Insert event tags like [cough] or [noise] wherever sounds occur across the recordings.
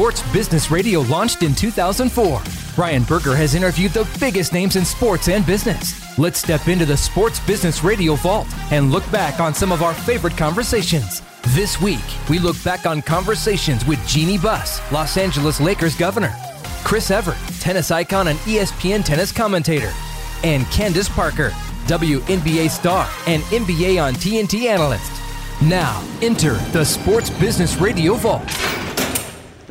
Sports Business Radio launched in 2004. Brian Berger has interviewed the biggest names in sports and business. Let's step into the Sports Business Radio vault and look back on some of our favorite conversations. This week, we look back on conversations with Jeanie Buss, Los Angeles Lakers governor, Chris Evert, tennis icon and ESPN tennis commentator, and Candace Parker, WNBA star and NBA on TNT analyst. Now, enter the Sports Business Radio vault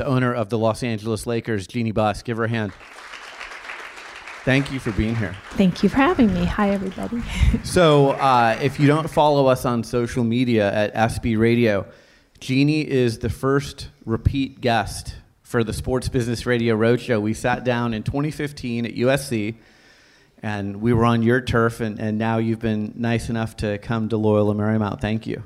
the owner of the Los Angeles Lakers, Jeanie Buss. Give her a hand. Thank you for being here. Thank you for having me. Hi, everybody. [laughs] so, uh, if you don't follow us on social media at SB Radio, Jeanie is the first repeat guest for the Sports Business Radio Roadshow. We sat down in 2015 at USC, and we were on your turf, and, and now you've been nice enough to come to Loyola Marymount. Thank you.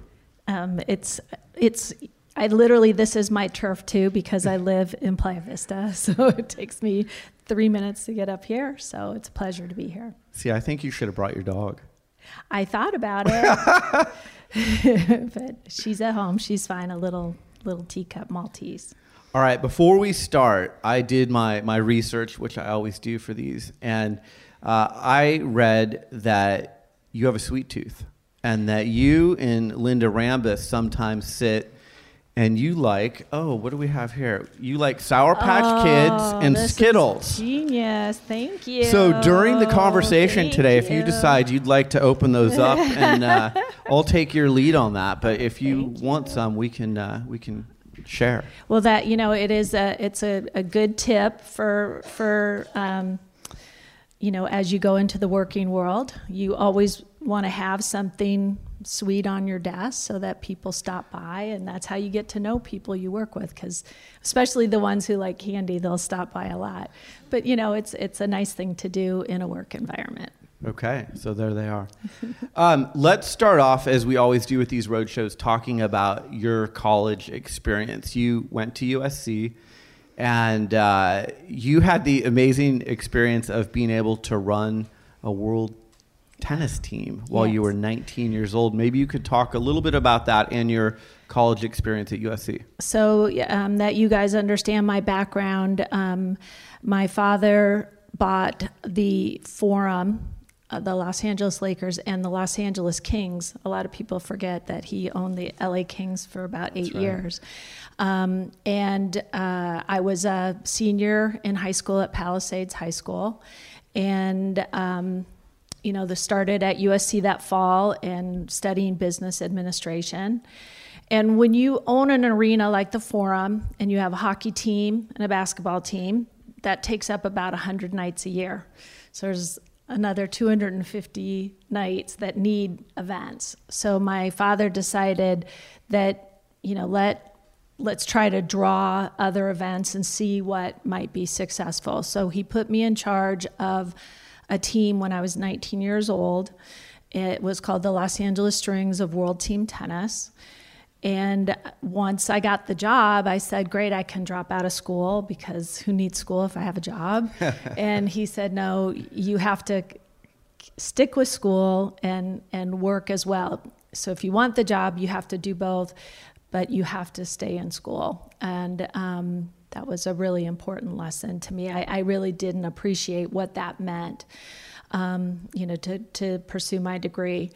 Um, it's it's I literally, this is my turf too because I live in Playa Vista. [laughs] So it takes me three minutes to get up here. So it's a pleasure to be here. See, I think you should have brought your dog. I thought about it, [laughs] [laughs] but she's at home. She's fine. A little little teacup Maltese. All right. Before we start, I did my my research, which I always do for these, and uh, I read that you have a sweet tooth, and that you and Linda Rambis sometimes sit and you like oh what do we have here? You like sour patch oh, kids and skittles. genius. Thank you so during the conversation thank today you. if you decide you'd like to open those up [laughs] and uh, i'll take your lead on that. But if you thank want you. some we can uh, we can share. Well that you know it is a it's a, a good tip for for um, you know as you go into the working world you always want to have something sweet on your desk so that people stop by and that's how you get to know people you work with because especially the ones who like candy they'll stop by a lot. But you know it's it's a nice thing to do in a work environment. Okay so there they are. [laughs] Um, let's start off as we always do with these road shows talking about your college experience. You went to usc and uh, you had the amazing experience of being able to run a world tennis team while yes. you were 19 years old. Maybe you could talk a little bit about that and your college experience at USC. So, um, that you guys understand my background, um, my father bought the Forum. Uh, the Los Angeles Lakers and the Los Angeles Kings. A lot of people forget that he owned the LA Kings for about eight right. years. Um, and uh, I was a senior in high school at Palisades High School. And um, you know, the started at USC that fall and studying business administration. And when you own an arena like the Forum and you have a hockey team and a basketball team, that takes up about 100 nights a year. So there's another 250 nights that need events. So my father decided that, you know, let let's try to draw other events and see what might be successful. So he put me in charge of a team when I was 19 years old. It was called the Los Angeles Strings of World Team Tennis. And once I got the job, I said, Great, I can drop out of school because who needs school if I have a job? [laughs] and he said, No, you have to stick with school and, and work as well. So if you want the job, you have to do both, but you have to stay in school. And um, that was a really important lesson to me. I, I really didn't appreciate what that meant. um, you know, to, to pursue my degree.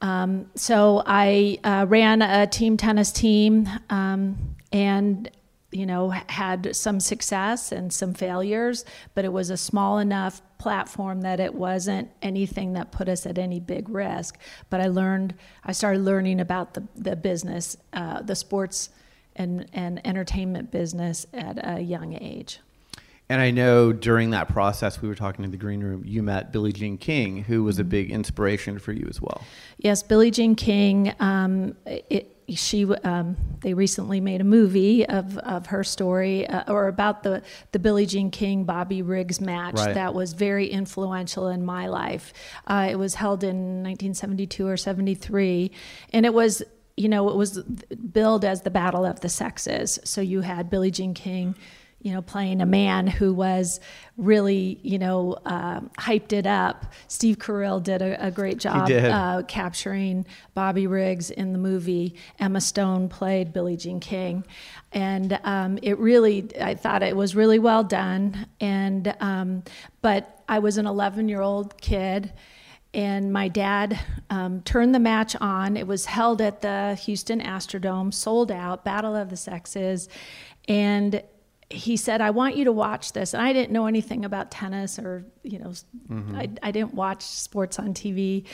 Um, so I uh, ran a team tennis team um, and you know had some success and some failures but it was a small enough platform that it wasn't anything that put us at any big risk but i learned i started learning about the, the business uh, the sports and, and entertainment business at a young age and I know during that process, we were talking in the green room, you met Billie Jean King, who was a big inspiration for you as well. Yes, Billie Jean King. Um, it, she um, they recently made a movie of, of her story uh, or about the the Billie Jean King Bobby Riggs match Right. that was very influential in my life. Uh, it was held in 1972 or 73, and it was you know it was billed as the battle of the sexes. So you had Billie Jean King. You know, playing a man who was really, you know, um hyped it up. Steve Carell did a, a great job uh, capturing Bobby Riggs in the movie. Emma Stone played Billie Jean King, and um, it really, I thought it was really well done. And um, but I was an 11 year old kid. And my dad um, turned the match on. It was held at the Houston Astrodome, sold out, Battle of the Sexes. And he said, I want you to watch this. And I didn't know anything about tennis or, you know, I, I didn't watch sports on TV.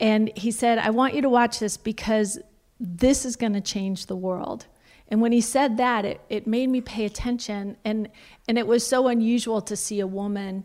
And he said, I want you to watch this because this is going to change the world. And when he said that, it, it made me pay attention. And, and it was so unusual to see a woman,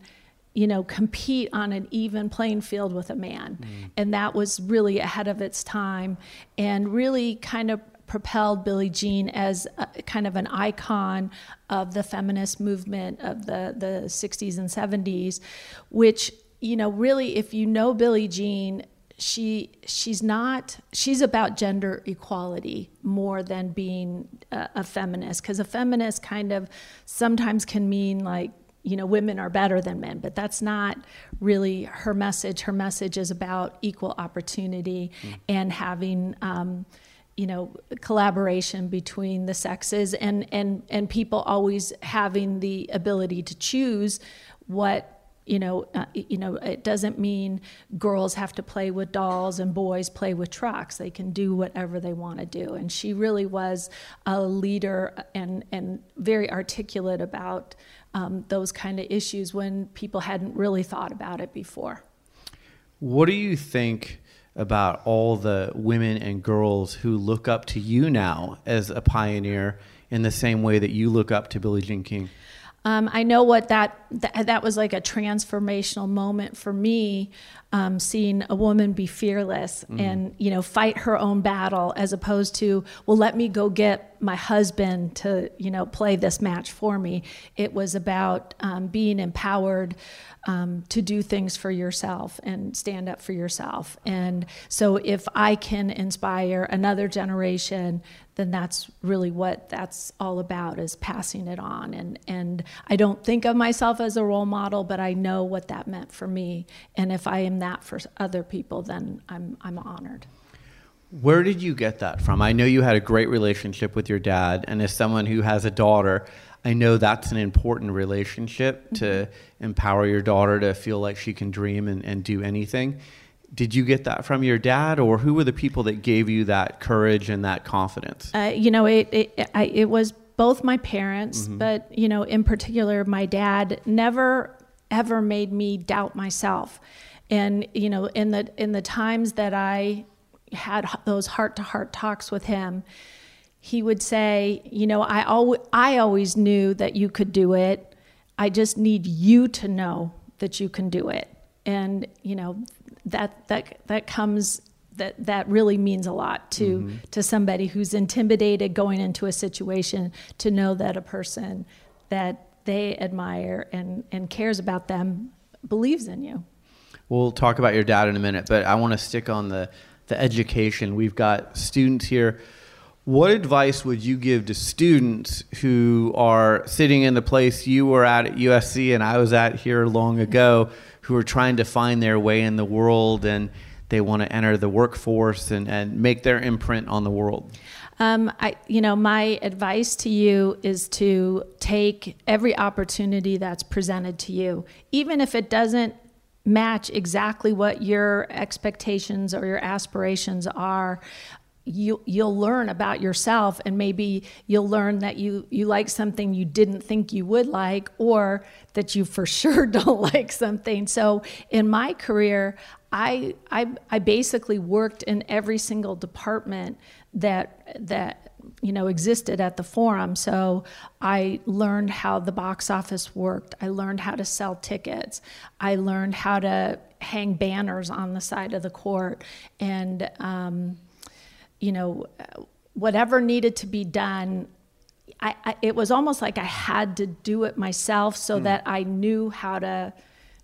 you know, compete on an even playing field with a man. Mm. And that was really ahead of its time and really kind of propelled Billie Jean as a, kind of an icon of the feminist movement of the, the 60s and 70s, which, you know, really, if you know Billie Jean, she she's not she's about gender equality more than being a, a feminist because a feminist kind of sometimes can mean like you know women are better than men but that's not really her message. Her message is about equal opportunity and having um, you know collaboration between the sexes and and and people always having the ability to choose what you know uh, you know it doesn't mean girls have to play with dolls and boys play with trucks. They can do whatever they want to do. And she really was a leader and and very articulate about um, those kind of issues when people hadn't really thought about it before What do you think about all the women and girls who look up to you now as a pioneer in the same way that you look up to Billie Jean King? Um, I know what that, that that was like a transformational moment for me, um, seeing a woman be fearless and you know fight her own battle as opposed to well let me go get my husband to you know play this match for me. It was about um, being empowered um, to do things for yourself and stand up for yourself. And so if I can inspire another generation then that's really what that's all about is passing it on and and I don't think of myself as a role model but I know what that meant for me and if I am that for other people then I'm I'm honored Where did you get that from? I know you had a great relationship with your dad, and as someone who has a daughter, I know that's an important relationship to empower your daughter to feel like she can dream and, and do anything. Did you get that from your dad, or who were the people that gave you that courage and that confidence? uh, you know, it it, I, it was both my parents, mm-hmm. but you know, in particular, my dad never ever made me doubt myself. And you know, in the in the times that I had those heart to heart talks with him, he would say, you know, I always I always knew that you could do it. I just need you to know that you can do it. And you know, that that that comes that that really means a lot to mm-hmm. to somebody who's intimidated going into a situation to know that a person that they admire and and cares about them believes in you. We'll talk about your dad in a minute, but I want to stick on the, the education. We've got students here. What advice would you give to students who are sitting in the place you were at at USC and I was at here long ago, who are trying to find their way in the world and they want to enter the workforce and, and make their imprint on the world? Um, I, you know, my advice to you is to take every opportunity that's presented to you, even if it doesn't match exactly what your expectations or your aspirations are you you'll learn about yourself and maybe you'll learn that you you like something you didn't think you would like or that you for [laughs] sure don't like something so in my career I, I I basically worked in every single department that that you know existed at the forum. So i learned how the box office worked. I learned how to sell tickets. I learned how to hang banners on the side of the court. And um, you know, whatever needed to be done, I, I, it was almost like I had to do it myself so mm. that I knew how to,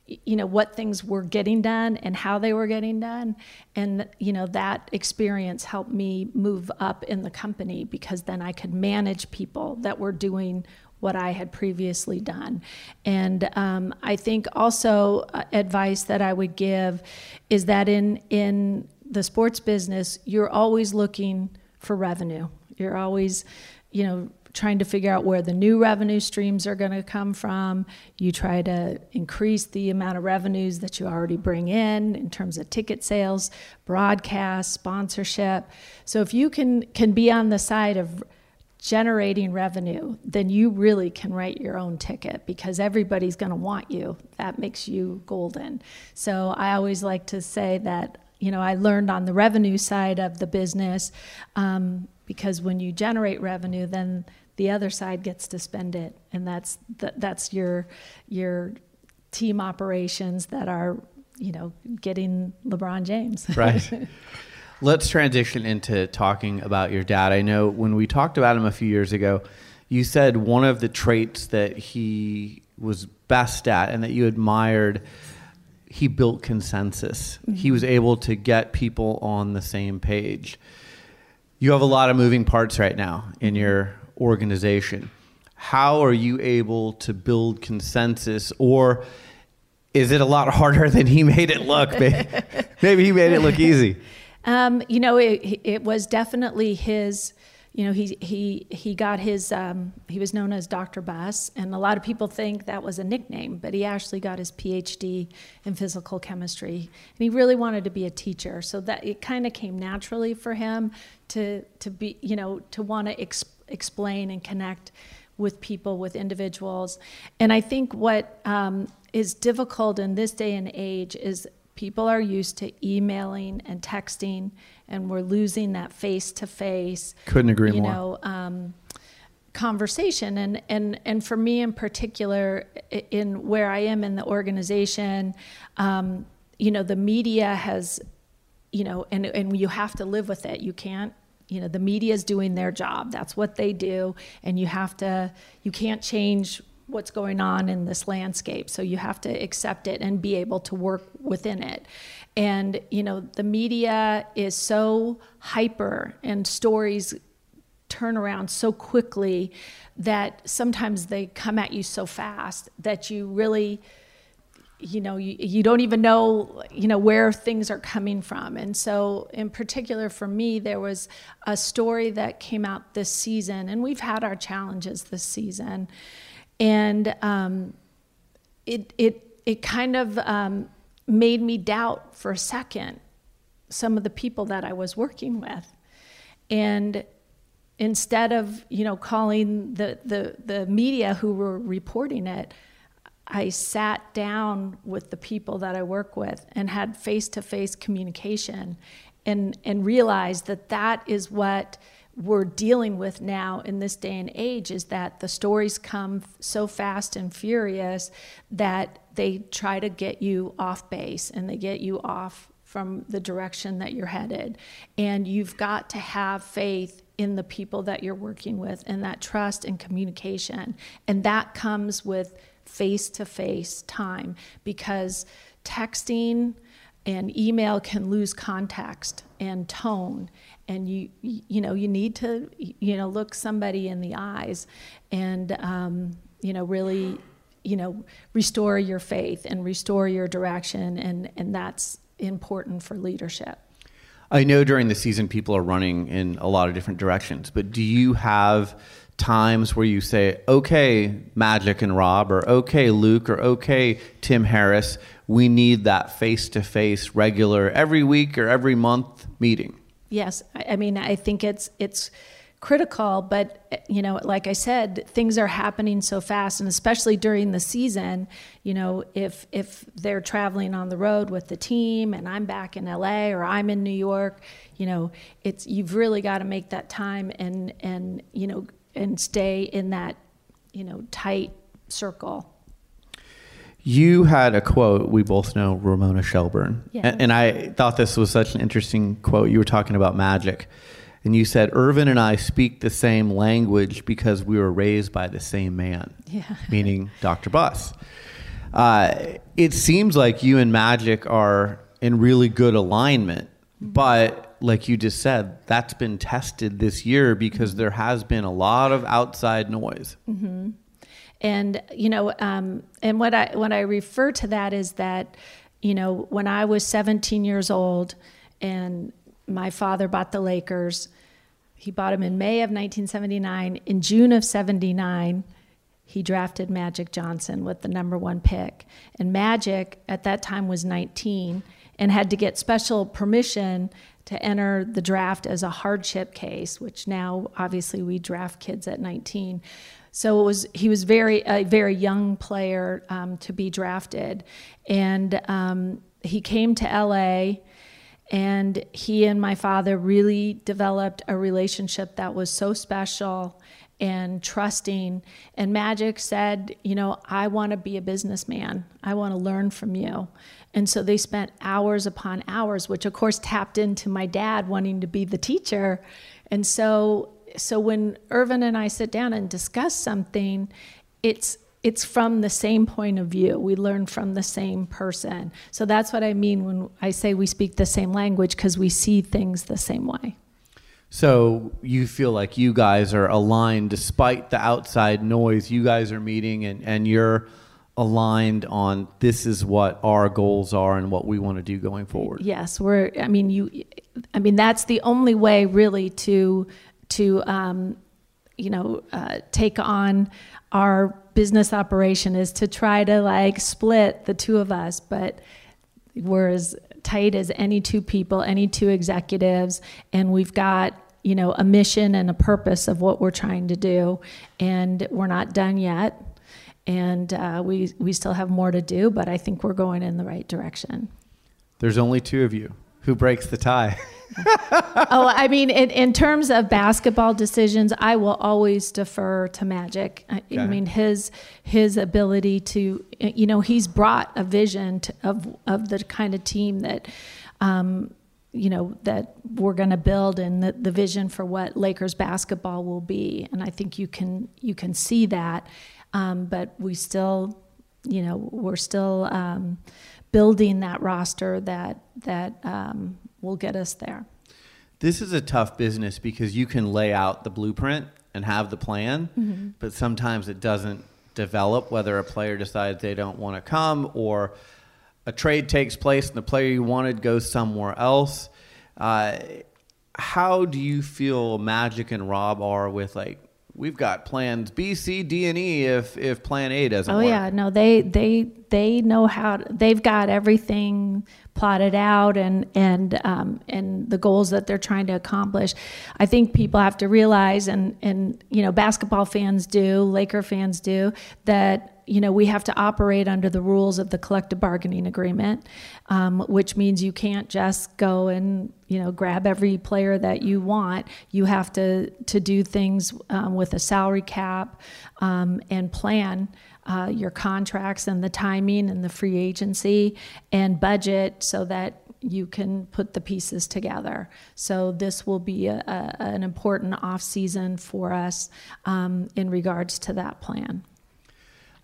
you know, what things were getting done and how they were getting done. And, you know, that experience helped me move up in the company because then I could manage people that were doing what I had previously done. And um, I think also uh, advice that I would give is that in in the sports business, you're always looking for revenue. You're always, you know, trying to figure out where the new revenue streams are going to come from. You try to increase the amount of revenues that you already bring in in terms of ticket sales, broadcast, sponsorship. So if you can can be on the side of generating revenue, then you really can write your own ticket because everybody's going to want you. That makes you golden. So I always like to say that you know, I learned on the revenue side of the business um, because when you generate revenue, then the other side gets to spend it, and that's the, that's your your team operations that are you know getting LeBron James. right. Let's transition into talking about your dad. I know when we talked about him a few years ago, you said one of the traits that he was best at and that you admired he built consensus. Mm-hmm. He was able to get people on the same page. You have a lot of moving parts right now in your organization. How are you able to build consensus or is it a lot [laughs] harder than he made it look? [laughs] Maybe he made it look easy. [laughs] Um, you know, it, it was definitely his you know, he he he got his um, he was known as Dr. Buss, and a lot of people think that was a nickname, but he actually got his PhD in physical chemistry, and he really wanted to be a teacher. So that it kind of came naturally for him to to be you know to want to ex- explain and connect with people with individuals, and I think what um, is difficult in this day and age is people are used to emailing and texting and we're losing that face to face couldn't agree you more. know um, conversation. And and and for me in particular in where I am in the organization um, you know the media has you know and and you have to live with it. You can't you know the media is doing their job that's what they do and you have to you can't change what's going on in this landscape. So you have to accept it and be able to work within it. And, you know, the media is so hyper and stories turn around so quickly that sometimes they come at you so fast that you really you know you, you don't even know you know where things are coming from and so in particular for me there was a story that came out this season and we've had our challenges this season and um, it it it kind of um, made me doubt for a second some of the people that I was working with, and instead of you know calling the the the media who were reporting it. I sat down with the people that I work with and had face to face communication and, and realized that that is what we're dealing with now in this day and age is that the stories come so fast and furious that they try to get you off base and they get you off from the direction that you're headed. And you've got to have faith in the people that you're working with and that trust and communication. And that comes with face to face time because texting and email can lose context and tone. And you you know you need to you know look somebody in the eyes and um, you know really you know restore your faith and restore your direction. And and that's important for leadership. I know during the season people are running in a lot of different directions, but do you have times where you say, okay, Magic and Rob, or okay, Luke, or okay, Tim Harris, we need that face to face, regular, every week or every month meeting? Yes, I mean, I think it's it's critical, but you know, like I said, things are happening so fast, and especially during the season. You know, if if they're traveling on the road with the team, and I'm back in LA or I'm in New York, you know, it's you've really got to make that time and and you know and stay in that you know tight circle. You had a quote. We both know Ramona Shelburne. Yeah. And, and I thought this was such an interesting quote. You were talking about magic. And you said, Earvin and I speak the same language because we were raised by the same man, Yeah. [laughs] meaning Dr. Buss. Uh, it seems like you and Magic are in really good alignment, but like you just said, that's been tested this year because there has been a lot of outside noise. and you know um, and what i what i refer to that is that you know when i was 17 years old and my father bought the lakers he bought them in may of 1979 in june of 79 he drafted magic johnson with the number one pick. And magic at that time was 19 and had to get special permission to enter the draft as a hardship case which now obviously we draft kids at 19 so it was he was very a very young player um, to be drafted, and um, he came to LA, and he and my father really developed a relationship that was so special and trusting. And Magic said, you know, I want to be a businessman. I want to learn from you. And so they spent hours upon hours, which of course tapped into my dad wanting to be the teacher. And so so when Earvin and I sit down and discuss something, it's it's from the same point of view. We learn from the same person. So that's what I mean when I say we speak the same language because we see things the same way. So you feel like you guys are aligned despite the outside noise. You guys are meeting and, and you're aligned on this is what our goals are and what we want to do going forward. Yes, we're. I mean, you. I mean, that's the only way really to to um, you know uh, take on our business operation is to try to like split the two of us, but we're as tight as any two people, any two executives, and we've got you know a mission and a purpose of what we're trying to do, and we're not done yet, and uh, we we still have more to do, but I think we're going in the right direction. There's only two of you. Who breaks the tie? [laughs] oh, I mean, in, in terms of basketball decisions, I will always defer to Magic. I, I mean, his his ability to, you know, he's brought a vision to, of of the kind of team that, um, you know, that we're going to build, and the, the vision for what Lakers basketball will be. And I think you can you can see that, um, but we still, you know, we're still um, building that roster that that um, will get us there. This is a tough business because you can lay out the blueprint and have the plan, but sometimes it doesn't develop whether a player decides they don't want to come or a trade takes place and the player you wanted goes somewhere else. Uh, how do you feel Magic and Rob are with like we've got plans B, C, D, and E if if Plan A doesn't Oh work? yeah, no, they they they know how to, they've got everything plotted out and and um, and the goals that they're trying to accomplish. I think people have to realize, and and you know, basketball fans do, Laker fans do, that you know we have to operate under the rules of the collective bargaining agreement, um, which means you can't just go and you know grab every player that you want. You have to to do things um, with a salary cap um, and plan uh, your contracts and the timing and the free agency and budget so that you can put the pieces together. So this will be a, a, an important off season for us um, in regards to that plan.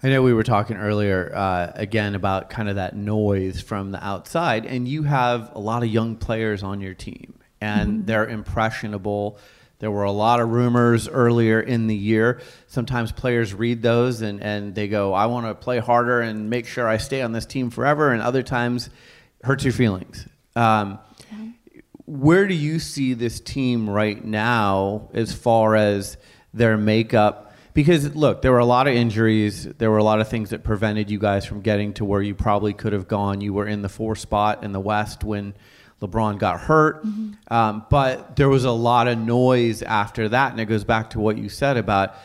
I know we were talking earlier uh, again about kind of that noise from the outside, and you have a lot of young players on your team, and they're impressionable. There were a lot of rumors earlier in the year. Sometimes players read those and, and they go, I want to play harder and make sure I stay on this team forever. And other times, hurts your feelings. Um, where do you see this team right now as far as their makeup? Because look, there were a lot of injuries. There were a lot of things that prevented you guys from getting to where you probably could have gone. You were in the four spot in the West when LeBron got hurt. Mm-hmm. Um, but there was a lot of noise after that. And it goes back to what you said about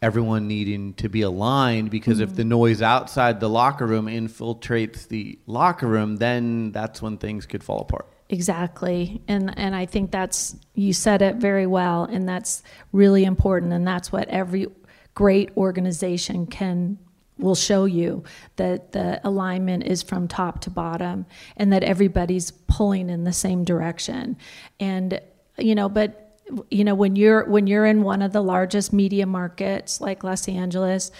everyone needing to be aligned because mm-hmm. if the noise outside the locker room infiltrates the locker room, then that's when things could fall apart. Exactly. And and I think that's you said it very well and that's really important and that's what every great organization can will show you that the alignment is from top to bottom and that everybody's pulling in the same direction. And you know, but you know when you're when you're in one of the largest media markets like Los Angeles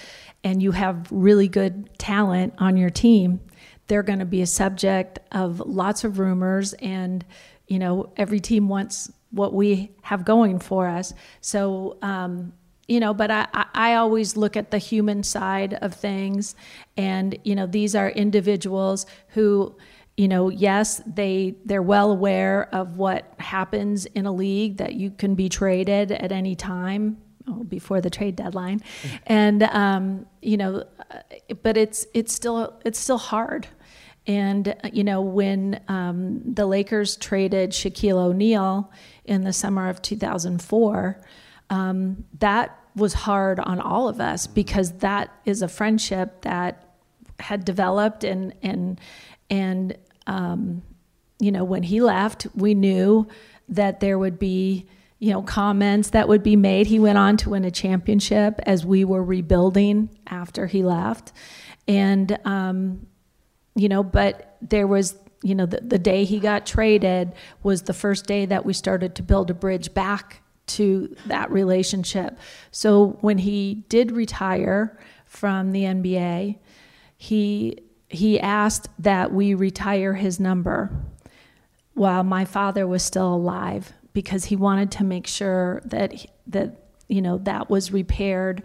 and you have really good talent on your team, they're going to be a subject of lots of rumors and you know every team wants what we have going for us. So um, you know but I, I always look at the human side of things and you know these are individuals who you know yes they they're well aware of what happens in a league that you can be traded at any time oh, before the trade deadline. And um, you know but it's it's still it's still hard and you know when um, the Lakers traded Shaquille O'Neal in the summer of 2004 um, that was hard on all of us because that is a friendship that had developed and and and um, you know when he left we knew that there would be you know comments that would be made. He went on to win a championship as we were rebuilding after he left. And um, you know but there was you know the, the day he got traded was the first day that we started to build a bridge back to that relationship. So when he did retire from the NBA, he he asked that we retire his number while my father was still alive because he wanted to make sure that that you know that was repaired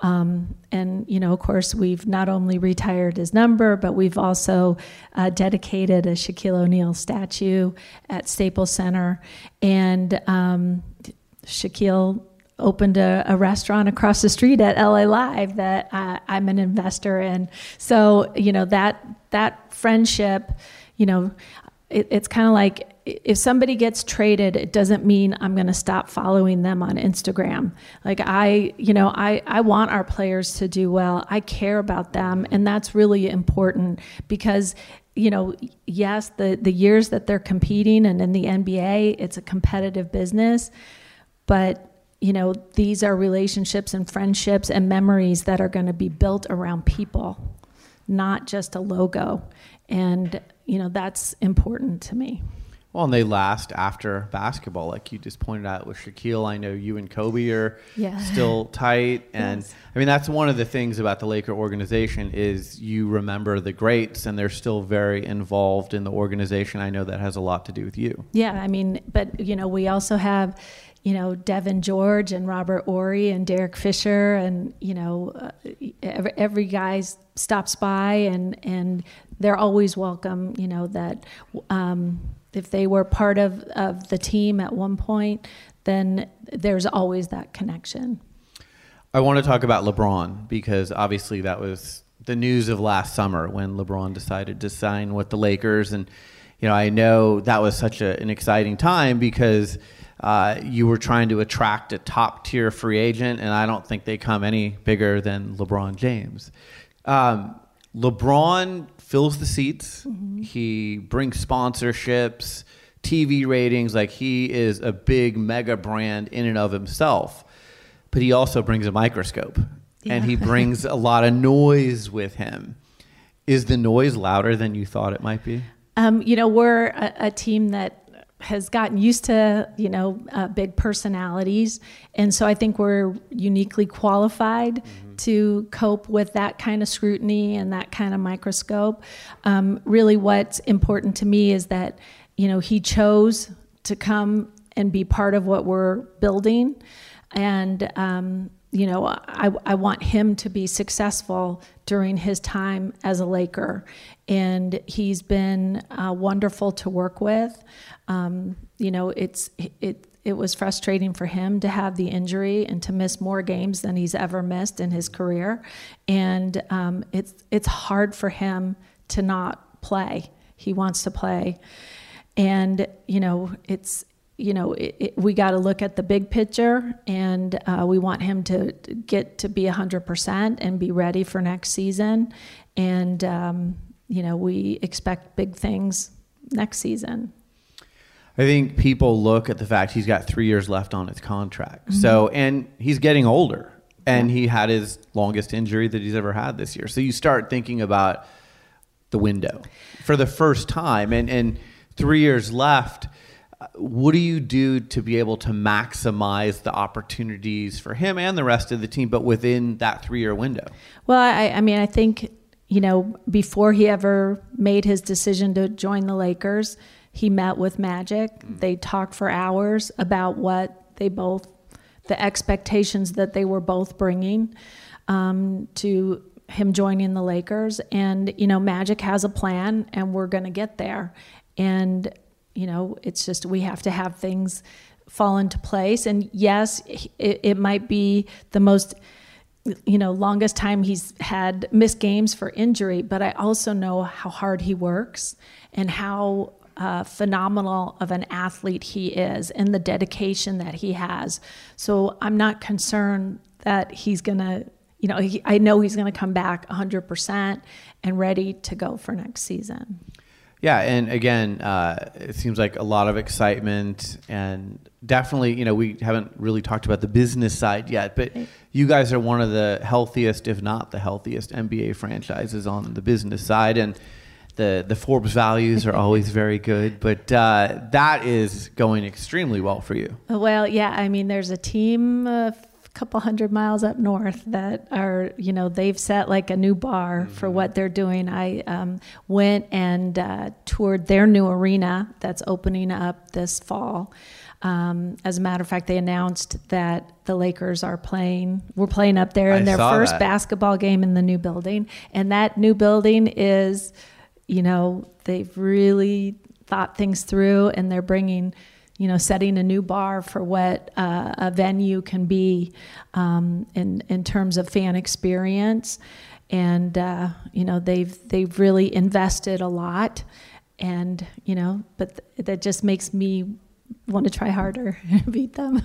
um, and you know of course we've not only retired his number but we've also uh, dedicated a shaquille o'neal statue at staples center and um, Shaquille opened a, a, restaurant across the street at LA Live that I, I'm an investor in. So you know that that friendship, you know, it, it's kind of like if somebody gets traded, it doesn't mean I'm going to stop following them on Instagram. Like I, you know, I I want our players to do well. I care about them, and that's really important because you know, yes, the the years that they're competing and in the NBA, it's a competitive business but you know, these are relationships and friendships and memories that are going to be built around people, not just a logo. And, you know, that's important to me. Well, and they last after basketball, like you just pointed out with Shaquille. I know you and Kobe are yeah. still [laughs] tight, and yes. I mean that's one of the things about the Laker organization is you remember the greats, and they're still very involved in the organization. I know that has a lot to do with you. Yeah, I mean, but you know, we also have you know, Devean George and Robert Horry and Derek Fisher and, you know, uh, every, every guy stops by and, and they're always welcome, you know, that um, if they were part of, of the team at one point, then there's always that connection. I want to talk about LeBron because obviously that was the news of last summer when LeBron decided to sign with the Lakers. And, you know, I know that was such a, an exciting time because – uh, you were trying to attract a top tier free agent, and I don't think they come any bigger than LeBron James. Um, LeBron fills the seats. Mm-hmm. He brings sponsorships, TV ratings. Like he is a big mega brand in and of himself. But he also brings a microscope, yeah. and he [laughs] brings a lot of noise with him. Is the noise louder than you thought it might be? Um, you know, we're a, a team that has gotten used to you know uh, big personalities. And so i think we're uniquely qualified mm-hmm. to cope with that kind of scrutiny and that kind of microscope. Um, really what's important to me is that you know he chose to come and be part of what we're building. And um, you know I, I want him to be successful during his time as a laker. And he's been uh, wonderful to work with. Um, you know, it's it it was frustrating for him to have the injury and to miss more games than he's ever missed in his career, and um, it's it's hard for him to not play. He wants to play, and you know, it's you know, it, it, we got to look at the big picture, and uh, we want him to get to be 100% and be ready for next season. And, um, you know, we expect big things next season. I think people look at the fact he's got three years left on his contract. Mm-hmm. So, and he's getting older, and he had his longest injury that he's ever had this year. So you start thinking about the window for the first time, and and three years left what do you do to be able to maximize the opportunities for him and the rest of the team, but within that three year window? Well, I, I mean, I think, you know, before he ever made his decision to join the Lakers, he met with Magic. Mm. They talked for hours about what they both, the expectations that they were both bringing um, to him joining the Lakers. And, you know, Magic has a plan and we're going to get there. And you know, it's just we have to have things fall into place. And yes, it, it might be the most you know longest time he's had missed games for injury but i also know how hard he works and how uh, phenomenal of an athlete he is and the dedication that he has so i'm not concerned that he's gonna you know he, i know he's gonna come back 100% and ready to go for next season yeah, and again, uh, it seems like a lot of excitement, and definitely, you know, we haven't really talked about the business side yet, but you guys are one of the healthiest, if not the healthiest, NBA franchises on the business side, and the the Forbes values are always [laughs] very good, but uh, that is going extremely well for you. Well, yeah, I mean, there's a team of couple hundred miles up north that are, you know, they've set like a new bar mm-hmm. for what they're doing. I um, went and uh, toured their new arena that's opening up this fall. Um, as a matter of fact, they announced that the Lakers are playing. We're playing up there in I their first that. basketball game in the new building, and that new building is, you know, they've really thought things through, and they're bringing you know, setting a new bar for what uh, a venue can be um, in in terms of fan experience, and uh, you know they've they've really invested a lot, and you know, but th- that just makes me want to try harder [laughs] and beat them.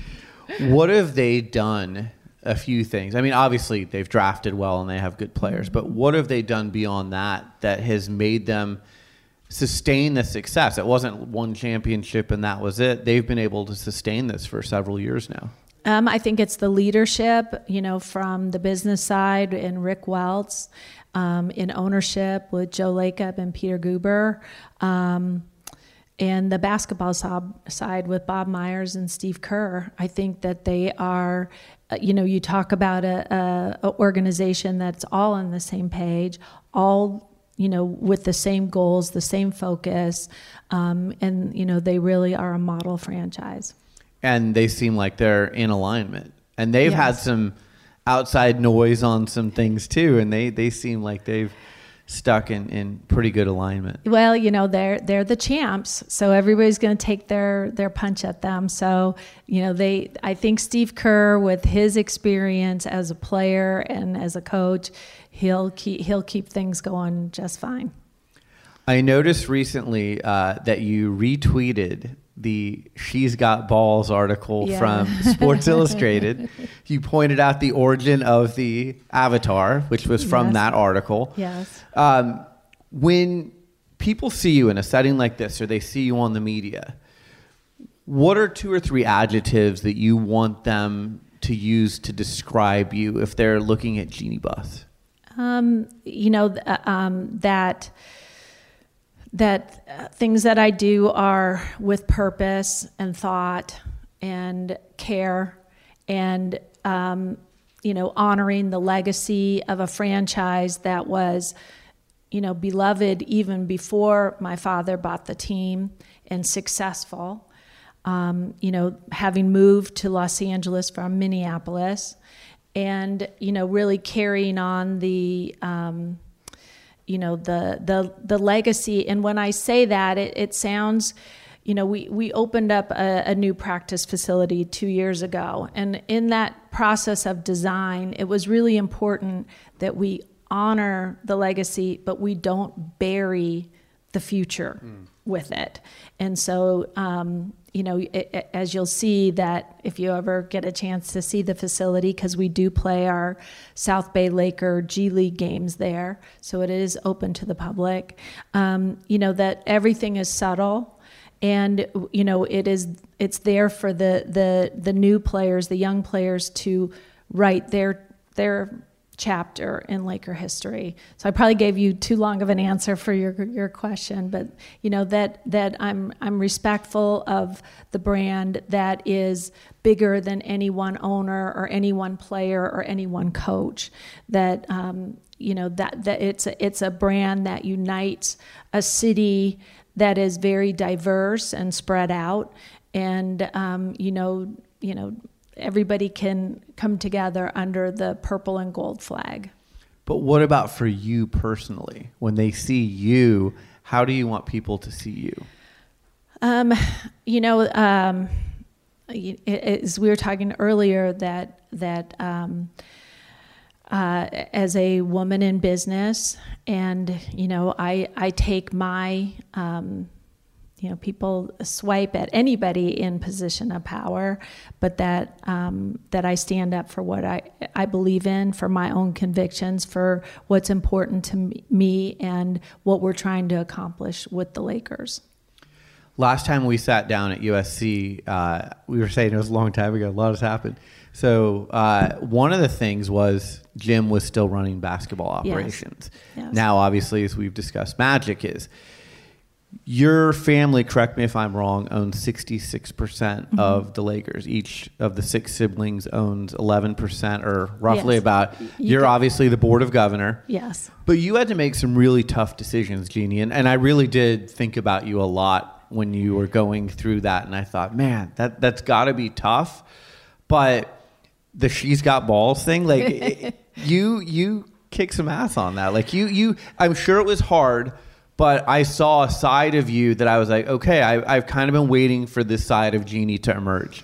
[laughs] what have they done? A few things. I mean, obviously they've drafted well and they have good players, but what have they done beyond that that has made them? Sustain the success. It wasn't one championship and that was it. They've been able to sustain this for several years now. Um, I think it's the leadership, you know, from the business side and Rick Welts, um, in ownership with Joe Lacob and Peter Guber, um, and the basketball side with Bob Myers and Steve Kerr. I think that they are, uh, you know, you talk about a, a, a organization that's all on the same page, all you know, with the same goals, the same focus, um, and you know, they really are a model franchise. And they seem like they're in alignment, and they've yes. had some outside noise on some things too, and they they seem like they've stuck in, in pretty good alignment. Well, you know, they're they're the champs, so everybody's going to take their their punch at them. So, you know, they I think Steve Kerr with his experience as a player and as a coach, he'll keep he'll keep things going just fine. I noticed recently uh, that you retweeted the "She's Got Balls" article yeah. from [laughs] Sports Illustrated. You pointed out the origin of the avatar, which was from yes. that article. Yes. Um, when people see you in a setting like this, or they see you on the media, what are two or three adjectives that you want them to use to describe you if they're looking at Jeanie Buss? Um, you know uh, um, that that uh, things that I do are with purpose and thought and care and um, you know honoring the legacy of a franchise that was you know beloved even before my father bought the team and successful. Um, you know, having moved to Los Angeles from Minneapolis and you know really carrying on the um, you know the the the legacy and when i say that it, it sounds you know, we, we opened up a, a, new practice facility two years ago. And in that process of design, it was really important that we honor the legacy, but we don't bury the future mm. with it. And so, um, you know, it, it, as you'll see that if you ever get a chance to see the facility, because we do play our South Bay Laker G League games there, so it is open to the public. Um, you know that everything is subtle, and you know it is it's there for the the the new players, the young players to write their their chapter in Laker history. So I probably gave you too long of an answer for your your question, but you know that that I'm I'm respectful of the brand that is bigger than any one owner or any one player or any one coach. That um, you know that that it's a, it's a brand that unites a city that is very diverse and spread out, and um, you know you know everybody can come together under the purple and gold flag. But what about for you personally? When they see you, how do you want people to see you? Um, you know, um, as we were talking earlier, that that um, uh, as a woman in business, and you know, I I take my um, you know people swipe at anybody in position of power, but that um, that I stand up for what I I believe in, for my own convictions, for what's important to me, and what we're trying to accomplish with the Lakers. Last time we sat down at USC, uh, we were saying it was a long time ago. A lot has happened. So uh, one of the things was Jim was still running basketball operations. Yes. Yes. Now, obviously, as we've discussed, Magic is. Your family, correct me if I'm wrong, owns 66% mm hmm of the Lakers. Each of the six siblings owns 11%, or roughly yes. about. You you're obviously the board of governor. Yes. But you had to make some really tough decisions, Jeannie. And, and I really did think about you a lot when you were going through that. And I thought, man, that, that's got to be tough. But the she's got balls thing, like [laughs] you, you kick some ass on that. Like you, you, I'm sure it was hard but I saw a side of you that I was like, okay, I, have kind of been waiting for this side of Jeanie to emerge.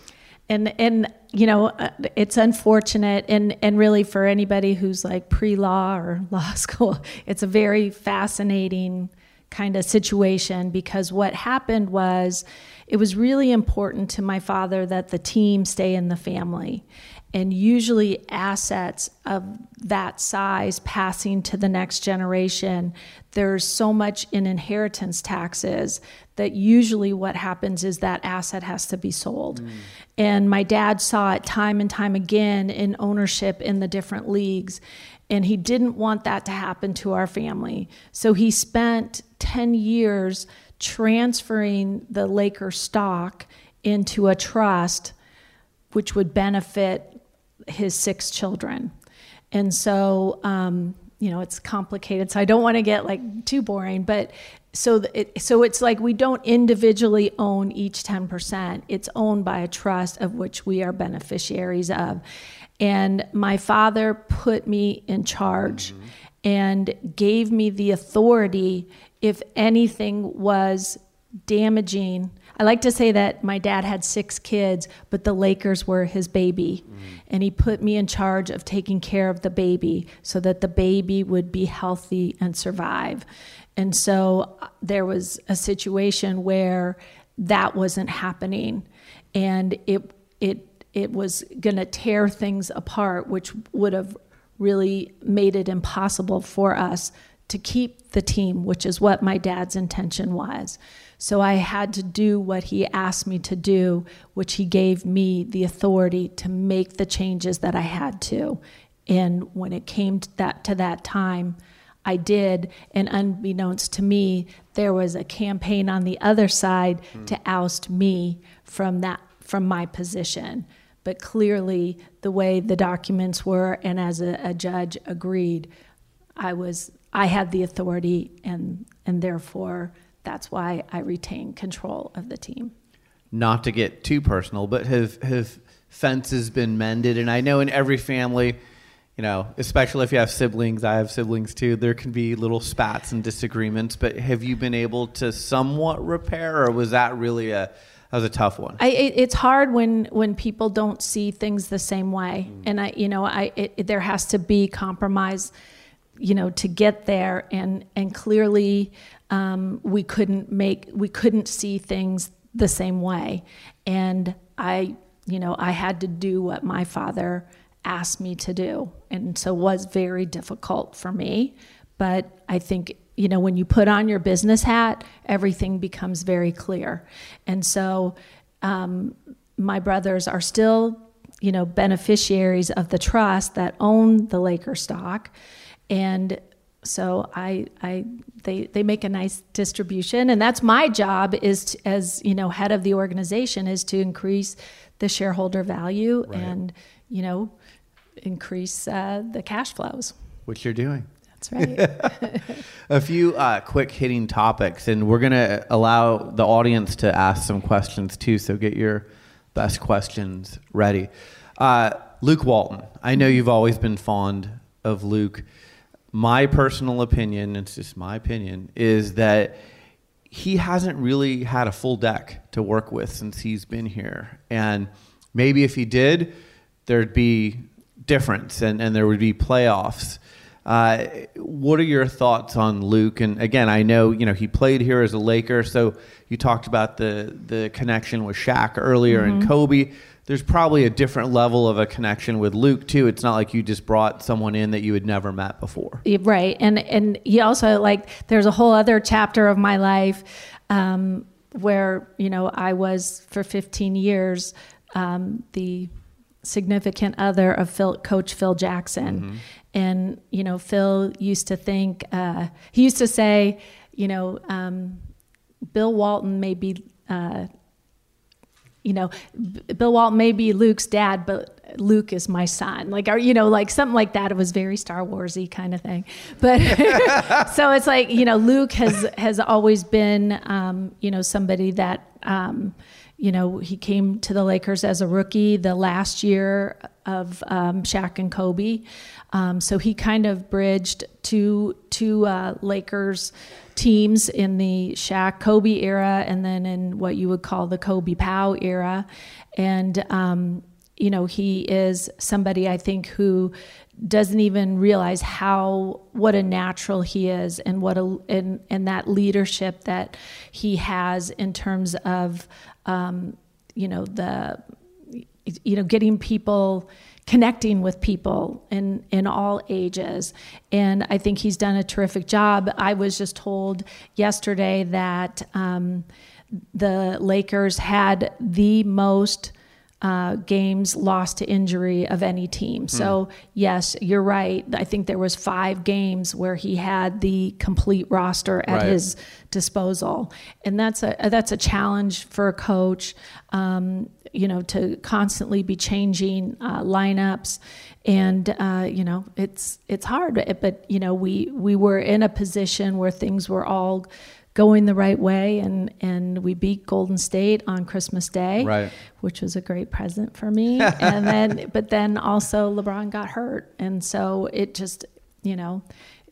And and you know, uh, it's unfortunate, and and really for anybody who's like pre law or [laughs] law school, it's a very fascinating kind of situation because what happened was it was really important to my father that the team stay in the family and usually assets of that size passing to the next generation there's so much in inheritance taxes that usually what happens is that asset has to be sold mm. and my dad saw it time and time again in ownership in the different leagues and he didn't want that to happen to our family so he spent 10 years transferring the laker stock into a trust which would benefit his six children. And so, um, you know, it's complicated. So I don't want to get like too boring, but so it, so it's like we don't individually own each 10%. It's owned by a trust of which we are beneficiaries of. And my father put me in charge mm-hmm. and gave me the authority if anything was damaging I like to say that my dad had six kids, but the Lakers were his baby. Mm. And he put me in charge of taking care of the baby so that the baby would be healthy and survive. And so uh, there was a situation where that wasn't happening. And it, it, it was going to tear things apart, which would have really made it impossible for us to keep the team, which is what my dad's intention was. So I had to do what he asked me to do, which he gave me the authority to make the changes that I had to. And when it came to that to that time, I did, and unbeknownst to me, there was a campaign on the other side mm. to oust me from that from my position. But clearly, the way the documents were, and as a, a judge agreed, I was I had the authority, and and therefore that's why I retain control of the team. Not to get too personal, but have have fences been mended? And I know in every family, you know, especially if you have siblings. I have siblings too. There can be little spats and disagreements. But have you been able to somewhat repair, or was that really a that was a tough one? I, it, it's hard when when people don't see things the same way, mm. and I, you know, I it, there has to be compromise, you know, to get there, and and clearly, um, we couldn't make we couldn't see things the same way, and I, you know, I had to do what my father asked me to do. And so it was very difficult for me. But I think, you know, when you put on your business hat, everything becomes very clear. And so um, my brothers are still, you know, beneficiaries of the trust that own the Laker stock. And so I, I, they, they make a nice distribution, and that's my job is to, as you know head of the organization is to increase the shareholder value right. and you know increase uh, the cash flows. Which you're doing. That's right. [laughs] a few uh, quick hitting topics, and we're going to allow the audience to ask some questions too. So get your best questions ready. Uh, Luke Walton. I know you've always been fond of Luke. My personal opinion, it's just my opinion, is that he hasn't really had a full deck to work with since he's been here. And maybe if he did, there'd be difference and, and there would be playoffs. Uh, what are your thoughts on Luke? And again, I know you know he played here as a Laker, so you talked about the the connection with Shaq earlier mm-hmm. and Kobe. There's probably a different level of a connection with Luke too. It's not like you just brought someone in that you had never met before, right? And and he also like there's a whole other chapter of my life um, where you know I was for 15 years um, the significant other of Phil, Coach Phil Jackson. Mm-hmm. And, you know, Phil used to think, uh, he used to say, you know, um, Bill Walton may be, uh, you know, Bill Walton may be Luke's dad, but Luke is my son. Like, or, you know, like something like that. It was very Star Warsy kind of thing. But [laughs] so it's like, you know, Luke has, has always been, um, you know, somebody that, um, you know, he came to the Lakers as a rookie the last year of um, Shaq and Kobe. Um, so he kind of bridged two two uh, Lakers teams in the Shaq Kobe era, and then in what you would call the Kobe Pau era. And um, you know, he is somebody I think who doesn't even realize how what a natural he is and what a and, and that leadership that he has in terms of um, you know the you know getting people connecting with people in in all ages. And i think he's done a terrific job. I was just told yesterday that um, the lakers had the most uh, games lost to injury of any team. So mm. yes, you're right. I think there was five games where he had the complete roster at right. his disposal, and that's a that's a challenge for a coach. Um, you know, to constantly be changing uh, lineups, and uh, you know, it's it's hard. But you know, we we were in a position where things were all going the right way and and we beat Golden State on Christmas Day, right. which was a great present for me. [laughs] and then but then also LeBron got hurt and so it just, you know,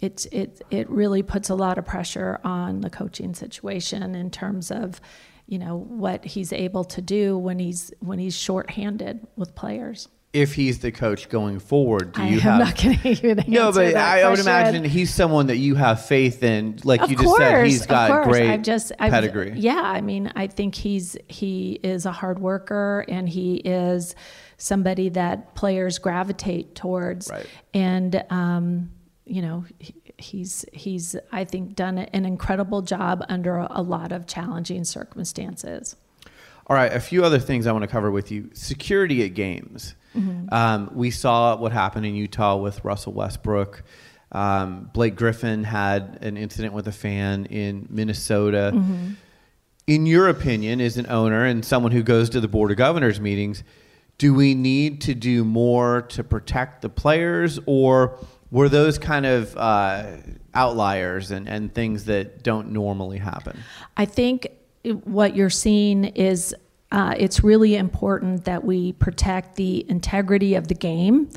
it's it it really puts a lot of pressure on the coaching situation in terms of you know what he's able to do when he's when he's shorthanded with players if he's the coach going forward, do I you have? not going [laughs] to even answer No, but I, I, would imagine he's someone that you have faith in. Like of you just course, said, he's got great I've just, I've, pedigree. Yeah, I mean, I think he's he is a hard worker and he is somebody that players gravitate towards. Right. And um, you know, he, he's he's I think done an incredible job under a, a lot of challenging circumstances. All right, a few other things I want to cover with you. Security at games. Mm-hmm. Um, we saw what happened in Utah with Russell Westbrook. Um, Blake Griffin had an incident with a fan in Minnesota. Mm-hmm. In your opinion, as an owner and someone who goes to the Board of Governors meetings, do we need to do more to protect the players, or were those kind of uh, outliers and, and things that don't normally happen? I think what you're seeing is uh, it's really important that we protect the integrity of the game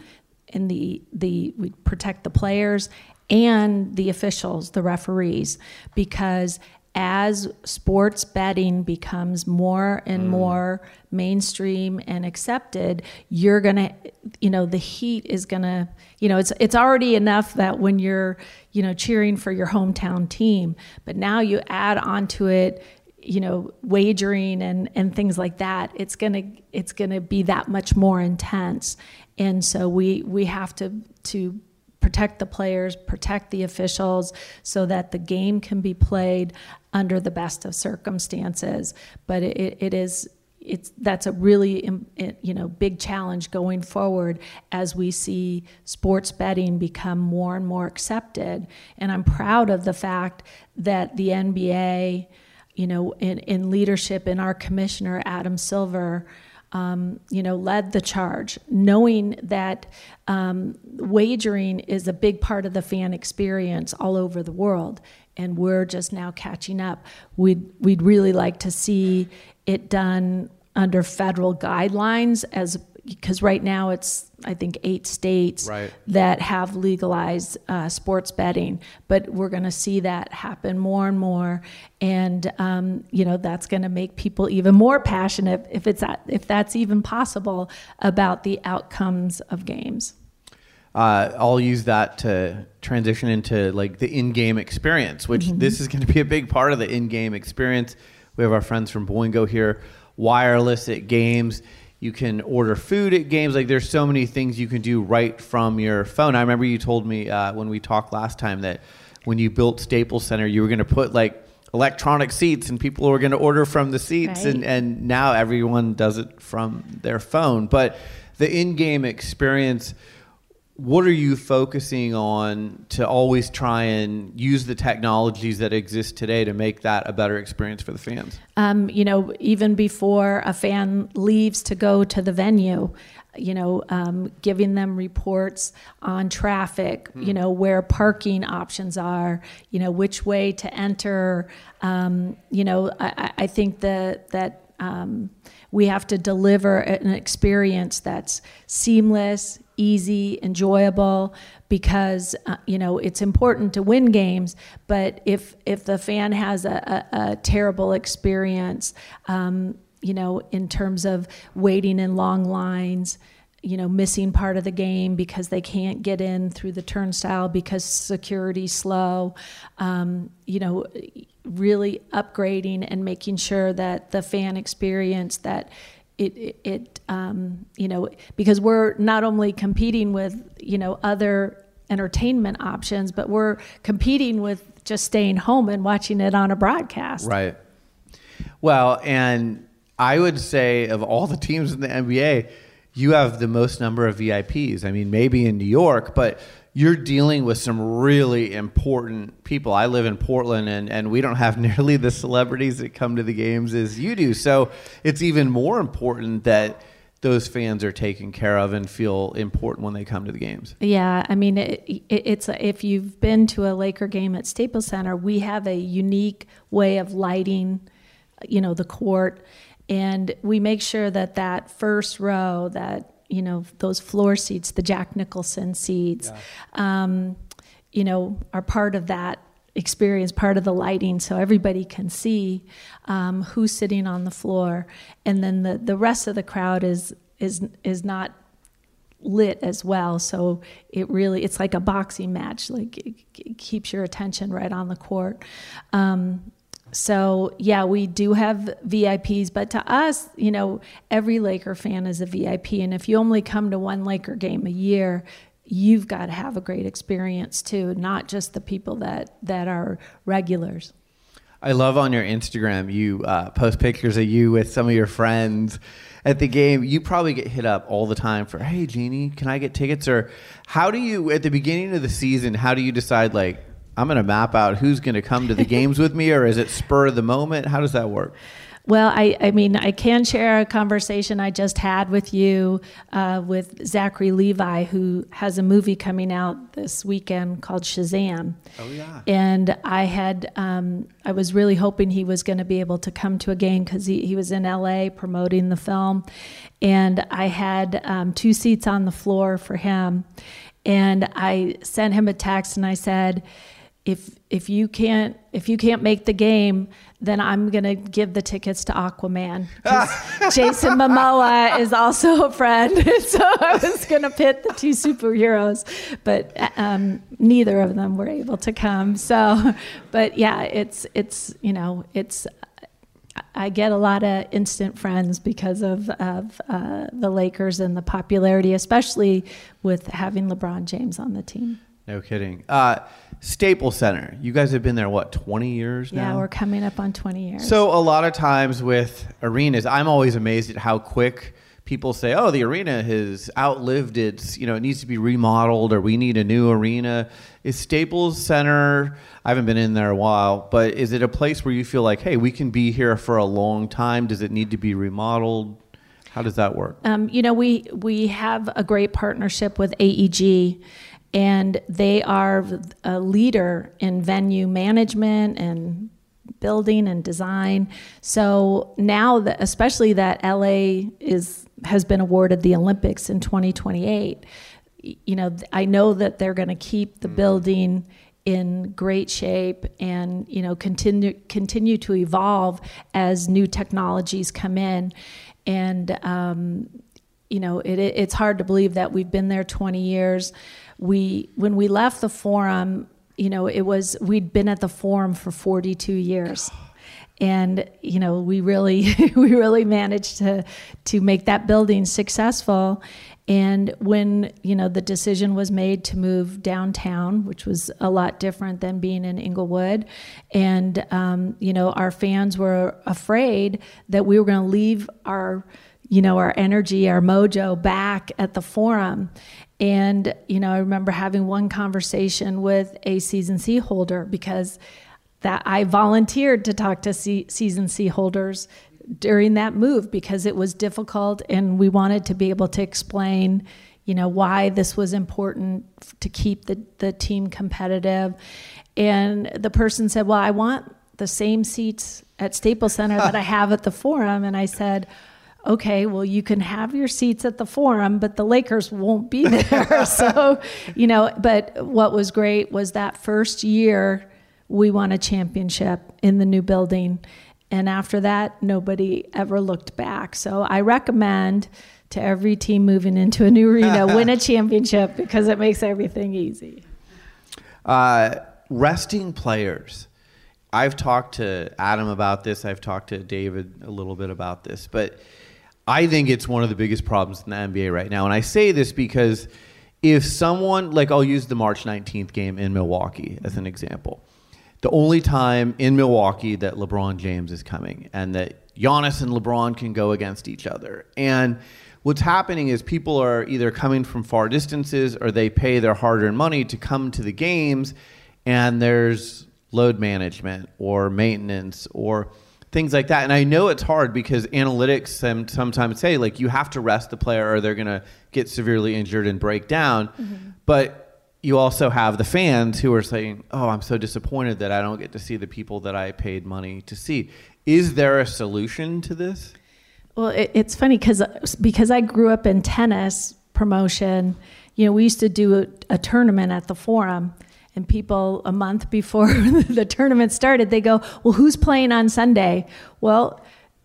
and the the we protect the players and the officials, the referees, because as sports betting becomes more and mm. more mainstream and accepted, you're going to, you know, the heat is going to, you know, it's it's already enough that when you're, you know, cheering for your hometown team, but now you add onto it, you know, wagering and and things like that, it's going to it's going to be that much more intense. And so we we have to to protect the players, protect the officials so that the game can be played under the best of circumstances. But it, it is it's that's a really you know big challenge going forward as we see sports betting become more and more accepted and i'm proud of the fact that the nba you know in, in leadership in our commissioner adam silver um, you know, led the charge, knowing that um, wagering is a big part of the fan experience all over the world, and we're just now catching up. We'd we'd really like to see it done under federal guidelines as because right now it's I think eight states right. that have legalized uh, sports betting, but we're going to see that happen more and more, and um, you know that's going to make people even more passionate if it's at, if that's even possible about the outcomes of games. Uh, I'll use that to transition into like the in-game experience, which mm-hmm. this is going to be a big part of the in-game experience. We have our friends from Boingo here, wireless at games you can order food at games. Like there's so many things you can do right from your phone. I remember you told me uh, when we talked last time that when you built Staples Center, you were going to put like electronic seats and people were going to order from the seats right. and, and now everyone does it from their phone. But the in-game experience – what are you focusing on to always try and use the technologies that exist today to make that a better experience for the fans? Um, you know, even before a fan leaves to go to the venue, you know, um, giving them reports on traffic, hmm. you know, where parking options are, you know, which way to enter. Um, you know, I, I think that that um, we have to deliver an experience that's seamless, easy, enjoyable because uh, you know it's important to win games. But if if the fan has a, a, a terrible experience, um, you know, in terms of waiting in long lines, you know, missing part of the game because they can't get in through the turnstile because security's slow. Um, you know, really upgrading and making sure that the fan experience that it, it um, you know, because we're not only competing with, you know, other entertainment options, but we're competing with just staying home and watching it on a broadcast. Right. Well, and I would say of all the teams in the NBA, you have the most number of VIPs. I mean, maybe in New York, but you're dealing with some really important people. I live in Portland and, and we don't have [laughs] nearly the celebrities that come to the games as you do. So it's even more important that those fans are taken care of and feel important when they come to the games. Yeah, I mean, it, it, it's if you've been to a Laker game at Staples Center, we have a unique way of lighting, you know, the court, and we make sure that that first row, that you know those floor seats, the Jack Nicholson seats, yeah. um, you know, are part of that experience, part of the lighting, so everybody can see um, who's sitting on the floor, and then the the rest of the crowd is is is not lit as well so it really it's like a boxing match like it, it keeps your attention right on the court um, so yeah, we do have VIPs, but to us, you know, every Laker fan is a VIP, and if you only come to one Laker game a year, you've got to have a great experience too, not just the people that that are regulars. I love on your Instagram you uh, post pictures of you with some of your friends at the game. You probably get hit up all the time for, "Hey, Jeanie, can I get tickets?" Or how do you at the beginning of the season? How do you decide like? I'm going to map out who's going to come to the games with me, or is it spur of the moment? How does that work? Well, I, I mean, I can share a conversation I just had with you uh, with Zachary Levi, who has a movie coming out this weekend called Shazam. Oh yeah. And I had, um, I was really hoping he was going to be able to come to a game because he, he was in LA promoting the film. And I had um, two seats on the floor for him. And I sent him a text and I said, if if you can't if you can't make the game, then I'm gonna give the tickets to Aquaman. [laughs] Jason Momoa is also a friend, [laughs] so I was gonna pit the two superheroes, but um, neither of them were able to come. So, but yeah, it's it's you know it's I get a lot of instant friends because of, of uh, the Lakers and the popularity, especially with having LeBron James on the team. No kidding. Uh, Staples Center. You guys have been there what, 20 years now? Yeah, we're coming up on 20 years. So a lot of times with arenas, I'm always amazed at how quick people say, "Oh, the arena has outlived its, you know, it needs to be remodeled or we need a new arena." Is Staples Center, I haven't been in there a while, but is it a place where you feel like, "Hey, we can be here for a long time? Does it need to be remodeled?" How does that work? Um, you know, we we have a great partnership with AEG and they are a leader in venue management and building and design. So now, that, especially that LA is has been awarded the Olympics in 2028. You know, I know that they're going to keep the mm. building in great shape and you know continue continue to evolve as new technologies come in and um, you know it, it's hard to believe that we've been there 20 years we when we left the forum, you know, it was we'd been at the forum for 42 years. And you know, we really [laughs] we really managed to to make that building successful. And when you know the decision was made to move downtown, which was a lot different than being in Inglewood, and um, you know our fans were afraid that we were going to leave our you know our energy, our mojo back at the forum, and, you know, I remember having one conversation with a season C holder because that I volunteered to talk to C- season C holders during that move because it was difficult and we wanted to be able to explain, you know, why this was important to keep the, the team competitive. And the person said, Well, I want the same seats at Staples Center that I [laughs] have at the Forum. And I said, okay, well, you can have your seats at the forum, but the Lakers won't be [laughs] there. [laughs] so, you know, but what was great was that first year we won a championship in the new building. And after that, nobody ever looked back. So I recommend to every team moving into a new arena win a [laughs] championship because it makes everything easy. Uh, resting players. I've talked to Adam about this. I've talked to David a little bit about this, but I think it's one of the biggest problems in the NBA right now. And I say this because if someone, like I'll use the March 19th game in Milwaukee as an example. The only time in Milwaukee that LeBron James is coming and that Giannis and LeBron can go against each other. And what's happening is people are either coming from far distances or they pay their hard earned money to come to the games and there's load management or maintenance or things like that. And I know it's hard because analytics sometimes say like you have to rest the player or they're going to get severely injured and break down. Mm-hmm. But you also have the fans who are saying, "Oh, I'm so disappointed that I don't get to see the people that I paid money to see." Is there a solution to this? Well, it, it's funny because because I grew up in tennis promotion. You know, we used to do a, a tournament at the Forum and people a month before [laughs] the tournament started they go well who's playing on sunday well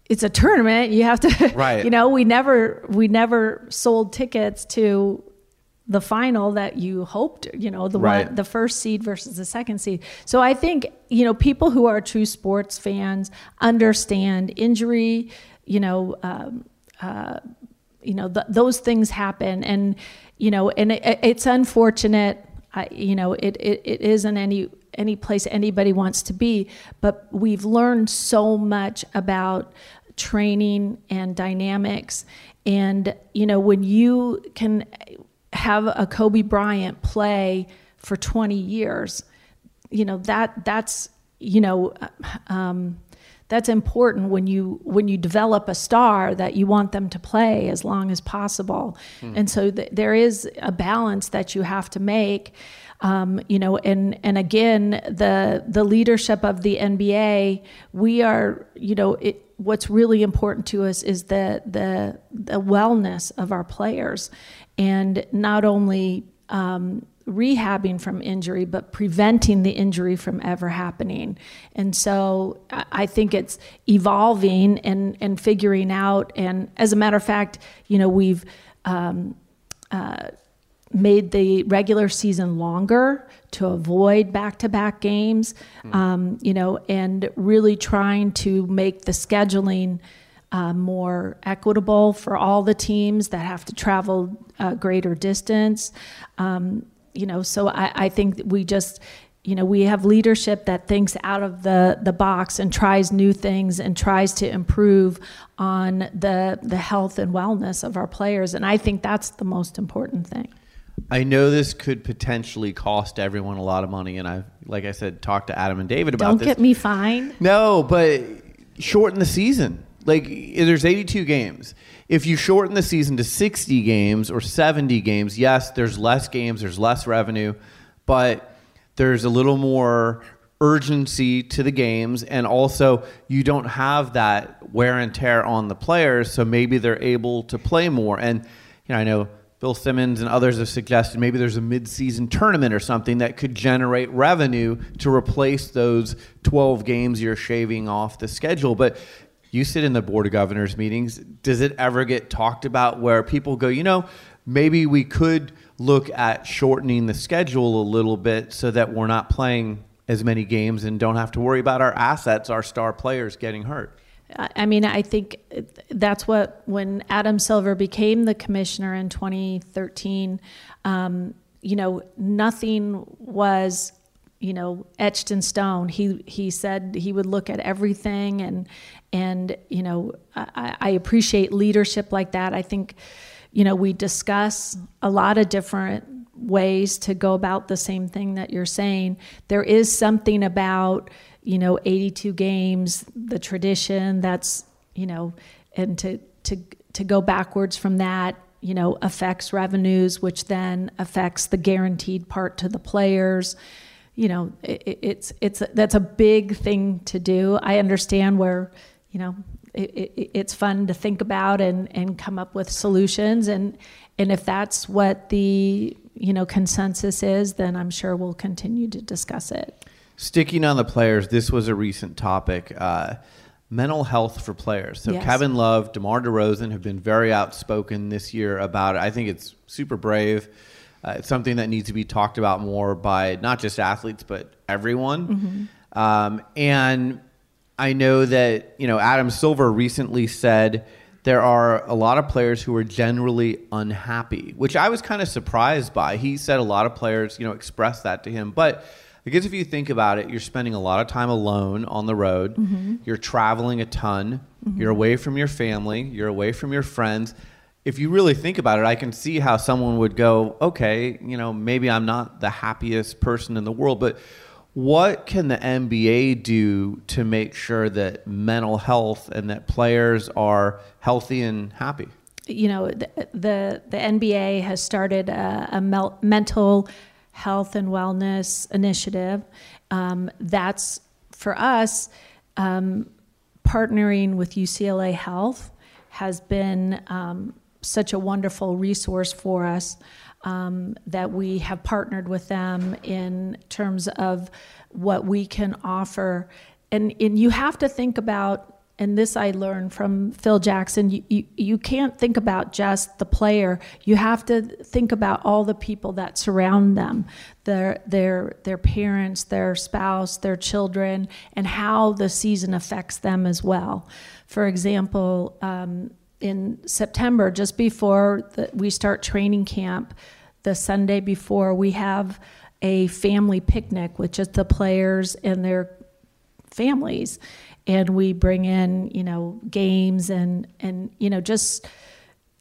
it's a tournament you have to [laughs] right. you know we never we never sold tickets to the final that you hoped you know the right. one the first seed versus the second seed so i think you know people who are true sports fans understand injury you know um, uh, you know th- those things happen and you know and it, it's unfortunate I, you know, it, it, it isn't any any place anybody wants to be, but we've learned so much about training and dynamics. And you know, when you can have a Kobe Bryant play for 20 years, you know that that's you know um, that's important when you when you develop a star that you want them to play as long as possible. And so th- there is a balance that you have to make um, you know and and again the the leadership of the NBA we are you know it what's really important to us is the the the wellness of our players. And not only um, rehabbing from injury, but preventing the injury from ever happening. And so I think it's evolving and, and figuring out. And as a matter of fact, you know, we've um, uh, made the regular season longer to avoid back-to-back games, um, you know, and really trying to make the scheduling uh, more equitable for all the teams that have to travel a greater distance. Um, you know, so I, I think we just, you know, we have leadership that thinks out of the, the box and tries new things and tries to improve on the the health and wellness of our players. And I think that's the most important thing. I know this could potentially cost everyone a lot of money, and I, like I said, talked to Adam and David about Don't this. get me fined. No, but shorten the season. Like there's 82 games. If you shorten the season to 60 games or 70 games, yes, there's less games, there's less revenue, but there's a little more urgency to the games and also you don't have that wear and tear on the players, so maybe they're able to play more. And you know, I know Bill Simmons and others have suggested maybe there's a mid-season tournament or something that could generate revenue to replace those 12 games you're shaving off the schedule. But you sit in the board of governors meetings. Does it ever get talked about where people go, you know, maybe we could look at shortening the schedule a little bit so that we're not playing as many games and don't have to worry about our assets, our star players getting hurt? I mean, I think that's what when Adam Silver became the commissioner in 2013, um, you know, nothing was, you know, etched in stone. He he said he would look at everything, and and you know, I, I appreciate leadership like that. I think, you know, we discuss a lot of different ways to go about the same thing that you're saying. There is something about you know 82 games the tradition that's you know and to to to go backwards from that you know affects revenues which then affects the guaranteed part to the players you know it, it's it's that's a big thing to do i understand where you know it, it, it's fun to think about and and come up with solutions and and if that's what the you know consensus is then i'm sure we'll continue to discuss it Sticking on the players, this was a recent topic. Uh, mental health for players. So Yes. Kevin Love, DeMar DeRozan have been very outspoken this year about it. I think it's super brave. Uh, it's something that needs to be talked about more by not just athletes but everyone. Um, and I know that you know Adam Silver recently said there are a lot of players who are generally unhappy, which I was kind of surprised by. He said a lot of players, you know, expressed that to him, but I guess if you think about it, you're spending a lot of time alone on the road. You're traveling a ton. You're away from your family. You're away from your friends. If you really think about it, I can see how someone would go, okay, you know, maybe I'm not the happiest person in the world, but what can the NBA do to make sure that mental health and that players are healthy and happy? you know the the, the NBA has started a, a mel- mental health and wellness initiative. Um, that's for us um, partnering with UCLA Health has been um, such a wonderful resource for us um, that we have partnered with them in terms of what we can offer. And, and you have to think about and this I learned from Phil Jackson, you, you, you can't think about just the player. You have to think about all the people that surround them, their, their, their parents, their spouse, their children, and how the season affects them as well. For example, um, in September, just before the, we start training camp, the Sunday before, we have a family picnic with just the players and their families. And we bring in you know games and and you know just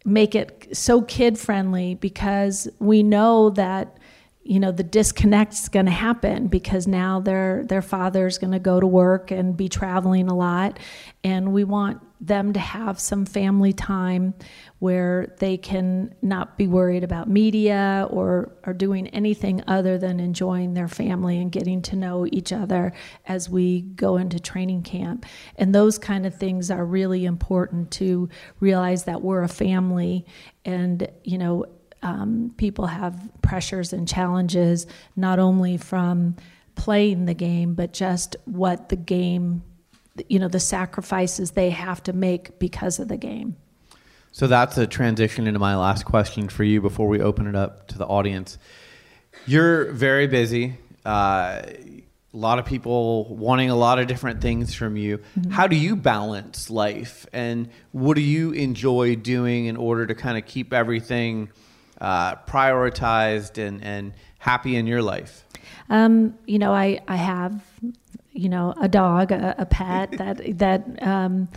make it so kid friendly because we know that you know the disconnect's going to happen because now their their father's going to go to work and be traveling a lot. And we want them to have some family time where they can not be worried about media or or doing anything other than enjoying their family and getting to know each other as we go into training camp. And those kind of things are really important to realize that we're a family and you know um, people have pressures and challenges, not only from playing the game, but just what the game, you know, the sacrifices they have to make because of the game. So that's a transition into my last question for you before we open it up to the audience. You're very busy. Uh, a lot of people wanting a lot of different things from you. Mm-hmm. How do you balance life, and what do you enjoy doing in order to kind of keep everything? uh, prioritized and, and happy in your life? Um, you know, I, I have, you know, a dog, a, a pet [laughs] that, that, um,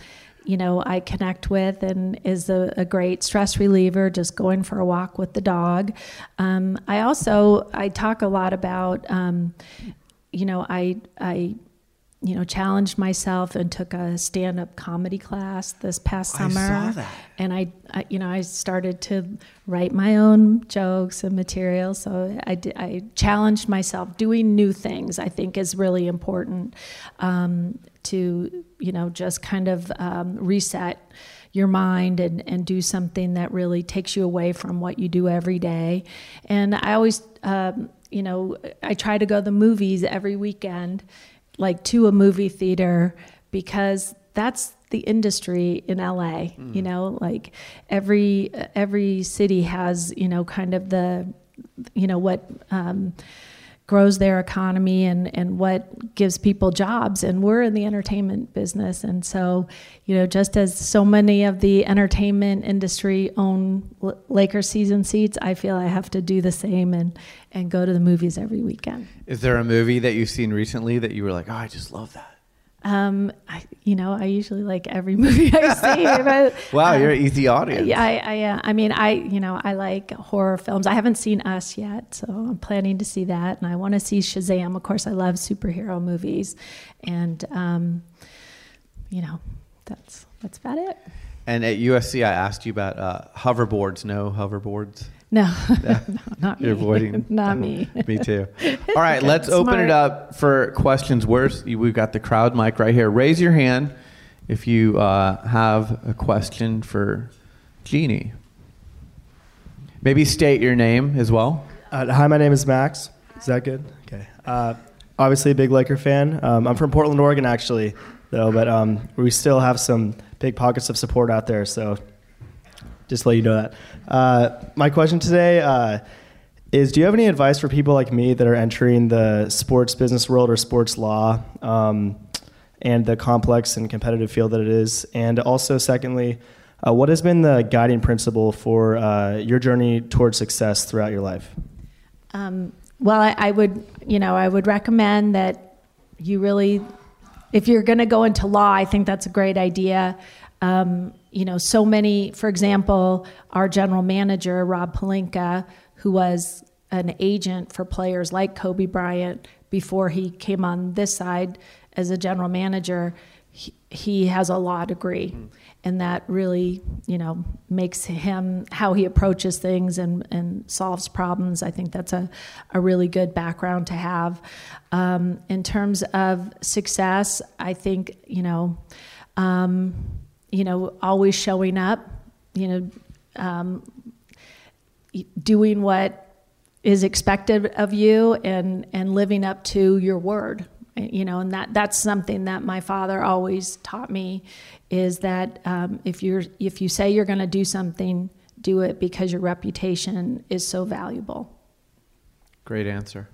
you know, I connect with and is a, a, great stress reliever, just going for a walk with the dog. Um, I also, I talk a lot about, um, you know, I, I you know, challenged myself and took a stand-up comedy class this past summer. I saw that. And I, I, you know, I started to write my own jokes and material. So I, I challenged myself. Doing new things, I think, is really important um, to, you know, just kind of um, reset your mind and, and do something that really takes you away from what you do every day. And I always, um, you know, I try to go to the movies every weekend like to a movie theater because that's the industry in LA. Mm. You know, like every every city has you know kind of the you know what. Um, grows their economy and, and what gives people jobs. And we're in the entertainment business. And so, you know, just as so many of the entertainment industry own Lakers season seats, I feel I have to do the same and, and go to the movies every weekend. Is there a movie that you've seen recently that you were like, oh, I just love that? Um, I, you know, I usually like every [laughs] movie I see. but, [laughs] wow, um, you're an easy audience. Yeah, I, I, uh, I mean, I, you know, I like horror films. I haven't seen Us yet, so I'm planning to see that, and I want to see Shazam. Of course, I love superhero movies, and um, you know, that's that's about it. And at USC, I asked you about uh, hoverboards. No hoverboards. [laughs] No, no [laughs] not You're me. avoiding. [laughs] not me. me too. All right, let's Smart. open it up for questions. Where's we've got the crowd mic right here. Raise your hand if you uh, have a question for Jeanie. Maybe state your name as well. Uh, hi, my name is Max. Is that good? Okay. Uh, obviously, a big Laker fan. Um, I'm from Portland, Oregon, actually, though, but um, we still have some big pockets of support out there. So just let you know that. Uh, my question today uh, is: Do you have any advice for people like me that are entering the sports business world or sports law, um, and the complex and competitive field that it is? And also, secondly, uh, what has been the guiding principle for uh, your journey towards success throughout your life? Um, well, I, I would, you know, I would recommend that you really if you're going to go into law, I think that's a great idea. Um, you know, so many, for example, our general manager, Rob Pelinka, who was an agent for players like Kobe Bryant before he came on this side as a general manager, he, he has a law degree. Mm. And that really, you know, makes him how he approaches things and, and solves problems. I think that's a, a really good background to have. Um, in terms of success, I think, you know, um, you know, always showing up, you know, um, doing what is expected of you and, and living up to your word. You know and that that's something that my father always taught me is that um, if you're if you say you're going to do something do it because your reputation is so valuable. Great answer.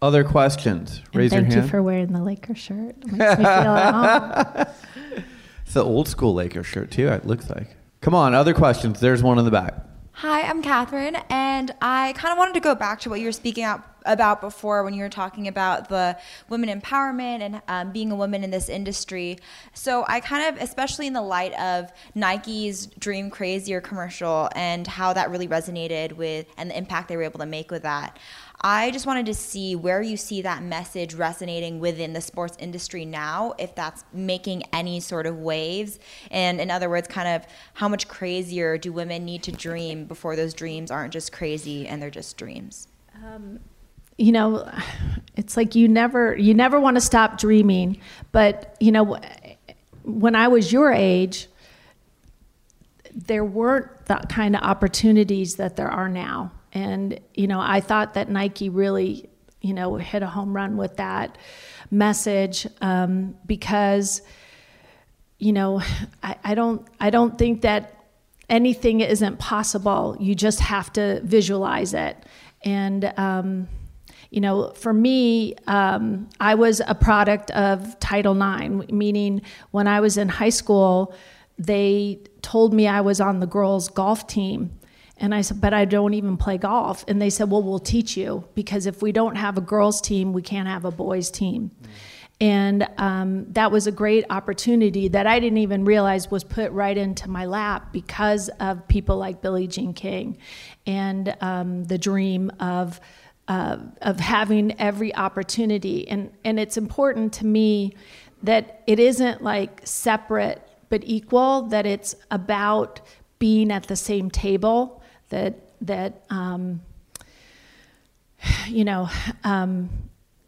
Other questions? Raise your hand thank you for wearing the laker shirt. It makes me [laughs] feel at home It's the old school Lakers shirt too. It looks like. Come on, other questions. There's one in the back. Hi, I'm Catherine, and I kind of wanted to go back to what you were speaking out about before when you were talking about the women empowerment and um, being a woman in this industry. So I kind of, especially in the light of Nike's Dream Crazier commercial and how that really resonated with and the impact they were able to make with that. I just wanted to see where you see that message resonating within the sports industry now, if that's making any sort of waves. And in other words, kind of how much crazier do women need to dream before those dreams aren't just crazy and they're just dreams? Um, you know, it's like you never you never want to stop dreaming, but you know, when I was your age, there weren't the kind of opportunities that there are now. And, you know, I thought that Nike really, you know, hit a home run with that message um, because, you know, [sighs] I, I don't I don't think that anything isn't possible. You just have to visualize it. And um, you know, for me, um, I was a product of Title IX, meaning when I was in high school, they told me I was on the girls' golf team. And I said, but I don't even play golf. And they said, well, we'll teach you because if we don't have a girls' team, we can't have a boys' team. And um, that was a great opportunity that I didn't even realize was put right into my lap because of people like Billie Jean King and um, the dream of uh, of having every opportunity. And, and it's important to me that it isn't like separate but equal, that it's about being at the same table, that, that um, you know, um,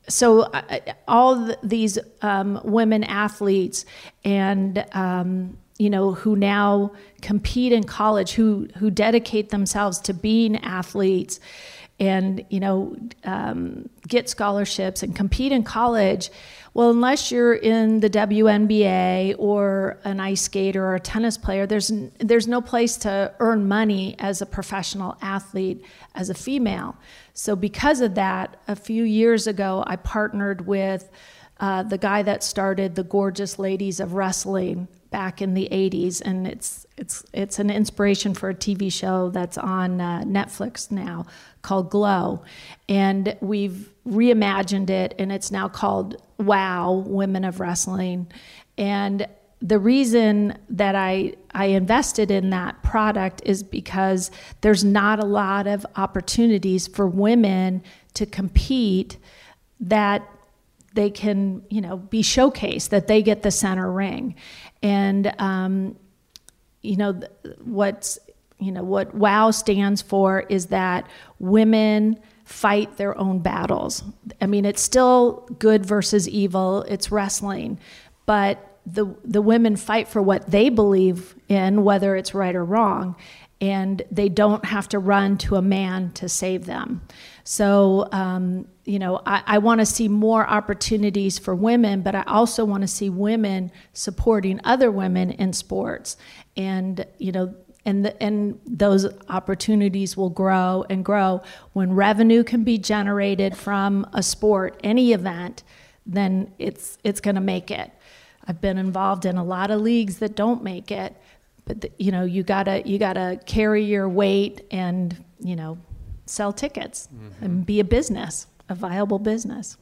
so uh, all th- these um, women athletes and um, you know who now compete in college who who dedicate themselves to being athletes and you know um, get scholarships and compete in college well unless you're in the WNBA or an ice skater or a tennis player there's there's no place to earn money as a professional athlete as a female. So because of that a few years ago I partnered with uh, the guy that started the gorgeous ladies of wrestling back in the 80s and it's it's it's an inspiration for a TV show that's on uh, Netflix now called Glow. And we've reimagined it and it's now called Wow Women of Wrestling. And the reason that I, I invested in that product is because there's not a lot of opportunities for women to compete that they can you know be showcased that they get the center ring. And um, you know what's you know what wow stands for is that women fight their own battles. I mean it's still good versus evil. It's wrestling. But the the women fight for what they believe in whether it's right or wrong. And they don't have to run to a man to save them so, um, you know, I, I want to see more opportunities for women, but I also want to see women supporting other women in sports. And, you know, and, the, and those opportunities will grow and grow. When revenue can be generated from a sport, any event, then it's, it's going to make it. I've been involved in a lot of leagues that don't make it, but the, you know you gotta you gotta carry your weight and you know sell tickets mm-hmm. and be a business, a viable business.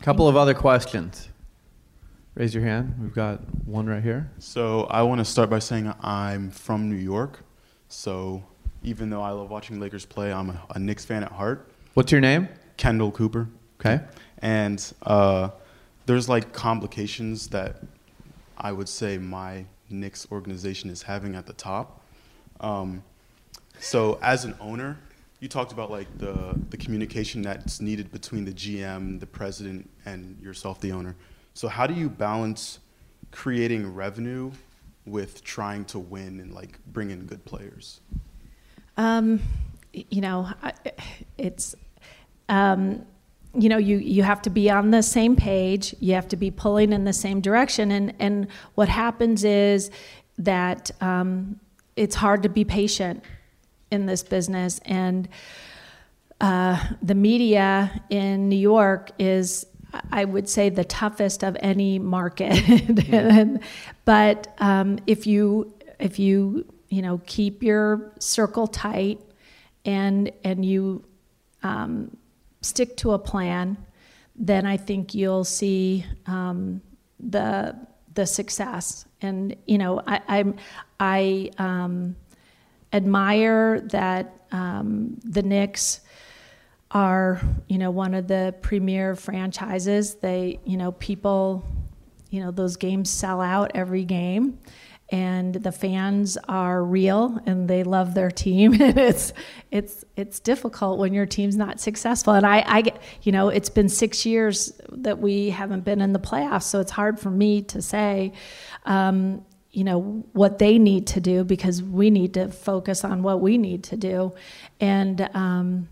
A couple of other questions. Raise your hand. We've got one right here. So I want to start by saying I'm from New York. So even though I love watching Lakers play, I'm a, a Knicks fan at heart. What's your name? Kendall Cooper. Okay. And uh, there's like complications that I would say my Knicks organization is having at the top. Um, so as an owner, you talked about like the the communication that's needed between the GM, the president, and yourself, the owner. So how do you balance creating revenue with trying to win and like bring in good players? Um, you know, it's. Um, you know you you have to be on the same page you have to be pulling in the same direction and and what happens is that um, it's hard to be patient in this business, and uh, the media in New York is, I would say, the toughest of any market. [laughs] but um, if you if you you know, keep your circle tight, and and you um, stick to a plan, then I think you'll see um, the the success. And you know, I I'm, I um, admire that um, the Knicks are you know one of the premier franchises. They you know people you know those games sell out every game and the fans are real and they love their team [laughs] and it's it's it's difficult when your team's not successful and I, I you know it's been six years that we haven't been in the playoffs so it's hard for me to say um, you know what they need to do because we need to focus on what we need to do and um,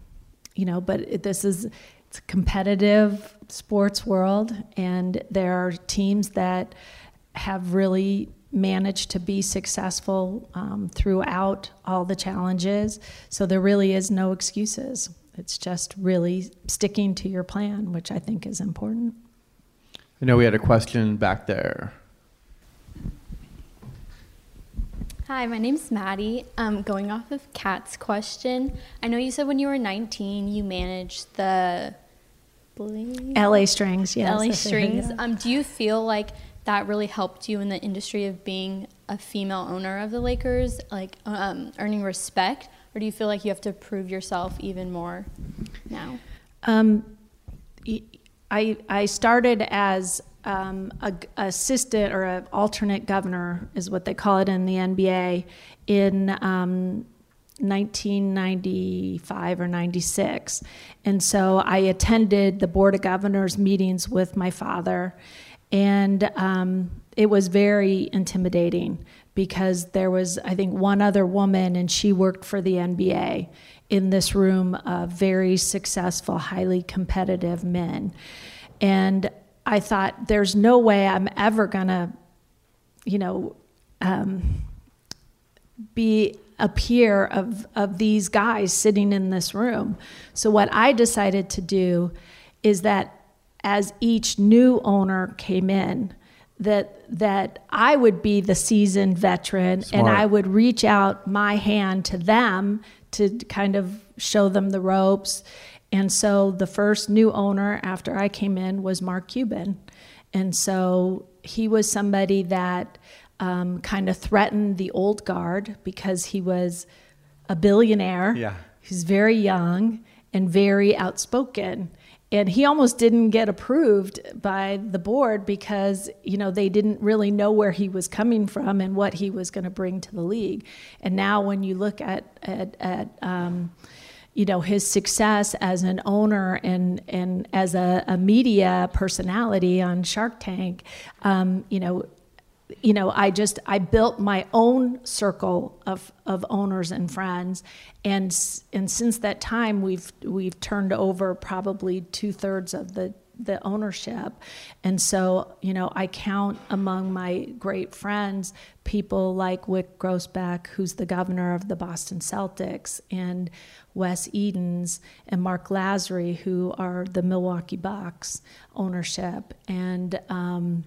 you know but this is it's a competitive sports world and there are teams that have really managed to be successful um, throughout all the challenges. So there really is no excuses. It's just really sticking to your plan, which I think is important. I know we had a question back there. Hi, my name's Maddie. Um, going off of Kat's question, I know you said when you were 19 you managed the LA Strings, yes. LA [laughs] Strings. Yeah. Um, do you feel like that really helped you in the industry of being a female owner of the Lakers, like um, earning respect, or do you feel like you have to prove yourself even more now? Um, I I started as um, a, assistant or an alternate governor is what they call it in the NBA in um, 1995 or 96. And so I attended the Board of Governors meetings with my father and um, it was very intimidating because there was, I think, one other woman, and she worked for the NBA in this room of very successful, highly competitive men. And I thought, there's no way I'm ever going to, you know, um, be a peer of, of these guys sitting in this room. So, what I decided to do is that as each new owner came in that that I would be the seasoned veteran Smart. and I would reach out my hand to them to kind of show them the ropes. And so the first new owner after I came in was Mark Cuban. And so he was somebody that um, kind of threatened the old guard because he was a billionaire. Yeah. He's very young and very outspoken and he almost didn't get approved by the board because you know they didn't really know where he was coming from and what he was going to bring to the league and now when you look at at, at um, you know his success as an owner and and as a, a media personality on Shark Tank, um, you know you know, I just I built my own circle of, of owners and friends, and and since that time we've we've turned over probably two thirds of the the ownership, and so you know I count among my great friends people like Wyc Grousbeck, who's the governor of the Boston Celtics, and Wes Edens and Mark Lasry, who are the Milwaukee Bucks ownership, and um,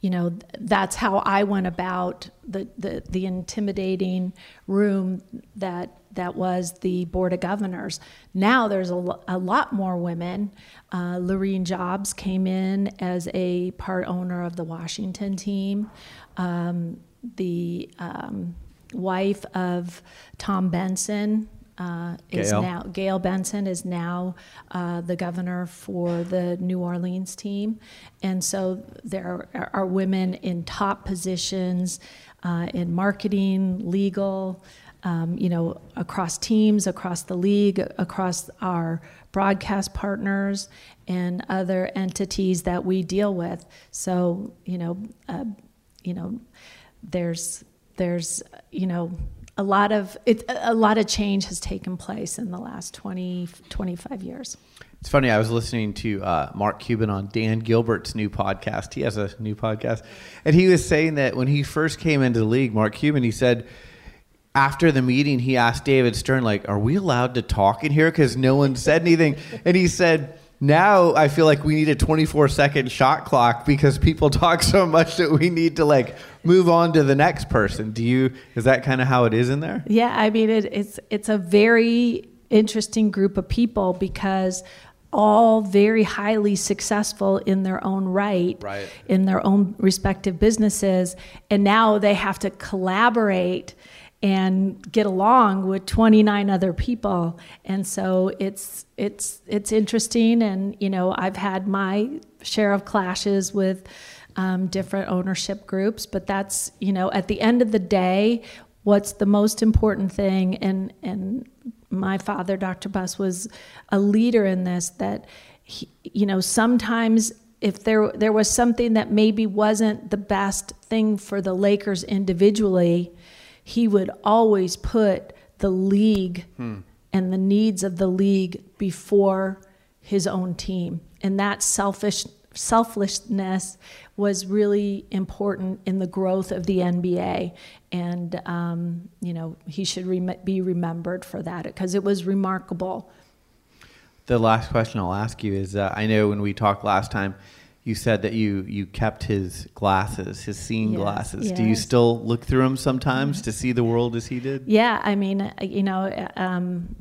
you know that's how I went about the, the, the intimidating room that that was the board of governors. Now there's a, a lot more women. Uh, Laurene Jobs came in as a part owner of the Washington team. Um, the um, wife of Tom Benson uh, is Gayle. now Gayle Benson is now uh, the governor for the New Orleans team, and so there are, are women in top positions uh, in marketing, legal, um, you know, across teams, across the league, across our broadcast partners and other entities that we deal with. So you know, uh, you know, there's there's you know a lot of it, a lot of change has taken place in the last 20 25 years. It's funny i was listening to uh, mark cuban on dan gilbert's new podcast. He has a new podcast. And he was saying that when he first came into the league mark cuban he said after the meeting he asked david stern like are we allowed to talk in here? Because no one said anything. And he said now I feel like we need a 24 second shot clock because people [laughs] talk so much that we need to like move on to the next person. Do you? Is that kind of how it is in there? Yeah, I mean it, it's it's a very interesting group of people because all very highly successful in their own right, Right. in their own respective businesses, and now they have to collaborate and get along with 29 other people and so it's it's it's interesting and you know I've had my share of clashes with um, different ownership groups but that's you know at the end of the day what's the most important thing and and my father Dr. Buss was a leader in this that he, you know sometimes if there there was something that maybe wasn't the best thing for the Lakers individually he would always put the league and the needs of the league before his own team. And that selfish selflessness was really important in the growth of the NBA. And, um, you know, he should be remembered for that because it was remarkable. The last question I'll ask you is uh, I know when we talked last time, you said that you, you kept his glasses, his seeing Yes, glasses. Do you still look through them sometimes to see the world as he did? Yeah, I mean, uh, you know, um,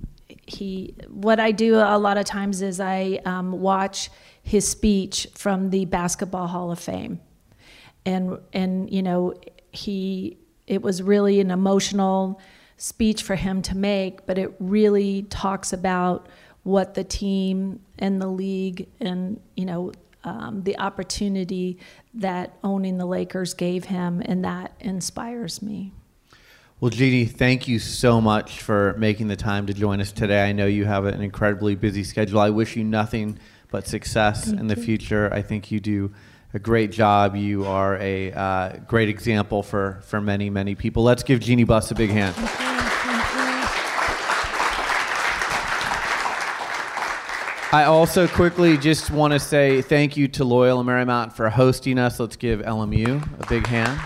he. What I do a lot of times is I um, watch his speech from the Basketball Hall of Fame, and and you know, he. It was really an emotional speech for him to make, but it really talks about what the team and the league and you know um, the opportunity that owning the Lakers gave him, and that inspires me. Well, Jeanie, thank you so much for making the time to join us today. I know you have an incredibly busy schedule. I wish you nothing but success in the future. I think you do a great job. You are a uh, great example for, for many, many people. Let's give Jeanie Buss a big hand. I also quickly just want to say thank you to Loyola Marymount for hosting us. Let's give LMU a big hand.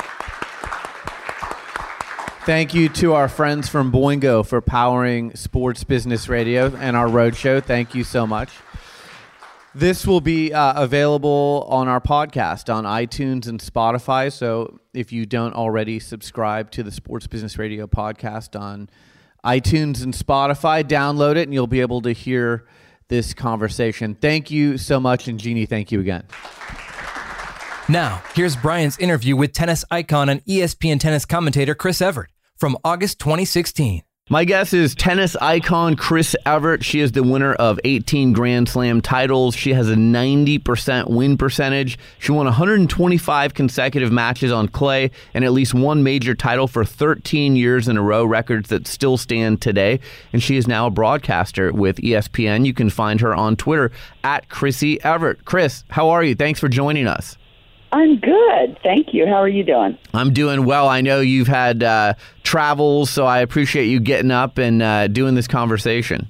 Thank you to our friends from Boingo for powering Sports Business Radio and our roadshow. Thank you so much. This will be uh, available on our podcast on iTunes and Spotify. So if you don't already subscribe to the Sports Business Radio podcast on iTunes and Spotify, download it and you'll be able to hear this conversation. Thank you so much. And Jeanie, thank you again. Now, here's Brian's interview with tennis icon and ESPN tennis commentator Chris Evert from August 2016. My guess is tennis icon Chris Evert. She is the winner of 18 Grand Slam titles. She has a 90% win percentage. She won 125 consecutive matches on clay and at least one major title for 13 years in a row, records that still stand today. And she is now a broadcaster with ESPN. You can find her on Twitter at Chrissie Evert. Chris, how are you? Thanks for joining us. I'm good. Thank you. How are you doing? I'm doing well. I know you've had uh, travels, so I appreciate you getting up and uh, doing this conversation.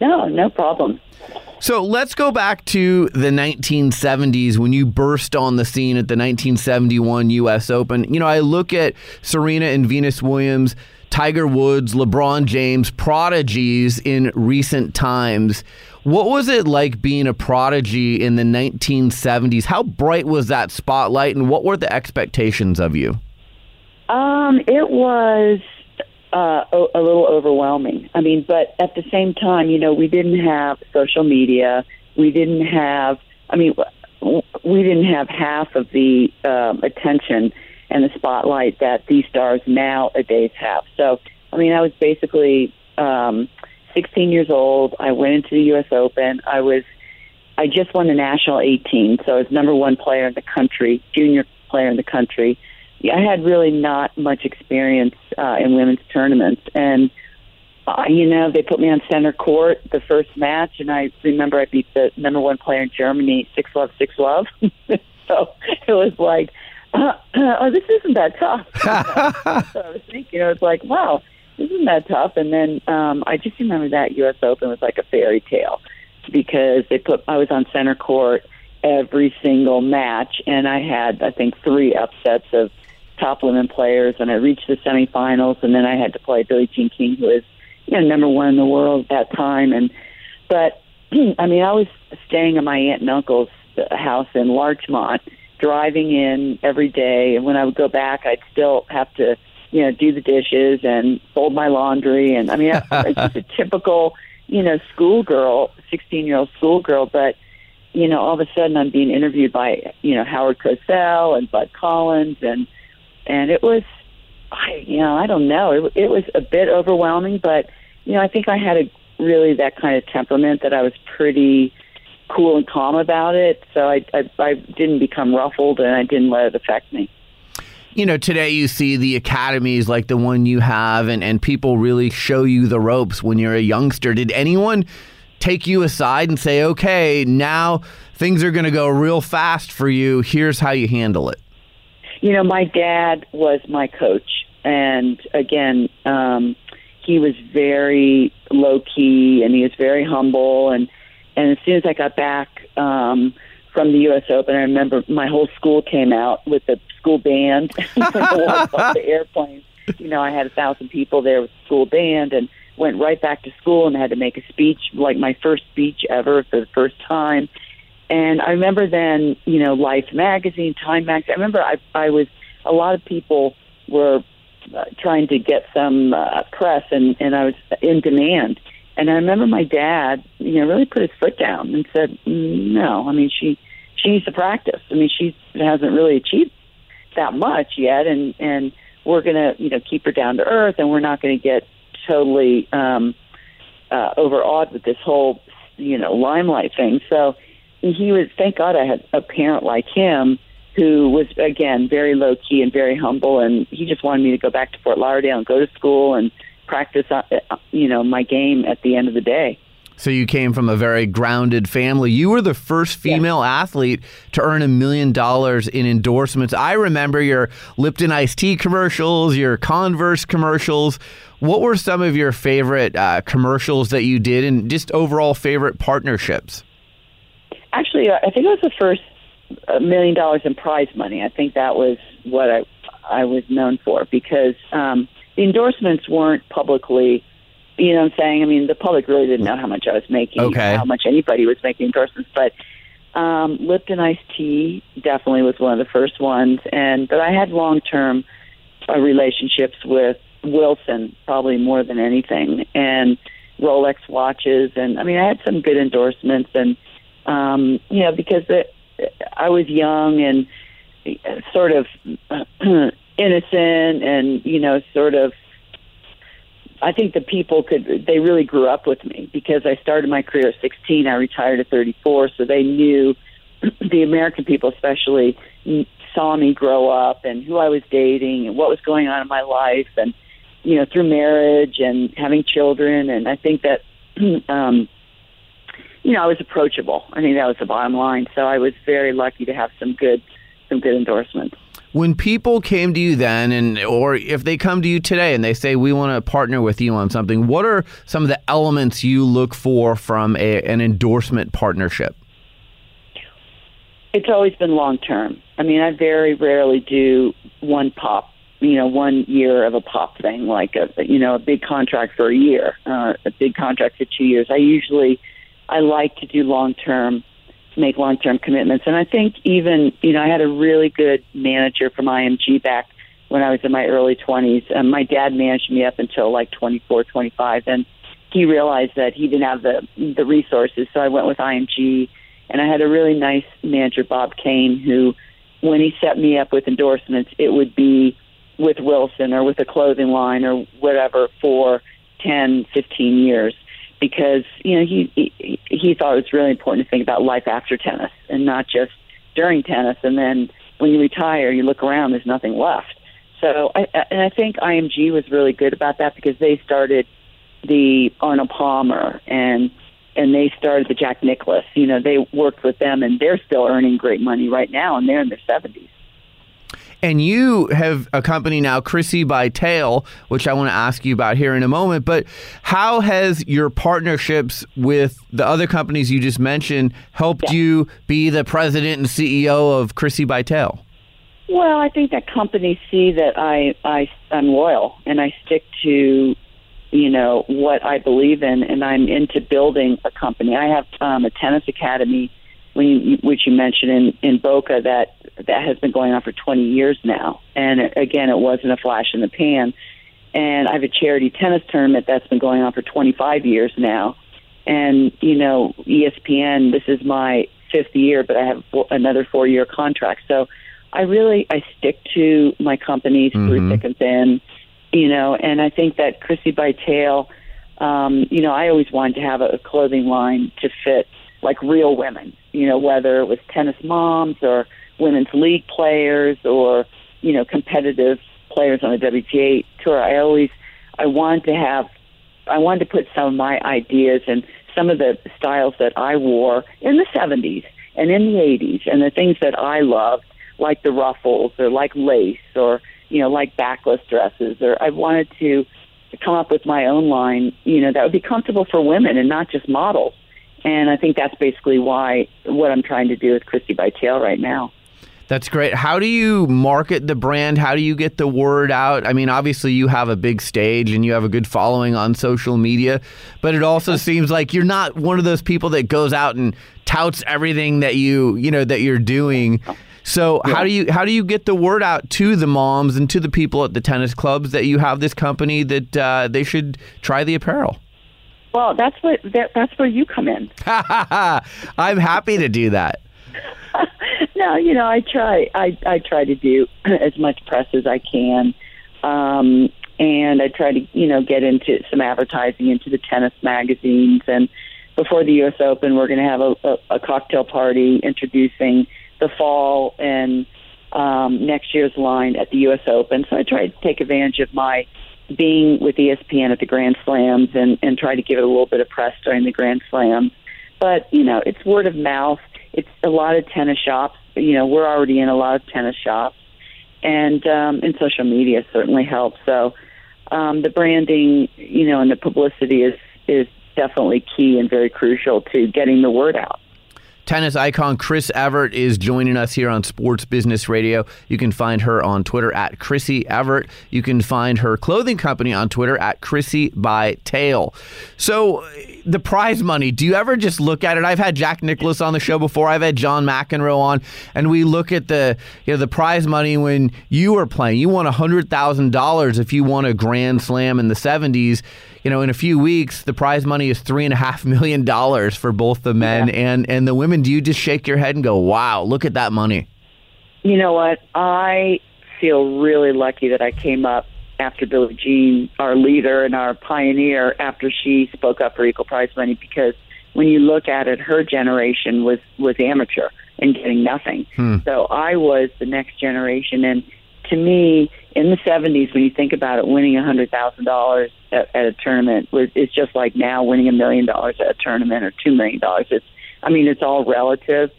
No, no problem. So let's go back to the 1970s when you burst on the scene at the 1971 U.S. Open. You know, I look at Serena and Venus Williams, Tiger Woods, LeBron James, prodigies in recent times. What was it like being a prodigy in the 1970s? How bright was that spotlight, and what were the expectations of you? Um, it was uh, a, little overwhelming. I mean, but at the same time, you know, we didn't have social media. We didn't have. I mean, we didn't have half of the um, attention and the spotlight that these stars nowadays have. So, I mean, I was basically um, 16 years old. I went into the U.S. Open. I was. I just won the national 18, so I was number one player in the country, junior player in the country. I had really not much experience uh, in women's tournaments, and uh, you know they put me on center court the first match, and I remember I beat the number one player in Germany, six love, six love. [laughs] so it was like, uh, [clears throat] oh, this isn't that tough. [laughs] so I was thinking, I was like, wow, isn't that tough. And then um, I just remember that U.S. Open was like a fairy tale because they put I was on center court every single match, and I had I think three upsets of top women players, and I reached the semifinals, and then I had to play Billie Jean King, who was you know number one in the world at that time, and but [clears throat] I mean I was staying at my aunt and uncle's house in Larchmont, driving in every day, and when I would go back, I'd still have to, you know, do the dishes and fold my laundry, and I mean, [laughs] it's just a typical, you know, schoolgirl, sixteen-year-old schoolgirl, but you know, all of a sudden I'm being interviewed by, you know, Howard Cosell and Bud Collins. And and it was I you know, I don't know. It it was a bit overwhelming, but you know, I think I had a really that kind of temperament that I was pretty cool and calm about it. So I I, I didn't become ruffled and I didn't let it affect me you know, today you see the academies like the one you have, and, and people really show you the ropes when you're a youngster. Did anyone take you aside and say, okay, now things are going to go real fast for you. Here's how you handle it? You know, my dad was my coach. And again, um, he was very low key and he was very humble. And, and as soon as I got back um, from the U.S. Open, I remember my whole school came out with the school band. [laughs] the airplane. You know, I had a thousand people there with the school band. And went right back to school and had to make a speech, like my first speech ever for the first time. And I remember then, you know, Life magazine, Time magazine. I remember I, I was a lot of people were uh, trying to get some uh, press, and and I was in demand. And I remember my dad, you know, really put his foot down and said, "No, I mean she she needs to practice. I mean she hasn't really achieved that much yet, and and we're gonna you know keep her down to earth, and we're not to get totally um, uh, overawed with this whole, you know, limelight thing. So he was. Thank God I had a parent like him who was again very low key and very humble, and he just wanted me to go back to Fort Lauderdale and go to school and practice, uh, you know, my game at the end of the day. So you came from a very grounded family. You were the first female yeah. athlete to earn a million dollars in endorsements. I remember your Lipton iced tea commercials, your Converse commercials. What were some of your favorite uh, commercials that you did, and just overall favorite partnerships? Actually, I think it was the first uh, million dollars in prize money. I think that was what I I was known for because um, the endorsements weren't publicly. You know what I'm saying? I mean, the public really didn't know how much I was making, okay. how much anybody was making endorsements. But um, Lipton iced tea definitely was one of the first ones, and but I had long term uh, relationships with Wilson probably more than anything, and Rolex watches, and I mean I had some good endorsements, and um, you know because it, I was young and sort of [clears throat] innocent, and you know sort of. I think the people could they really grew up with me because I started my career at 16. I retired at 34, so they knew [clears throat] the American people especially saw me grow up and who I was dating and what was going on in my life and you know, through marriage and having children. And I think that, [clears throat] um, you know, I was approachable. I think that was the bottom line. So I was very lucky to have some good, some good endorsements. When people came to you then, and or if they come to you today and they say we want to partner with you on something, what are some of the elements you look for from a, an endorsement partnership? It's always been long term. I mean, I very rarely do one pop you know one year of a pop thing like a you know a big contract for a year uh, a big contract for two years i usually i like to do long term make long term commitments. And i think even you know i had a really good manager from img back when i was in my early 20s um, my dad managed me up until like 24 25 and he realized that he didn't have the the resources. So i went with img and i had a really nice manager bob kain who when he set me up with endorsements it would be with Wilson or with a clothing line or whatever for 10, 15 years because you know he, he he thought it was really important to think about life after tennis and not just during tennis. And then when you retire you look around there's nothing left. So I and I think IMG was really good about that because they started the Arnold Palmer and and they started the Jack Nicklaus. You know they worked with them and they're still earning great money right now and they're in their 70s and you have a company now, Chrissie by Tail, which I want to ask you about here in a moment. But how has your partnerships with the other companies you just mentioned helped yeah. you be the president and CEO of Chrissie by Tail? Well, I think that companies see that I, I I'm loyal and I stick to you know, what I believe in, and I'm into building a company. I have um, a tennis academy, when you, which you mentioned in, in Boca, that that has been going on for 20 years now. And again, it wasn't a flash in the pan. And I have a charity tennis tournament that's been going on for 25 years now. And you know, ESPN, this is my fifth year, but I have another four year contract. So I really I stick to my companies mm-hmm. through thick and thin, you know. And I think that Chrissie by Tail, um, you know, I always wanted to have a, a clothing line to fit like real women, you know, whether it was tennis moms or women's league players or you know competitive players on the WTA tour. I always I wanted to have I wanted to put some of my ideas and some of the styles that I wore in the 70s and in the 80s and the things that I loved like the ruffles or like lace or you know like backless dresses or I wanted to come up with my own line you know that would be comfortable for women and not just models and I think that's basically why what I'm trying to do with Chrissie by Tail right now. That's great. How do you market the brand? How do you get the word out? I mean, obviously you have a big stage and you have a good following on social media, but it also seems like you're not one of those people that goes out and touts everything that you, you know, that you're doing. So yeah. how do you how do you get the word out to the moms and to the people at the tennis clubs that you have this company that uh, they should try the apparel? Well, that's what that, that's where you come in. [laughs] I'm happy to do that. [laughs] no, you know, I try. I I try to do [clears throat] as much press as I can, um, and I try to you know get into some advertising into the tennis magazines. And before the U.S. Open, we're going to have a, a, a cocktail party introducing the fall and um, next year's line at the U.S. Open. So I try to take advantage of my being with ESPN at the Grand Slams and and try to give it a little bit of press during the Grand Slams. But you know, it's word of mouth it's a lot of tennis shops. You know, we're already in a lot of tennis shops, and um, and social media certainly helps. So um, the branding, you know, and the publicity is is definitely key and very crucial to getting the word out. Tennis icon Chris Evert is joining us here on Sports Business Radio. You can find her on Twitter at Chrissie Evert. You can find her clothing company on Twitter at Chrissie by Tail. So, the prize money, do you ever just look at it? I've had Jack Nicklaus on the show before. I've had John McEnroe on, and we look at the you know the prize money when you were playing. You won hundred thousand dollars if you won a Grand Slam in the seventies you know, in a few weeks, the prize money is three and a half million dollars for both the men yeah. and and the women. Do you just shake your head and go, "Wow, look at that money"? You know what? I feel really lucky that I came up after Billie Jean, our leader and our pioneer, after she spoke up for equal prize money, because when you look at it, her generation was was amateur and getting nothing. Hmm. So I was the next generation, and to me, in the 70s, when you think about it, winning a $100,000 at, at a tournament was is just like now winning a million dollars at a tournament or $2 million. It's, I mean, it's all relative.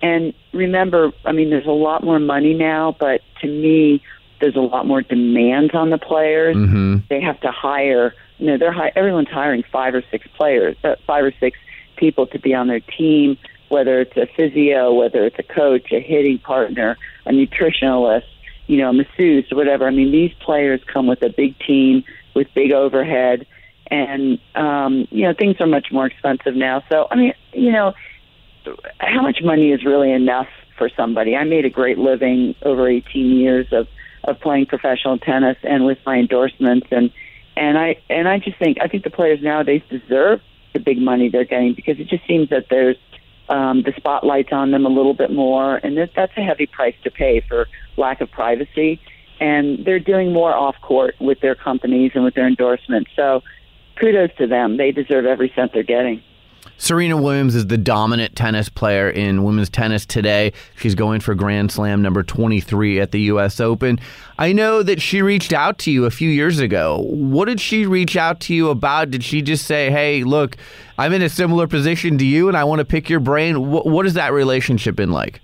And remember, I mean, there's a lot more money now, but to me, there's a lot more demands on the players. Mm-hmm. They have to hire, you know, they're hi- everyone's hiring five or six players, uh, five or six people to be on their team, whether it's a physio, whether it's a coach, a hitting partner, a nutritionalist, you know, masseuse or whatever. I mean, these players come with a big team with big overhead, and um, you know, things are much more expensive now. So, I mean, you know, how much money is really enough for somebody? I made a great living over 18 years of of playing professional tennis and with my endorsements and and I and I just think I think the players nowadays deserve the big money they're getting because it just seems that there's um, the spotlight's on them a little bit more, and that, that's a heavy price to pay for lack of privacy. And they're doing more off court with their companies and with their endorsements. So kudos to them. They deserve every cent they're getting. Serena Williams is the dominant tennis player in women's tennis today. She's going for Grand Slam number 23 at the U.S. Open. I know that she reached out to you a few years ago. What did she reach out to you about? Did she just say, hey, look, I'm in a similar position to you and I want to pick your brain? What, what has that relationship been like?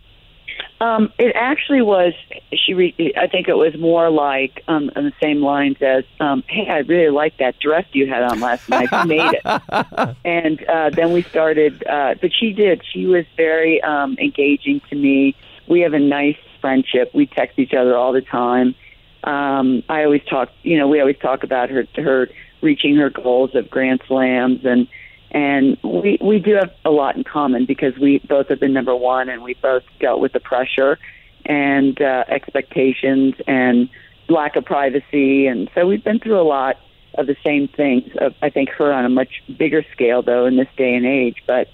Um, it actually was. She, re- I think it was more like um, on the same lines as, um, "Hey, I really like that dress you had on last night. Who made it?" [laughs] and uh, then we started. Uh, but she did. She was very um, engaging to me. We have a nice friendship. We text each other all the time. Um, I always talk. You know, we always talk about her her reaching her goals of Grand Slams and and we we do have a lot in common because we both have been number one and we both dealt with the pressure and uh, expectations and lack of privacy and so we've been through a lot of the same things. Uh, I think her on a much bigger scale though in this day and age, but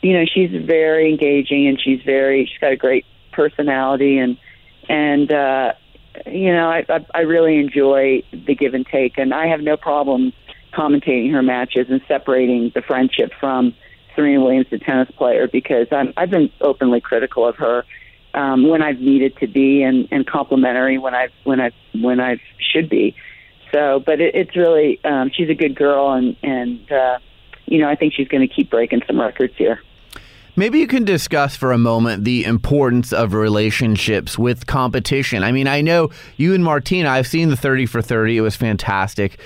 you know she's very engaging and she's very she's got a great personality and and uh, you know I, I I really enjoy the give and take and I have no problem commentating her matches and separating the friendship from Serena Williams, the tennis player, because I'm, I've been openly critical of her um, when I've needed to be, and, and complimentary when I've when I when I should be. So, but it, it's really um, she's a good girl, and and uh, you know I think she's going to keep breaking some records here. Maybe you can discuss for a moment the importance of relationships with competition. I mean, I know you and Martina, I've seen the 30 for 30. It was fantastic.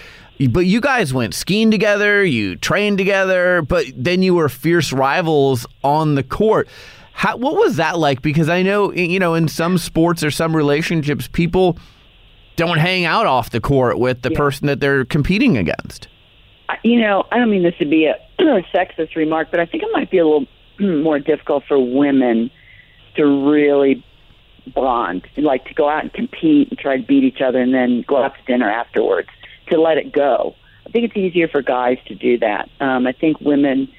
But you guys went skiing together, you trained together, but then you were fierce rivals on the court. How, what was that like? Because I know, you know, in some sports or some relationships, people don't hang out off the court with the yeah. person that they're competing against. You know, I don't mean this to be a [clears throat] sexist remark, but I think it might be a little [clears throat] more difficult for women to really bond, like to go out and compete and try to beat each other and then go out to dinner afterwards to let it go. I think it's easier for guys to do that. Um, I think women,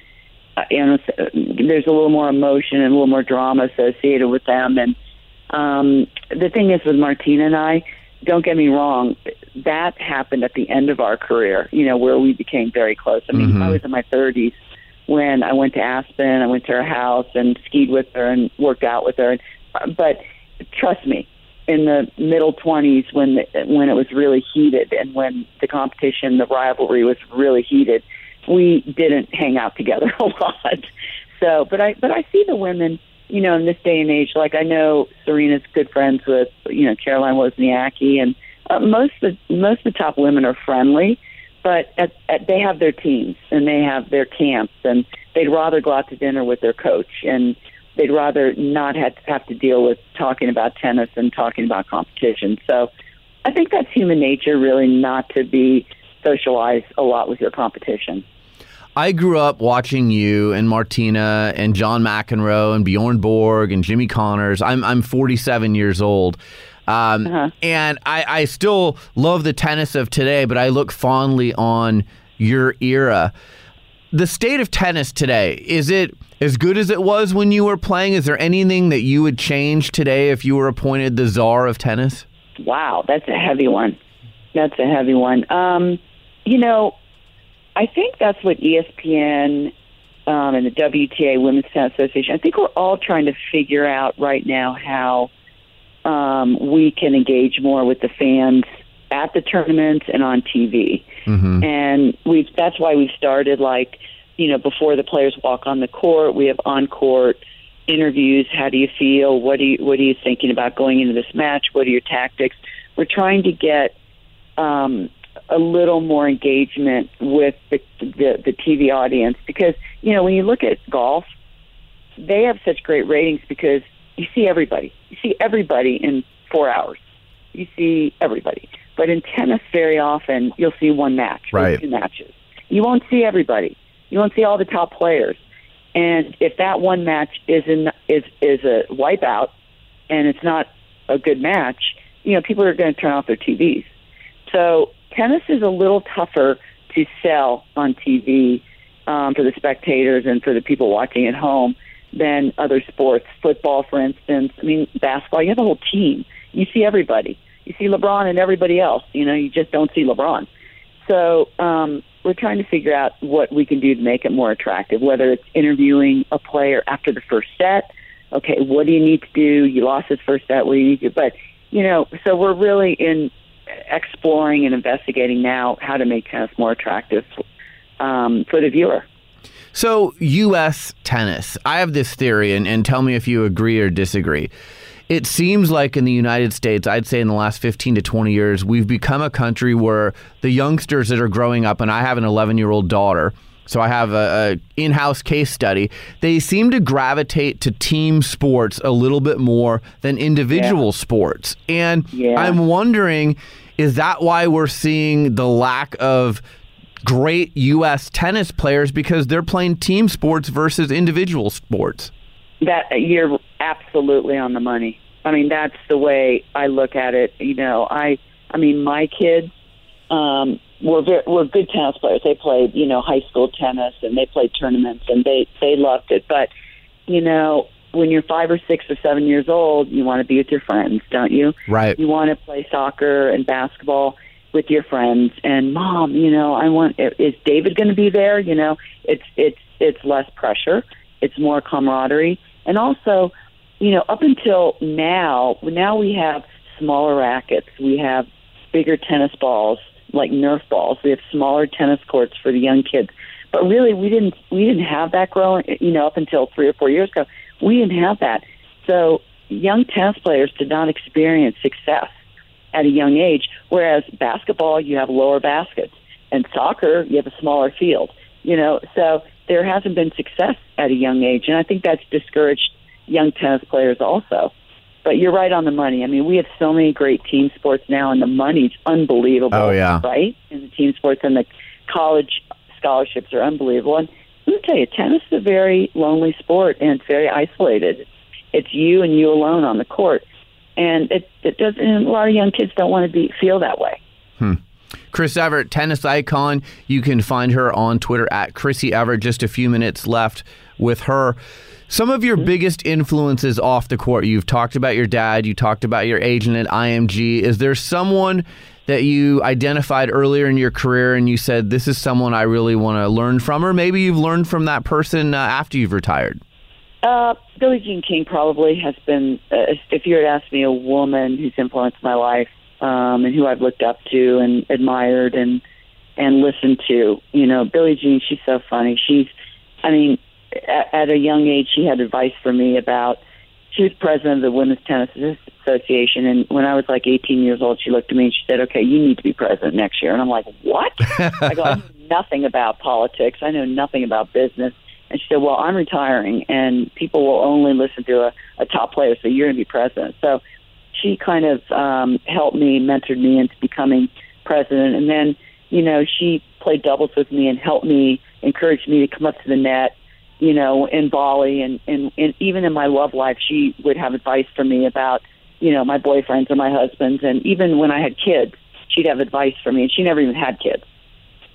uh, you know, there's a little more emotion and a little more drama associated with them. And um, the thing is with Martina and I, don't get me wrong, that happened at the end of our career, you know, where we became very close. I mean, mm-hmm. I was in my 30s when I went to Aspen, I went to her house and skied with her and worked out with her. But trust me, in the middle 20s when the, when it was really heated and when the competition, the rivalry was really heated, we didn't hang out together [laughs] a lot. So, but I but I see the women, you know, in this day and age. Like I know Serena's good friends with you know Caroline Wozniacki, and uh, most of the, most of the top women are friendly, but at, at, they have their teams and they have their camps, and they'd rather go out to dinner with their coach and they'd rather not have to, have to deal with talking about tennis and talking about competition. So I think that's human nature, really, not to be socialized a lot with your competition. I grew up watching you and Martina and John McEnroe and Bjorn Borg and Jimmy Connors. I'm I'm 47 years old. Um, uh-huh. And I, I still love the tennis of today, but I look fondly on your era. The state of tennis today, is it as good as it was when you were playing? Is there anything that you would change today if you were appointed the czar of tennis? Wow, that's a heavy one. That's a heavy one. Um, you know, I think that's what ESPN um, and the WTA Women's Tennis Association. I think we're all trying to figure out right now how um, we can engage more with the fans at the tournaments and on TV. Mm-hmm. And we that's why we started like you know, before the players walk on the court, we have on court interviews. How do you feel? What are you What are you thinking about going into this match? What are your tactics? We're trying to get um, a little more engagement with the, the the TV audience because you know when you look at golf, they have such great ratings because you see everybody. You see everybody in four hours. You see everybody. But in tennis, very often you'll see one match, right. two matches. You won't see everybody. You won't see all the top players. And if that one match is in is is a wipeout and it's not a good match, you know, people are going to turn off their TVs. So tennis is a little tougher to sell on TV um, for the spectators and for the people watching at home than other sports. Football, for instance. I mean, basketball. You have a whole team. You see everybody. You see LeBron and everybody else. You know, you just don't see LeBron. So um, we're trying to figure out what we can do to make it more attractive, whether it's interviewing a player after the first set. Okay, what do you need to do? You lost his first set. What do you need to do? But, you know, so we're really in exploring and investigating now how to make tennis more attractive um, for the viewer. So, U.S. tennis, I have this theory, and, and tell me if you agree or disagree it seems like in the United States, I'd say in the last 15 to 20 years, we've become a country where the youngsters that are growing up, and I have an 11 year old daughter, so I have a, a, in-house case study. They seem to gravitate to team sports a little bit more than individual yeah. sports, and yeah. I'm wondering, is that why we're seeing the lack of great U.S. tennis players because they're playing team sports versus individual sports. That you're absolutely on the money. I mean, that's the way I look at it. You know, I, I mean, my kids um, were very, were good tennis players. They played, you know, high school tennis and they played tournaments and they they loved it. But, you know, when you're five or six or seven years old, you want to be with your friends, don't you? Right. You want to play soccer and basketball with your friends. And mom, you know, I want. Is David going to be there? You know, it's it's it's less pressure. It's more camaraderie, and also, you know, up until now, now we have smaller rackets. We have bigger tennis balls, like Nerf balls. We have smaller tennis courts for the young kids. But really, we didn't we didn't have that growing. You know, up until three or four years ago, we didn't have that. So young tennis players did not experience success at a young age. Whereas basketball, you have lower baskets, and soccer, you have a smaller field. You know, so there hasn't been success at a young age, and I think that's discouraged young tennis players also. But you're right on the money. I mean, we have so many great team sports now, and the money's unbelievable. Oh, yeah. right in the team sports, and the college scholarships are unbelievable. And let me tell you, tennis is a very lonely sport, and it's very isolated. It's you and you alone on the court and it it doesn't. And a lot of young kids don't want to be feel that way. Hmm. Chris Evert, tennis icon. You can find her on Twitter at Chrissie Evert. Just a few minutes left with her. Some of your mm-hmm. biggest influences off the court. You've talked about your dad. You talked about your agent at IMG. Is there someone that you identified earlier in your career and you said, "This is someone I really want to learn from," or maybe you've learned from that person uh, after you've retired? Uh, Billie Jean King probably has been. Uh, if you had asked me a woman who's influenced my life um, and who I've looked up to and admired and and listened to, you know, Billie Jean. She's so funny. She's, I mean, at, a young age, she had advice for me about. She was president of the Women's Tennis Association, and when I was like 18 years old, she looked at me and she said, "Okay, you need to be president next year." And I'm like, "What?" I go, "I know [laughs] nothing about politics. I know nothing about business." And she said, Well, I'm retiring and people will only listen to a, a top player, so you're going to be president. So she kind of um, helped me, mentored me into becoming president. And then, you know, she played doubles with me and helped me, encouraged me to come up to the net, you know, in Bali. And, and, and even in my love life, she would have advice for me about, you know, my boyfriends or my husbands. And even when I had kids, she'd have advice for me. And she never even had kids.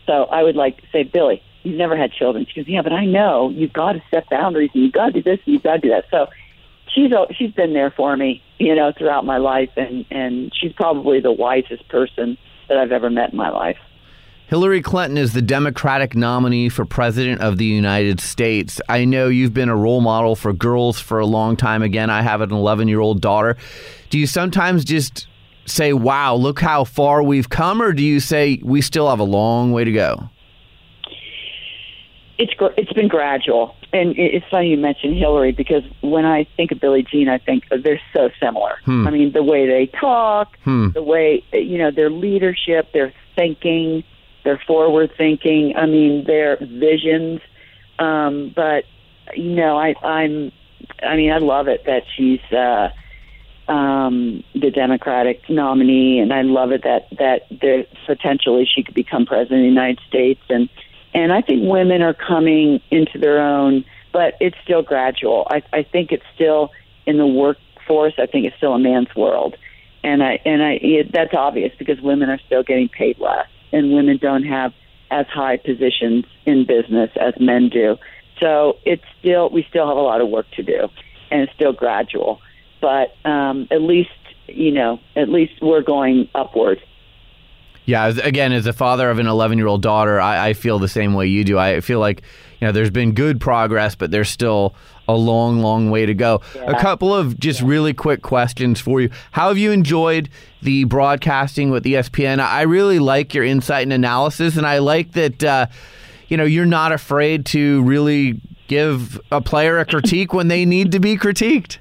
So I would like say, Billie, you've never had children. She goes, yeah, but I know you've got to set boundaries and you've got to do this and you've got to do that. So she's she's been there for me, you know, throughout my life, and and she's probably the wisest person that I've ever met in my life. Hillary Clinton is the Democratic nominee for President of the United States. I know you've been a role model for girls for a long time. Again, I have an 11 year old daughter. Do you sometimes just say, wow, look how far we've come, or do you say we still have a long way to go? It's it's been gradual, and it's funny you mentioned Hillary because when I think of Billie Jean, I think they're so similar. Hmm. I mean, the way they talk, hmm. the way you know their leadership, their thinking, their forward thinking. I mean, their visions. Um, but you know, I, I'm, I mean, I love it that she's uh, um, the Democratic nominee, and I love it that that there potentially she could become president of the United States and and I think women are coming into their own, but it's still gradual. I, I think it's still in the workforce. I think it's still a man's world, and I and I it, that's obvious because women are still getting paid less, and women don't have as high positions in business as men do. So it's still we still have a lot of work to do, and it's still gradual. But um, at least you know, at least we're going upward yeah, again, as a father of an 11 year old daughter, I, I, feel the same way you do. I feel like you know there's been good progress, but there's still a long, long way to go. Yeah. A couple of just yeah. really quick questions for you. How have you enjoyed the broadcasting with ESPN? I really like your insight and analysis, and I like that uh, you know you're not afraid to really give a player a [laughs] critique when they need to be critiqued.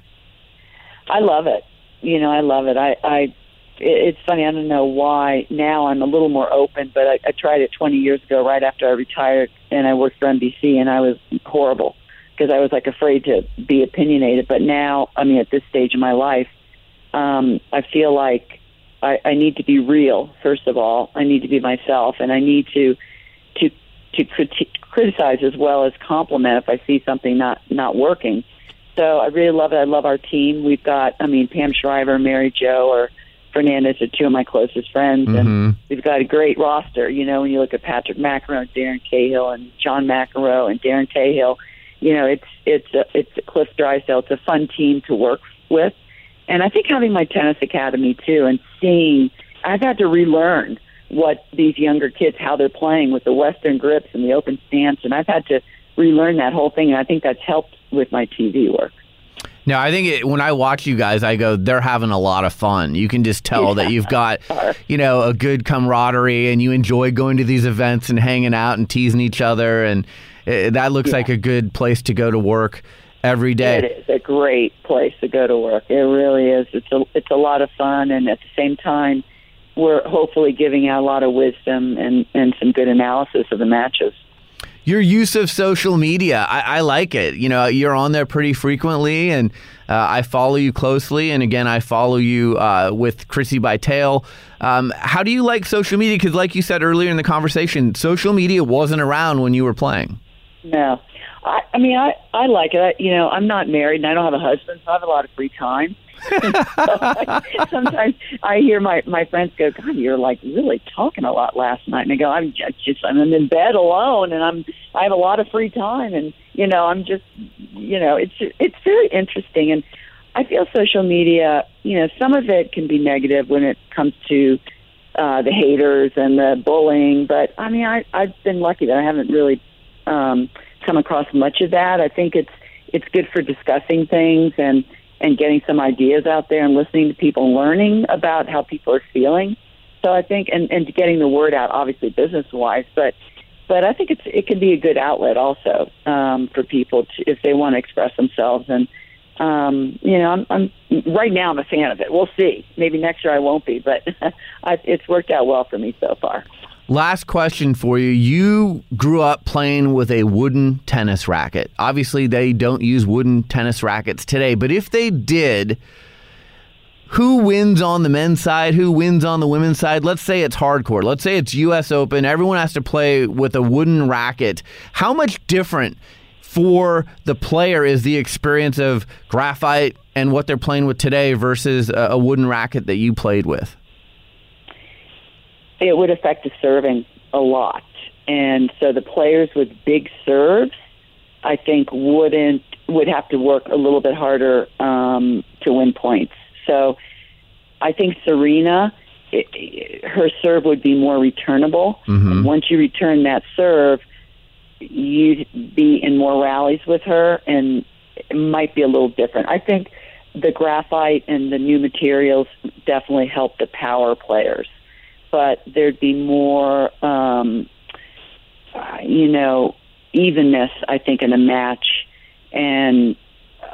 I love it. You know, I love it. I, I it's funny. I don't know why now I'm a little more open, but I, I tried it 20 years ago, right after I retired, and I worked for NBC, and I was horrible because I was like afraid to be opinionated. But now, I mean, at this stage of my life, um, I feel like I, I need to be real. First of all, I need to be myself, and I need to to criti- criticize as well as compliment if I see something not not working. So I really love it. I love our team. We've got, I mean, Pam Shriver, Mary Joe, or Fernandez are two of my closest friends, Mhm. and we've got a great roster. You know, when you look at Patrick McEnroe, Darren Cahill, and John McEnroe, and Darren Cahill, you know, it's it's a, it's a Cliff Drysdale. It's a fun team to work with, and I think having my tennis academy too, and seeing, I've had to relearn what these younger kids how they're playing with the Western grips and the open stance, and I've had to relearn that whole thing, and I think that's helped with my TV work. No, I think it, when I watch you guys, I go, they're having a lot of fun. You can just tell that you've got, you know, a good camaraderie and you enjoy going to these events and hanging out and teasing each other. And uh that looks like a good place to go to work every day. It is a great place to go to work. It really is. It's a it's a lot of fun, and at the same time, we're hopefully giving out a lot of wisdom and and some good analysis of the matches. Your use of social media, I, I like it. You know, you're on there pretty frequently, and uh, I follow you closely. And again, I follow you uh, with Chrissie by Tail. Um, how do you like social media? Because, like you said earlier in the conversation, social media wasn't around when you were playing. No, I, I mean, I I like it. I, you know, I'm not married and I don't have a husband, so I have a lot of free time. [laughs] [laughs] Sometimes I hear my my friends go, "God, you're like really talking a lot last night," and I go, "I'm just, just I'm in bed alone, and I'm I have a lot of free time, and you know, I'm just, you know, it's it's very interesting, and I feel social media, you know, some of it can be negative when it comes to uh, the haters and the bullying, but I mean, I I've been lucky that I haven't really um, come across much of that. I think it's it's good for discussing things and and getting some ideas out there and listening to people, learning about how people are feeling. So I think and and getting the word out, obviously business wise, but but I think it's it can be a good outlet also um, for people to, if they want to express themselves. And um, you know, I'm, I'm right now I'm a fan of it. We'll see. Maybe next year I won't be, but [laughs] I, it's worked out well for me so far. Last question for you. You grew up playing with a wooden tennis racket. Obviously, they don't use wooden tennis rackets today, but if they did, who wins on the men's side? Who wins on the women's side? Let's say it's hardcore. Let's say it's US Open. Everyone has to play with a wooden racket. How much different for the player is the experience of graphite and what they're playing with today versus a wooden racket that you played with? It would affect the serving a lot. And so the players with big serves, I think, wouldn't would have to work a little bit harder um, to win points. So I think Serena, it, it, her serve would be more returnable. And once you return that serve, you'd be in more rallies with her, and it might be a little different. I think the graphite and the new materials definitely help the power players but there'd be more, um, you know, evenness, I think, in a match and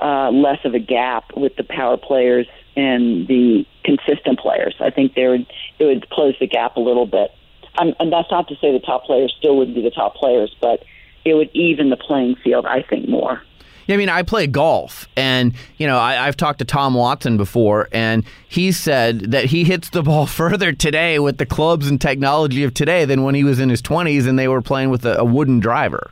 uh, less of a gap with the power players and the consistent players. I think there would it would close the gap a little bit. Um, and that's not to say the top players still wouldn't be the top players, but it would even the playing field, I think, more. I mean, I play golf, and you know, I, I've talked to Tom Watson before, and he said that he hits the [laughs] ball further today with the clubs and technology of today than when he was in his twenties and they were playing with a, a wooden driver.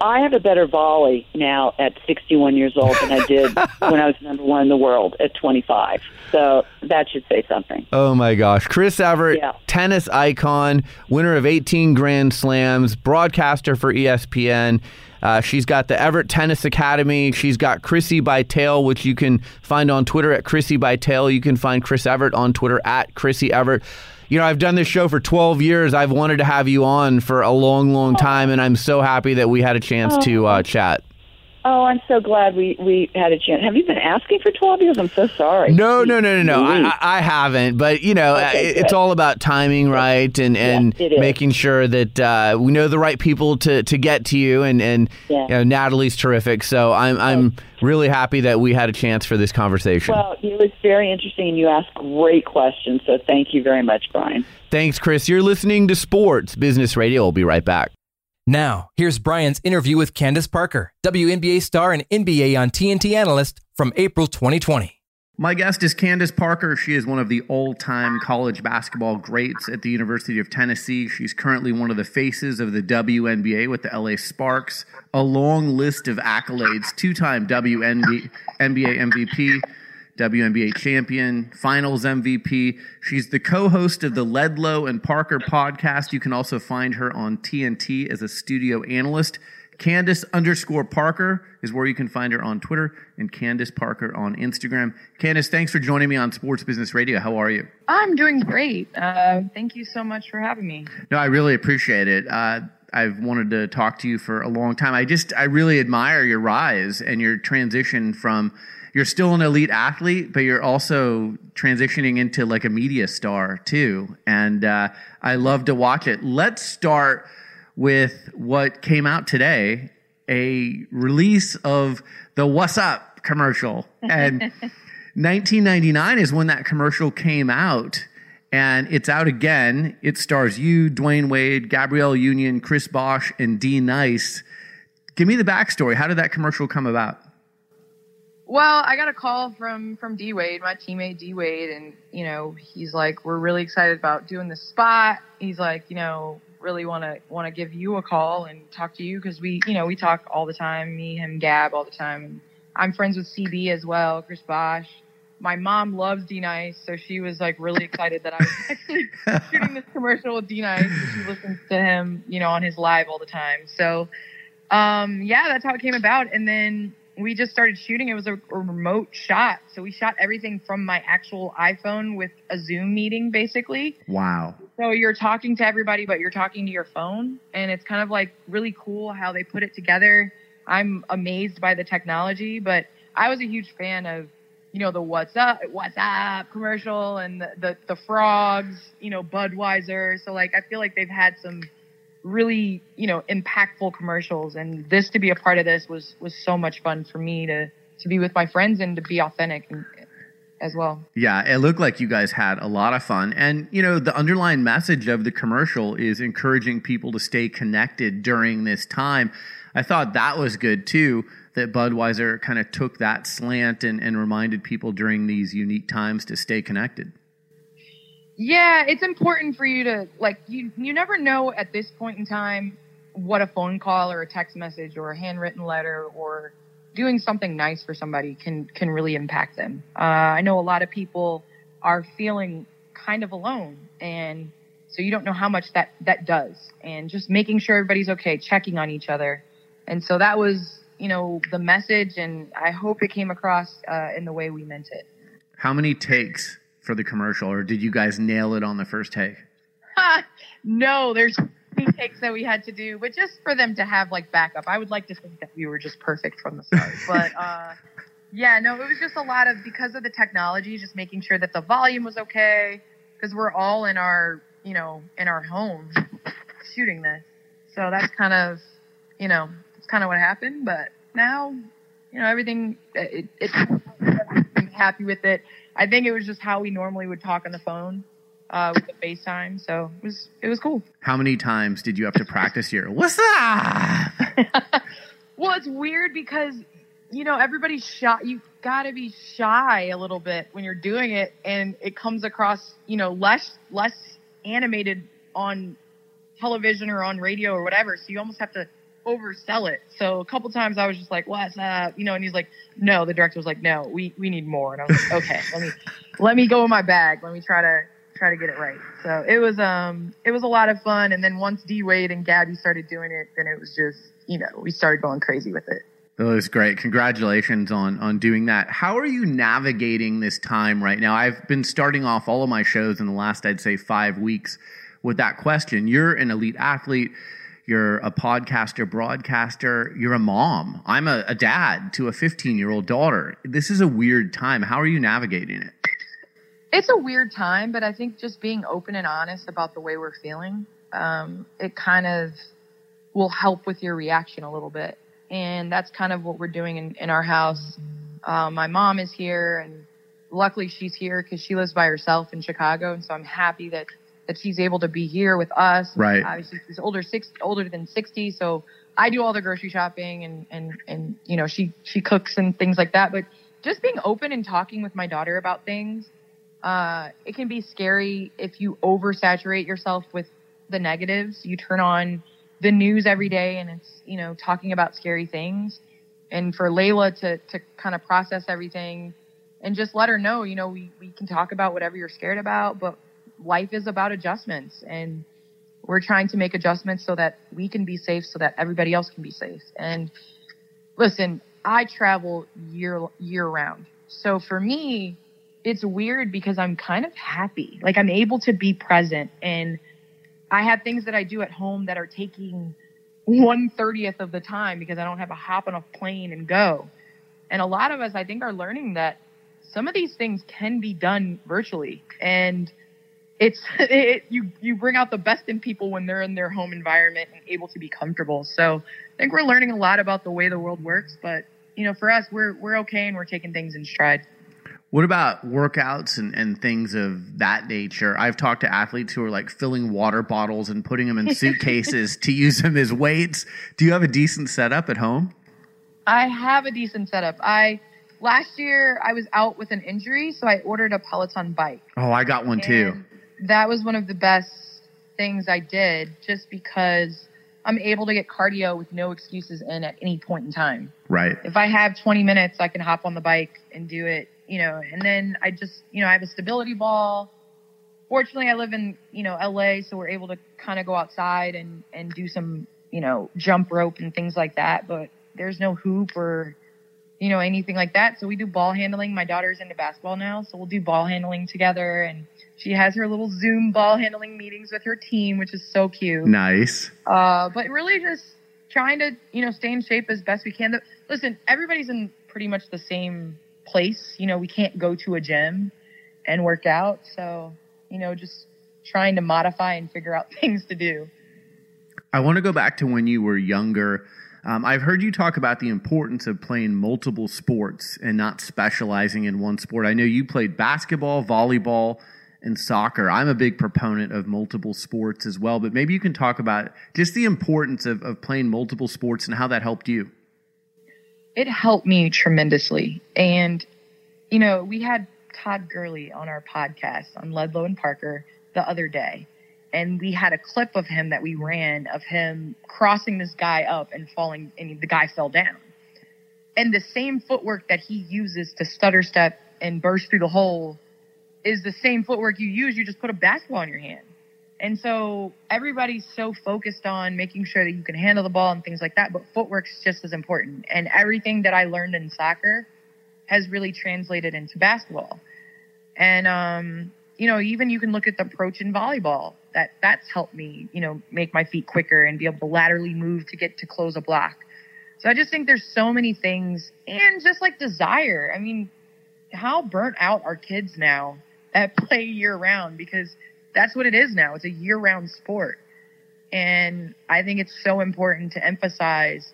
I have a better volley now at 61 years old than I did [laughs] when I was number one in the world at 25. So that should say something. Oh my gosh, Chris Evert, Yeah. tennis icon, winner of 18 Grand Slams, broadcaster for ESPN. Uh, she's got the Evert Tennis Academy. She's got Chrissie by Tail, which you can find on Twitter at Chrissie by Tail. You can find Chris Evert on Twitter at Chrissie Evert. You know, I've done this show for 12 years. I've wanted to have you on for a long, long time, and I'm so happy that we had a chance to uh, chat. Oh, I'm so glad we, we had a chance. Have you been asking for 12 years? I'm so sorry. No, no, no, no, no. I, I haven't, but you know, Okay, it's good. all about timing, right? And and is. making sure that uh, we know the right people to, to get to you. And and Yeah. you know, Natalie's terrific, so I'm I'm really happy that we had a chance for this conversation. Well, it was very interesting, and you asked great questions. So thank you very much, Brian. Thanks, Chris. You're listening to Sports Business Radio. We'll be right back. Now, here's Brian's interview with Candace Parker, WNBA star and NBA on TNT analyst from April 2020. My guest is Candace Parker. She is one of the all time college basketball greats at the University of Tennessee. She's currently one of the faces of the WNBA with the LA Sparks. A long list of accolades two time WNBA MVP, WNBA champion, finals MVP. She's the co host of the Ledlow and Parker podcast. You can also find her on TNT as a studio analyst. Candace underscore Parker is where you can find her on Twitter and Candace Parker on Instagram. Candace, thanks for joining me on Sports Business Radio. How are you? I'm doing great. Uh, thank you so much for having me. No, I really appreciate it. Uh, I've wanted to talk to you for a long time. I just, I really admire your rise and your transition from, you're still an elite athlete, but you're also transitioning into like a media star too. And uh, I love to watch it. Let's start with what came out today a release of the What's Up commercial. And [laughs] 1999 is when that commercial came out. And it's out again. It stars you, Dwyane Wade, Gabrielle Union, Chris Bosh, and D Nice. Give me the backstory. How did that commercial come about? Well, I got a call from from D Wade, my teammate D Wade, and you know he's like, "We're really excited about doing this spot." He's like, "You know, really want to want to give you a call and talk to you because we, you know, we talk all the time. Me, him, Gab, all the time. And I'm friends with CB as well, Chris Bosh. My mom loves D Nice, so she was like really excited that I was [laughs] actually shooting this commercial with D Nice. She listens to him, you know, on his live all the time. So, um, yeah, that's how it came about. And then we just started shooting. It was a, a, remote shot. So we shot everything from my actual iPhone with a Zoom meeting, basically. Wow. So you're talking to everybody, but you're talking to your phone. And it's kind of like really cool how they put it together. I'm amazed by the technology, but I was a huge fan of, you know, the what's up, what's up commercial and the, the, the frogs, you know, Budweiser. So like, I feel like they've had some really you know impactful commercials. And this to be a part of this was was so much fun for me to to be with my friends and to be authentic and, as well. Yeah it looked like you guys had a lot of fun. And you know the underlying message of the commercial is encouraging people to stay connected during this time. I thought that was good too that budweiser kind of took that slant and, and reminded people during these unique times to stay connected yeah, it's important for you to like you you never know at this point in time what a phone call or a text message or a handwritten letter or doing something nice for somebody can can really impact them. Uh, I know a lot of people are feeling kind of alone and so you don't know how much that that does and just making sure everybody's okay, checking on each other. And so that was, you know, the message and I hope it came across uh, in the way we meant it. How many takes for the commercial, or did you guys nail it on the first take? [laughs] no, there's three takes that we had to do, but just for them to have like backup. I would like to think that we were just perfect from the start, [laughs] but uh, yeah, no, it was just a lot of because of the technology, just making sure that the volume was okay because we're all in our you know in our homes shooting this, so that's kind of you know it's kind of what happened, but now you know everything it, it, I'm happy with it I think it was just how we normally would talk on the phone uh, with the FaceTime. So it was it was cool. How many times did you have to practice your "What's up"? [laughs] well, it's weird because you know everybody's shy. You got to be shy a little bit when you're doing it, and it comes across you know less less animated on television or on radio or whatever. So you almost have to oversell it. So a couple times I was just like, "What's up?" You know, and he's like, "No." The director was like, "No, we we need more." And I was like, "Okay, [laughs] let me let me go in my bag. Let me try to try to get it right." So it was um it was a lot of fun. And then once D Wade and Gabby started doing it, then it was just you know we started going crazy with it. That was great. Congratulations on on doing that. How are you navigating this time right now? I've been starting off all of my shows in the last, I'd say, five weeks with that question. You're an elite athlete you're a podcaster, broadcaster, you're a mom. I'm a, a dad to a 15 year old daughter. This is a weird time. How are you navigating it? It's a weird time, but I think just being open and honest about the way we're feeling, um, it kind of will help with your reaction a little bit. And that's kind of what we're doing in, in our house. Uh, my mom is here, and luckily she's here because she lives by herself in Chicago. And so I'm happy that that she's able to be here with us. Right. Obviously, she's older six older than sixty, so I do all the grocery shopping and and and you know she she cooks and things like that. But just being open and talking with my daughter about things. Uh, it can be scary if you oversaturate yourself with the negatives. You turn on the news every day and it's, you know, talking about scary things. And for Layla to, to kind of process everything and just let her know, you know, we, we can talk about whatever you're scared about, but life is about adjustments and we're trying to make adjustments so that we can be safe so that everybody else can be safe. And listen, I travel year year round. So for me, it's weird because I'm kind of happy. Like I'm able to be present and I have things that I do at home that are taking one thirtieth of the time because I don't have a hop on a plane and go. And a lot of us, I think, are learning that some of these things can be done virtually. And it's [laughs] it, you you bring out the best in people when they're in their home environment and able to be comfortable. So I think we're learning a lot about the way the world works. But you know, for us, we're we're okay and we're taking things in stride. What about workouts and, and things of that nature? I've talked to athletes who are like filling water bottles and putting them in [laughs] suitcases to use them as weights. Do you have a decent setup at home? I have a decent setup. I last year I was out with an injury, so I ordered a Peloton bike. Oh, I got one too. That was one of the best things I did just because I'm able to get cardio with no excuses in at any point in time. Right. If I have 20 minutes, I can hop on the bike and do it, you know, and then I just, you know, I have a stability ball. Fortunately, I live in, you know, LA, so we're able to kind of go outside and, and do some, you know, jump rope and things like that. But there's no hoop or, you know, anything like that. So we do ball handling. My daughter's into basketball now, so we'll do ball handling together and she has her little Zoom ball handling meetings with her team, which is so cute. Nice. Uh, but really just trying to, you know, stay in shape as best we can. Listen, everybody's in pretty much the same place. You know, we can't go to a gym and work out. So, you know, just trying to modify and figure out [laughs] things to do. I want to go back to when you were younger. Um, I've heard you talk about the importance of playing multiple sports and not specializing in one sport. I know you played basketball, volleyball, and soccer. I'm a big proponent of multiple sports as well, but maybe you can talk about just the importance of, of playing multiple sports and how that helped you. It helped me tremendously. And, you know, we had Todd Gurley on our podcast on Ledlow and Parker the other day. And we had a clip of him that we ran of him crossing this guy up and falling, and the guy fell down. And the same footwork that he uses to stutter step and burst through the hole is the same footwork you use. You just put a basketball in your hand. And so everybody's so focused on making sure that you can handle the ball and things like that, but footwork's just as important. And everything that I learned in soccer has really translated into basketball. And um, you know, even you can look at the approach in volleyball. That that's helped me, you know, make my feet quicker and be able to laterally move to get to close a block. So I just think there's so many things and just like desire. I mean, how burnt out are kids now that [laughs] play year round because that's what it is now. It's a year round sport. And I think it's so important to emphasize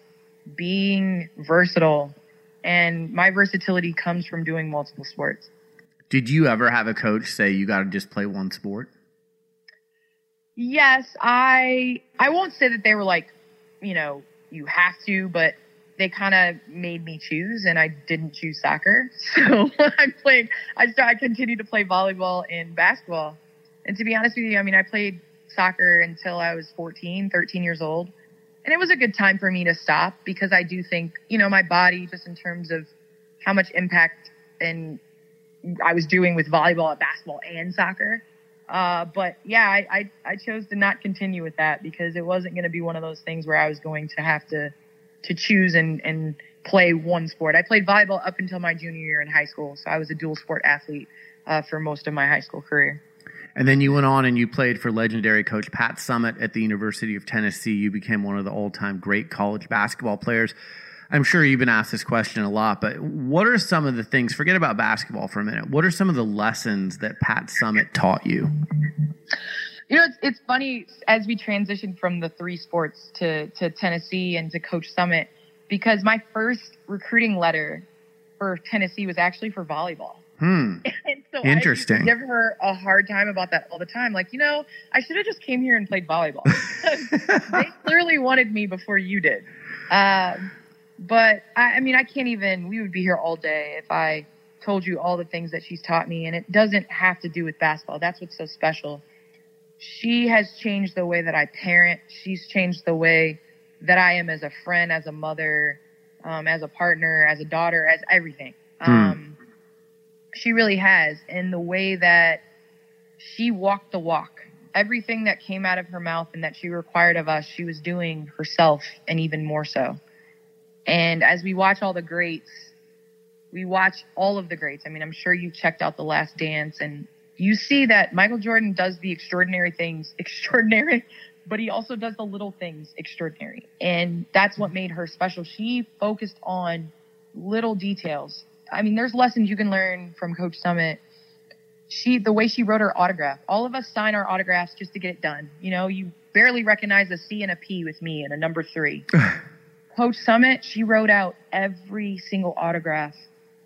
being versatile. And my versatility comes from doing multiple sports. Did you ever have a coach say you got to just play one sport? Yes, I I won't say that they were like, you know, you have to, but they kind of made me choose and I didn't choose soccer. [laughs] So I played, I started, I continued to play volleyball and basketball. And to be honest with you, I mean, I played soccer until I was 14, 13 years old. And it was a good time for me to stop because I do think, you know, my body, just in terms of how much impact and I was doing with volleyball, basketball, and soccer. Uh, but yeah, I, I, I chose to not continue with that because it wasn't going to be one of those things where I was going to have to to choose and, and play one sport. I played volleyball up until my junior year in high school, so I was a dual sport athlete uh, for most of my high school career. And then you went on and you played for legendary coach Pat Summitt at the University of Tennessee. You became one of the all time great college basketball players. I'm sure you've been asked this question a lot, but what are some of the things, forget about basketball for a minute, what are some of the lessons that Pat Summitt taught you? You know, it's, it's funny as we transitioned from the three sports to, to Tennessee and to Coach Summitt, because my first recruiting letter for Tennessee was actually for volleyball. Hmm. [laughs] And so Interesting. I give her a hard time about that all the time. Like, you know, I should have just came here and played volleyball. [laughs] they clearly wanted me before you did. Um, but I, I mean, I can't even. We would be here all day if I told you all the things that she's taught me, and it doesn't have to do with basketball. That's what's so special. She has changed the way that I parent. She's changed the way that I am as a friend, as a mother, um, as a partner, as a daughter, as everything. Hmm. Um, she really has. And the way that she walked the walk, everything that came out of her mouth and that she required of us, she was doing herself and even more so. And as we watch all the greats, we watch all of the greats. I mean, I'm sure you checked out The Last Dance and you see that Michael Jordan does the extraordinary things [laughs] extraordinary, but he also does the little things extraordinary. And that's what made her special. She focused on little details. I mean, there's lessons you can learn from Coach Summitt. She, the way she wrote her autograph, all of us sign our autographs just to get it done. You know, you barely recognize a C and a P with me and a number three. [laughs] Coach Summitt, she wrote out every single autograph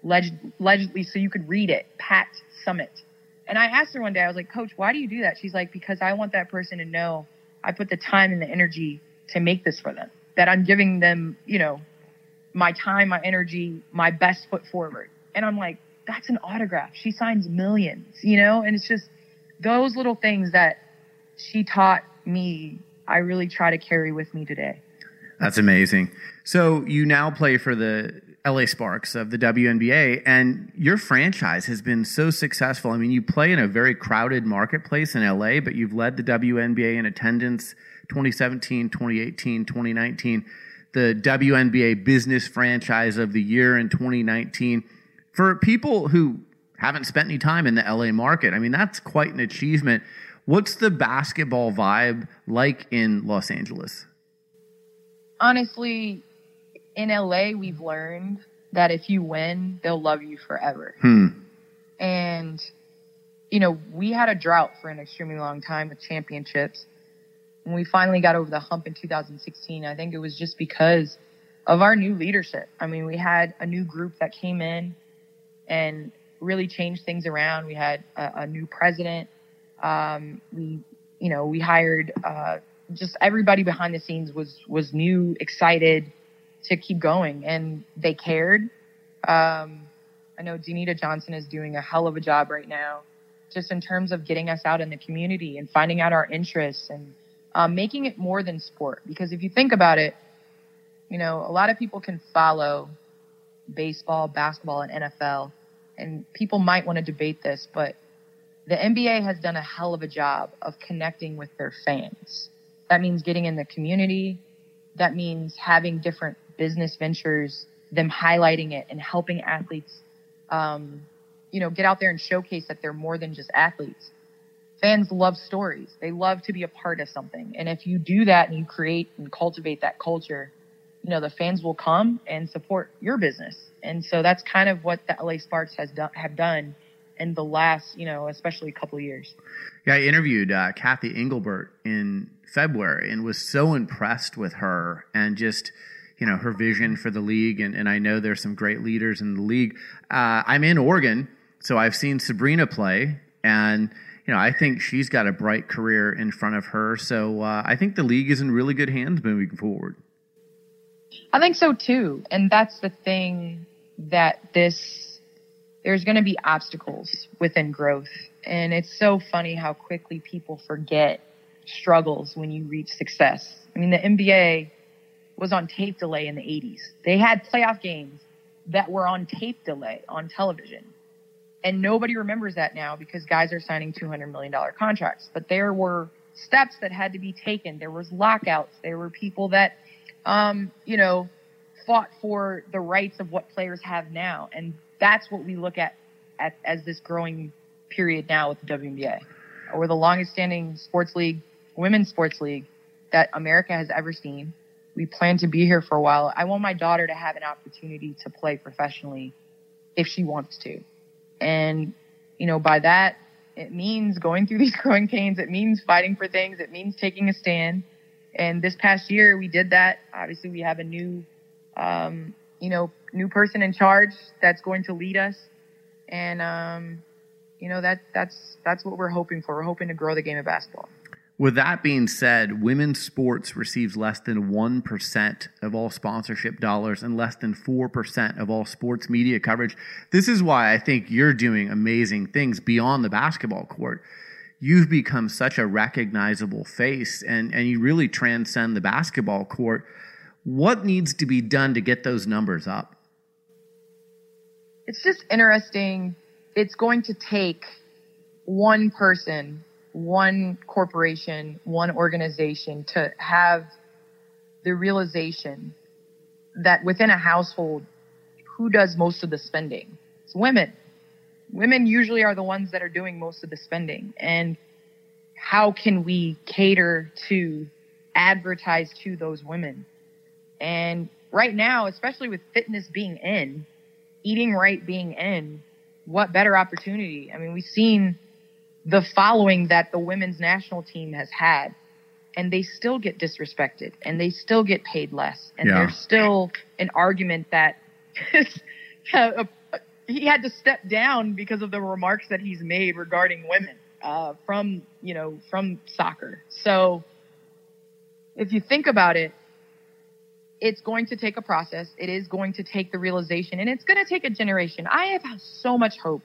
leg- legibly so you could read it. Pat Summitt. And I asked her one day, I was like, Coach, why do you do that? She's like, because I want that person to know I put the time and the energy to make this for them. That I'm giving them, you know, my time, my energy, my best foot forward. And I'm like, that's an autograph. She signs millions, you know? And it's just those little things that she taught me, I really try to carry with me today. That's amazing. So you now play for the LA Sparks of the WNBA, and your franchise has been so successful. I mean, you play in a very crowded marketplace in LA, but you've led the WNBA in attendance 2017, 2018, 2019, the WNBA Business Franchise of the Year in 2019. For people who haven't spent any time in the LA market, I mean, that's quite an achievement. What's the basketball vibe like in Los Angeles? Honestly, in LA, we've learned that if you win, they'll love you forever. Hmm. And, you know, we had a drought for an extremely long time with championships. When we finally got over the hump in 2016, I think it was just because of our new leadership. I mean, we had a new group that came in and really changed things around. We had a, a new president. Um, we, you know, we hired, uh, just everybody behind the scenes was was new, excited to keep going, and they cared. Um, I know Danita Johnson is doing a hell of a job right now, just in terms of getting us out in the community and finding out our interests and um, making it more than sport. Because if you think about it, you know, a lot of people can follow baseball, basketball, and NFL, and people might want to debate this, but the NBA has done a hell of a job of connecting with their fans. That means getting in the community. That means having different business ventures, them highlighting it and helping athletes, um, you know, get out there and showcase that they're more than just athletes. Fans love stories. They love to be a part of something. And if you do that and you create and cultivate that culture, you know, the fans will come and support your business. And so that's kind of what the LA Sparks has done, have done in the last, you know, especially a couple years. Yeah, I interviewed uh, Cathy Engelbert in February and was so impressed with her and just you know her vision for the league and, and I know there's some great leaders in the league. Uh, I'm in Oregon, so I've seen Sabrina play and you know I think she's got a bright career in front of her. So uh, I think the league is in really good hands moving forward. I think so too, and that's the thing that this there's going to be obstacles within growth, and it's so funny how quickly people forget struggles when you reach success. I mean, the NBA was on tape delay in the 80s. They had playoff games that were on tape delay on television. And nobody remembers that now because guys are signing $200 million contracts. But there were steps that had to be taken. There was lockouts. There were people that, um, you know, fought for the rights of what players have now. And that's what we look at, at as this growing period now with the WNBA. We're the longest standing sports league women's sports league that America has ever seen. We plan to be here for a while. I want my daughter to have an opportunity to play professionally if she wants to. And, you know, by that, it means going through [laughs] these growing pains. It means fighting for things. It means taking a stand. And this past year, we did that. Obviously, we have a new, um, you know, new person in charge that's going to lead us. And, um, you know, that, that's, that's what we're hoping for. We're hoping to grow the game of basketball. With that being said, women's sports receives less than 1% of all sponsorship dollars and less than 4% of all sports media coverage. This is why I think you're doing amazing things beyond the basketball court. You've become such a recognizable face and, and you really transcend the basketball court. What needs to be done to get those numbers up? It's just interesting. It's going to take one person one corporation, one organization to have the realization that within a household, who does most of the spending? It's women. Women usually are the ones that are doing most of the spending. And how can we cater to advertise to those women? And right now, especially with fitness being in, eating right being in, what better opportunity? I mean, we've seen the following that the women's national team has had and they still get disrespected and they still get paid less and yeah. there's still an argument that [laughs] he had to step down because of the remarks that he's made regarding women uh, from you know from soccer. So if you think about it it's going to take a process. It is going to take the realization and it's going to take a generation. I have so much hope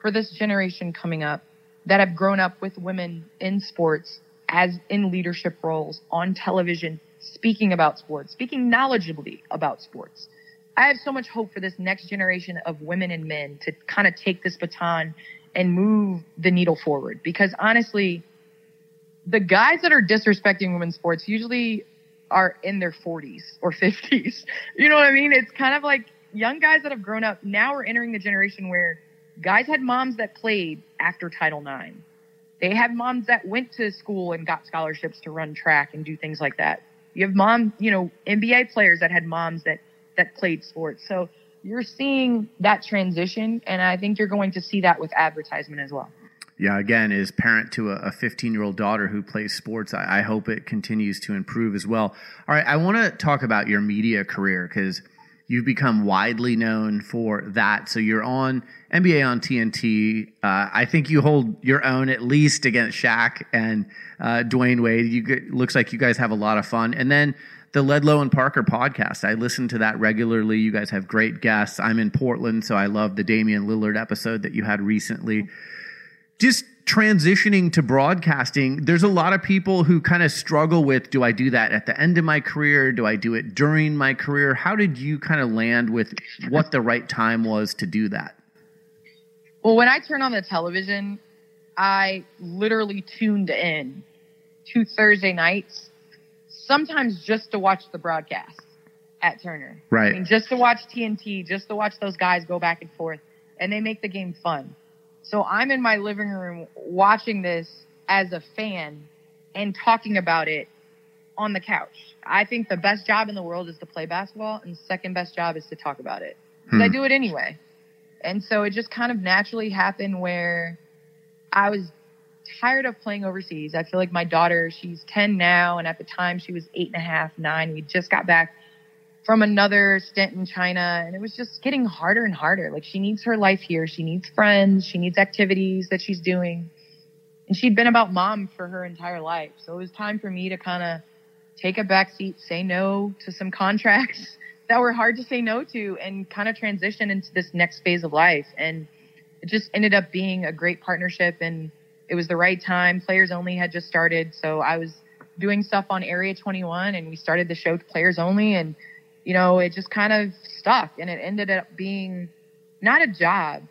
for this generation coming up that have grown up with women in sports as in leadership roles on television, speaking about sports, speaking knowledgeably about sports. I have so much hope for this next generation of women and men to kind of take this baton and move the needle forward. Because honestly, the guys that are disrespecting women's sports usually are in their 40s or 50s. [laughs] You know what I mean? It's kind of like young guys that have grown up. Now we're entering the generation where guys had moms that played after Title IX. They had moms that went to school and got scholarships to run track and do things like that. You have mom, you know, NBA players that had moms that that played sports. So you're seeing that transition, and I think you're going to see that with advertisement as well. Yeah, again, as parent to a 15 year old daughter who plays sports, I, I hope it continues to improve as well. All right, I want to talk about your media career because You've become widely known for that. So you're on NBA on TNT. Uh, I think you hold your own at least against Shaq and uh, Dwyane Wade. You get, looks like you guys have a lot of fun. And then the Ledlow and Parker podcast. I listen to that regularly. You guys have great guests. I'm in Portland, so I love the Damian Lillard episode that you had recently. Just transitioning to broadcasting, there's a lot of people who kind of struggle with do I do that at the end of my career? Do I do it during my career? How did you kind of land with what the right time was to do that? Well, when I turn on the television, I literally tuned in to Thursday nights, sometimes just to watch the broadcast at Turner. Right. I mean, just to watch TNT, just to watch those guys go back and forth, and they make the game fun. So I'm in my living room watching this as a fan and talking about it on the couch. I think the best job in the world is to play basketball, and the second best job is to talk about it. Because hmm. I do it anyway. And so it just kind of naturally happened where I was tired of playing overseas. I feel like my daughter, she's 10 now, and at the time she was eight and a half, nine. We just got back from another stint in China and it was just getting harder and harder. Like she needs her life here. She needs friends. She needs activities that she's doing. And she'd been about mom for her entire life. So it was time for me to kind of take a back seat, say no to some [laughs] contracts that were hard to say no to and kind of transition into this next phase of life. And it just ended up being a great partnership and it was the right time. Players only had just started. So I was doing stuff on Area 21 and we started the show players only and you know, it just kind of stuck and it ended up being not a job.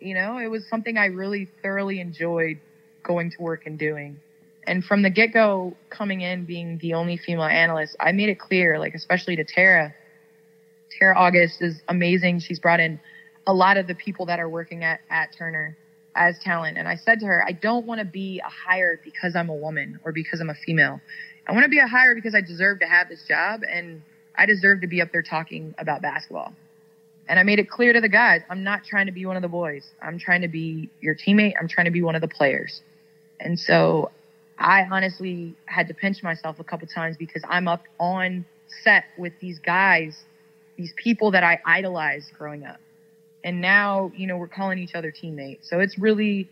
You know, it was something I really thoroughly enjoyed going to work and doing. And from the get go, coming in being the only female analyst, I made it clear, like, especially to Tara. Tara August is amazing. She's brought in a lot of the people that are working at, at Turner as talent. And I said to her, I don't want to be a hire because I'm a woman or because I'm a female. I want to be a hire because I deserve to have this job. And I deserve to be up there talking about basketball. And I made it clear to the guys, I'm not trying to be one of the boys. I'm trying to be your teammate. I'm trying to be one of the players. And so I honestly had to pinch myself a couple times because I'm up on set with these guys, these people that I idolized growing up. And now, you know, we're calling each other teammates. So it's really,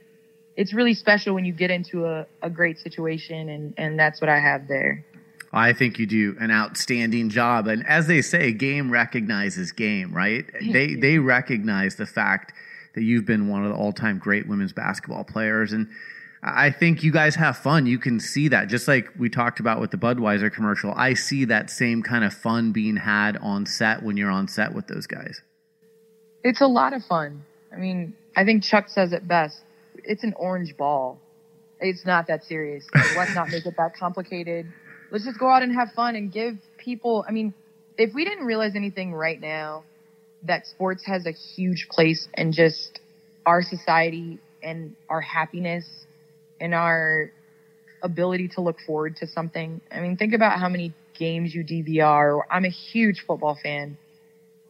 it's really special when you get into a, a great situation, and, and that's what I have there. I think you do an outstanding job. And as they say, game recognizes game, right? they they recognize the fact that you've been one of the all-time great women's basketball players and I think you guys have fun. You can see that just like we talked about with the Budweiser commercial. I see that same kind of fun being had on set when you're on set with those guys. It's a lot of fun. I mean, I think Chuck says it best. It's an orange ball. It's not that serious. Let's not make it that complicated let's just go out and have fun and give people. I mean, if we didn't realize anything right now, that sports has a huge place in just our society and our happiness and our ability to look forward to something. I mean, think about how many games you DVR. I'm a huge football fan.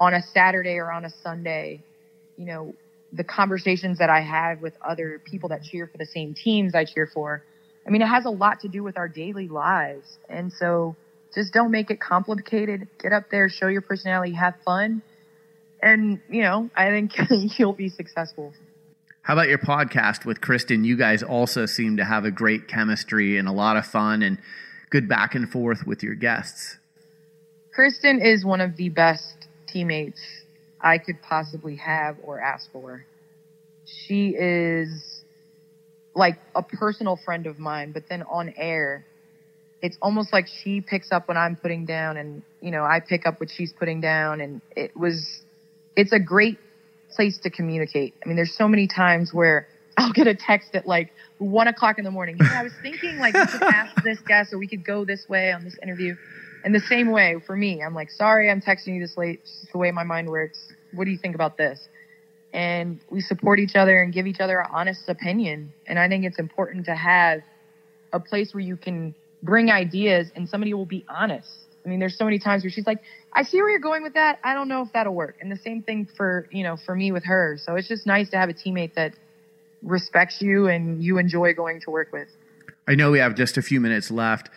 On a Saturday or on a Sunday, you know, the conversations that I have with other people that cheer for the same teams I cheer for, I mean, it has a lot to do with our daily lives. And so just don't make it complicated. Get up there, show your personality, have fun. And, you know, I think [laughs] you'll be successful. How about your podcast with Kristen? You guys also seem to have a great chemistry and a lot of fun and good back and forth with your guests. Kristen is one of the best teammates I could possibly have or ask for. She is like a personal friend of mine, but then on air, it's almost like she picks up when I'm putting down and, you know, I pick up what she's putting down. And it was, it's a great place to communicate. I mean, there's so many times where I'll get a text at like one o'clock in the morning. I was thinking like we could ask this guest or we could go this way on this interview. And the same way for me, I'm like, sorry, I'm texting you this late. It's the way my mind works. What do you think about this? And we support each other and give each other an honest opinion. And I think it's important to have a place where you can bring ideas and somebody will be honest. I mean, there's so many times where she's like, I see where you're going with that. I don't know if that'll work. And the same thing for, you know, for me with her. So it's just nice to have a teammate that respects you and you enjoy going to work with. I know we have just a few minutes left.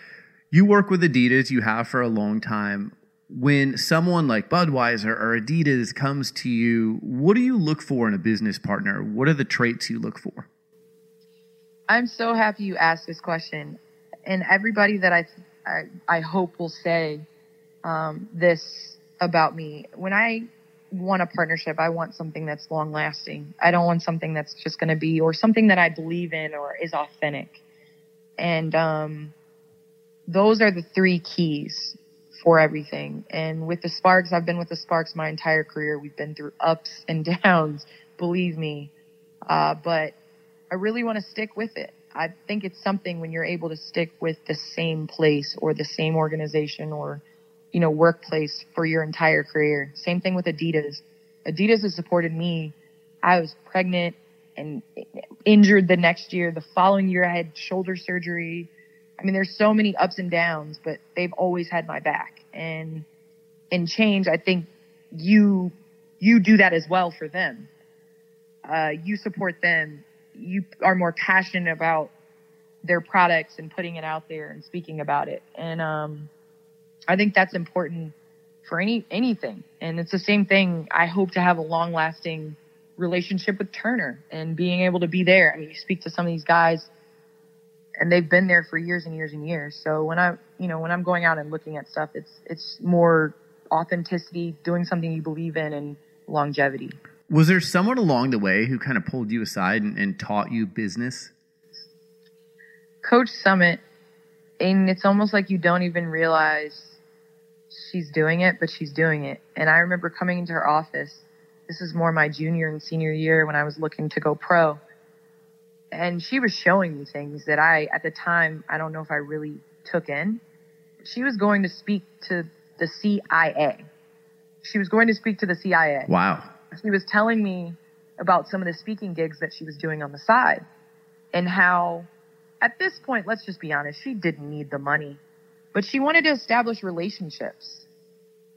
You work with Adidas, you have for a long time when someone like Budweiser or Adidas comes to you, what do you look for in a business partner? What are the traits you look for? I'm so happy you asked this question. And everybody that I, I, I hope will say um, this about me. When I want a partnership, I want something that's long lasting. I don't want something that's just going to be, or something that I believe in or is authentic. And um, those are the three keys for everything. And with the Sparks, I've been with the Sparks my entire career. We've been through ups and [laughs] downs, believe me. Uh, but I really want to stick with it. I think it's something when you're able to stick with the same place or the same organization or, you know, workplace for your entire career. Same thing with Adidas. Adidas has supported me. I was pregnant and injured the next year. The following year, I had shoulder surgery. I mean, there's so many ups and downs, but they've always had my back. And in change, I think you you do that as well for them. Uh, you support them. You are more passionate about their products and putting it out there and speaking about it. And um, I think that's important for any anything. And it's the same thing. I hope to have a long lasting relationship with Turner and being able to be there. I mean, you speak to some of these guys and they've been there for years and years and years. So when I, you know, when I'm going out and looking at stuff, it's it's more authenticity, doing something you believe in, and longevity. Was there someone along the way who kind of pulled you aside and, and taught you business? Coach Summitt, and it's almost like you don't even realize she's doing it, but she's doing it. And I remember coming into her office. This is more my junior and senior year when I was looking to go pro and she was showing me things that I, at the time, I don't know if I really took in. She was going to speak to the CIA. She was going to speak to the CIA. Wow. She was telling me about some of the speaking gigs that she was doing on the side and how, at this point, let's just be honest, she didn't need the money, but she wanted to establish relationships.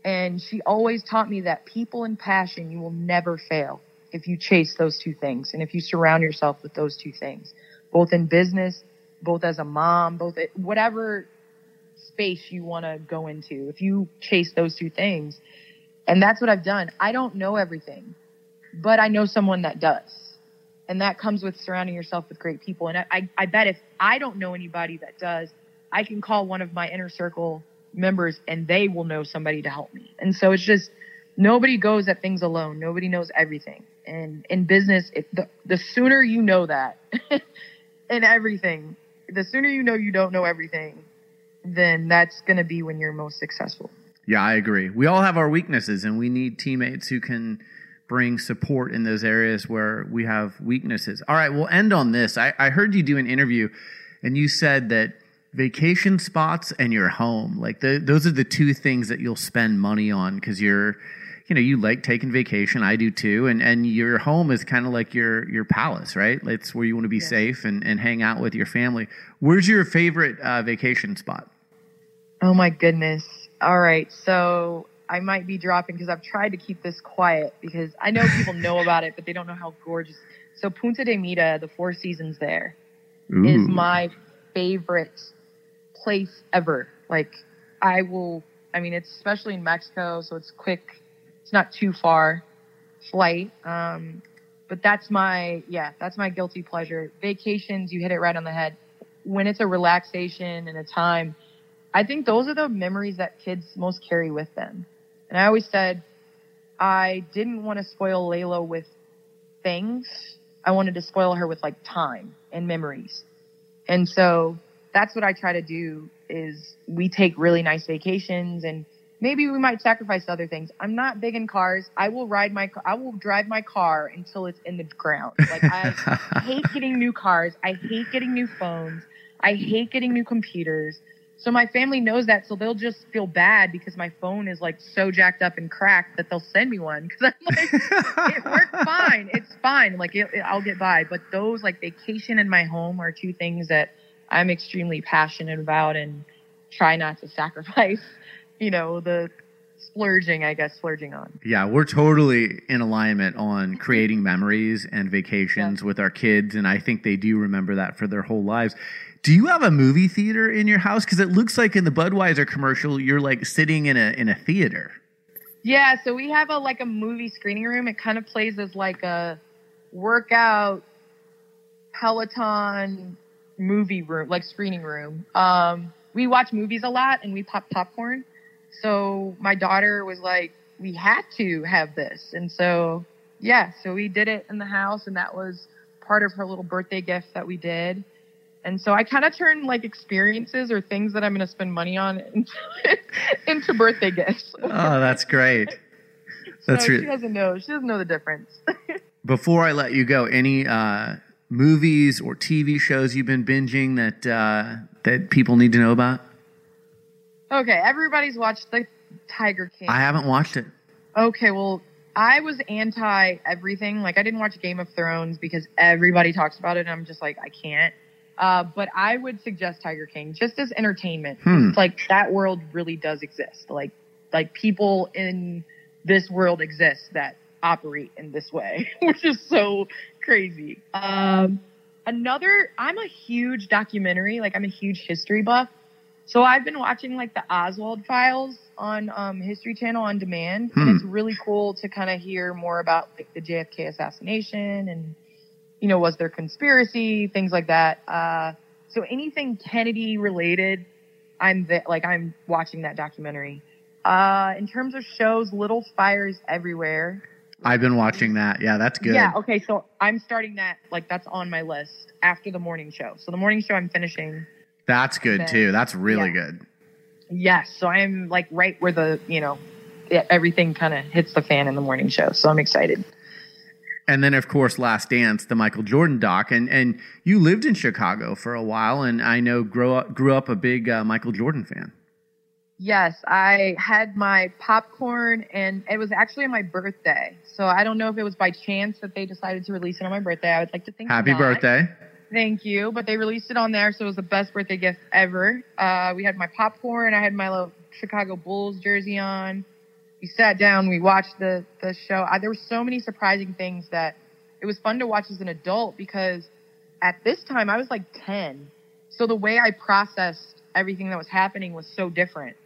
And she always taught me that people and passion, you will never fail if you chase those two things and if you surround yourself with those two things, both in business, both as a mom, both at whatever space you want to go into, if you chase those two things. And that's what I've done. I don't know everything, but I know someone that does. And that comes with surrounding yourself with great people. And I, I, I bet if I don't know anybody that does, I can call one of my inner circle members and they will know somebody to help me. And so it's just nobody goes at things alone. Nobody knows everything. And in business, the, the sooner you know that [laughs] in everything, the sooner you know you don't know everything, then that's going to be when you're most successful. Yeah, I agree. We all have our weaknesses, and we need teammates who can bring support in those areas where we have weaknesses. All right, we'll end on this. I, I heard you do an interview, and you said that vacation spots and your home, like the, those are the two things that you'll spend money on because you're, you know, you like taking vacation. I do too, and and your home is kind of like your your palace, right? It's where you want to be yeah. safe and and hang out with your family. Where's your favorite uh, vacation spot? Oh my goodness. All right. So I might be dropping because I've tried to keep this quiet because I know people [laughs] know about it, but they don't know how gorgeous. So Punta de Mita, the Four Seasons there, Ooh. is my favorite place ever. Like I will, I mean, it's especially in Mexico, so it's quick. It's not too far flight. Um, but that's my, yeah, that's my guilty pleasure. Vacations, you hit it right on the head. When it's a relaxation and a time I think those are the memories that kids most carry with them. And I always said, I didn't want to spoil Layla with things. I wanted to spoil her with like time and memories. And so that's what I try to do is we take really nice vacations and maybe we might sacrifice other things. I'm not big in cars. I will ride my I will drive my car until it's in the ground. Like I [laughs] hate getting new cars. I hate getting new phones. I hate getting new computers. So my family knows that, so they'll just feel bad because my phone is like so jacked up and cracked that they'll send me one [laughs] because I'm like, it worked [laughs] fine, it's fine, like it, it, I'll get by. But those like vacation and my home are two things that I'm extremely passionate about and try not to sacrifice, you know, the splurging, I guess, splurging on. Yeah, we're totally in alignment on creating memories and vacations yeah. with our kids, and I think they do remember that for their whole lives. Do you have a movie theater in your house? Because it looks like in the Budweiser commercial, you're like sitting in a in a theater. Yeah, so we have a like a movie screening room. It kind of plays as like a workout Peloton movie room, like screening room. Um, we watch movies a lot and we pop popcorn. So my daughter was like, we had to have this. And so, yeah, so we did it in the house and that was part of her little birthday gift that we did. And so I kind of turn like experiences or things that I'm going to spend money on [laughs] into, into birthday gifts. [laughs] oh, that's great. [laughs] That's so re- she doesn't know. She doesn't know the difference. Before I let you go, any uh, movies or TV shows you've been binging that uh, that people need to know about? Okay, everybody's watched the Tiger King. I haven't watched it. Okay, well, I was anti everything. Like I didn't watch Game of Thrones because everybody talks about it, and I'm just like, I can't. Uh, but I would suggest Tiger King just as entertainment. Hmm. like that world really does exist. Like like people in this world exist that operate in this way, [laughs] which is so crazy. Um, another, I'm a huge documentary, like I'm a huge history buff. So I've been watching like the Oswald files on um, History Channel on demand, hmm. and it's really cool to kind of hear more about like the JFK assassination and you know, was there conspiracy, things like that. Uh, so anything Kennedy related, I'm the, like I'm watching that documentary. Uh, in terms of shows, Little Fires Everywhere. I've been watching that. Yeah, that's good. Yeah. Okay. So I'm starting that. Like that's on my list after the morning show. So the morning show I'm finishing. That's good then, too. That's really yeah. good. Yes. So I'm like right where the you know everything kind of hits the fan in the morning show. So I'm excited and then of course last dance the michael jordan doc and and you lived in chicago for a while and i know grew up grew up a big uh, michael jordan fan yes i had my popcorn and it was actually my birthday so i don't know if it was by chance that they decided to release it on my birthday i would like to think happy not. birthday thank you but they released it on there so it was the best birthday gift ever uh, we had my popcorn i had my little chicago bulls jersey on we sat down, we watched the the show. I, there were so many surprising things that it was fun to watch as an adult because at this time I was like 10. So the way I processed everything that was happening was so different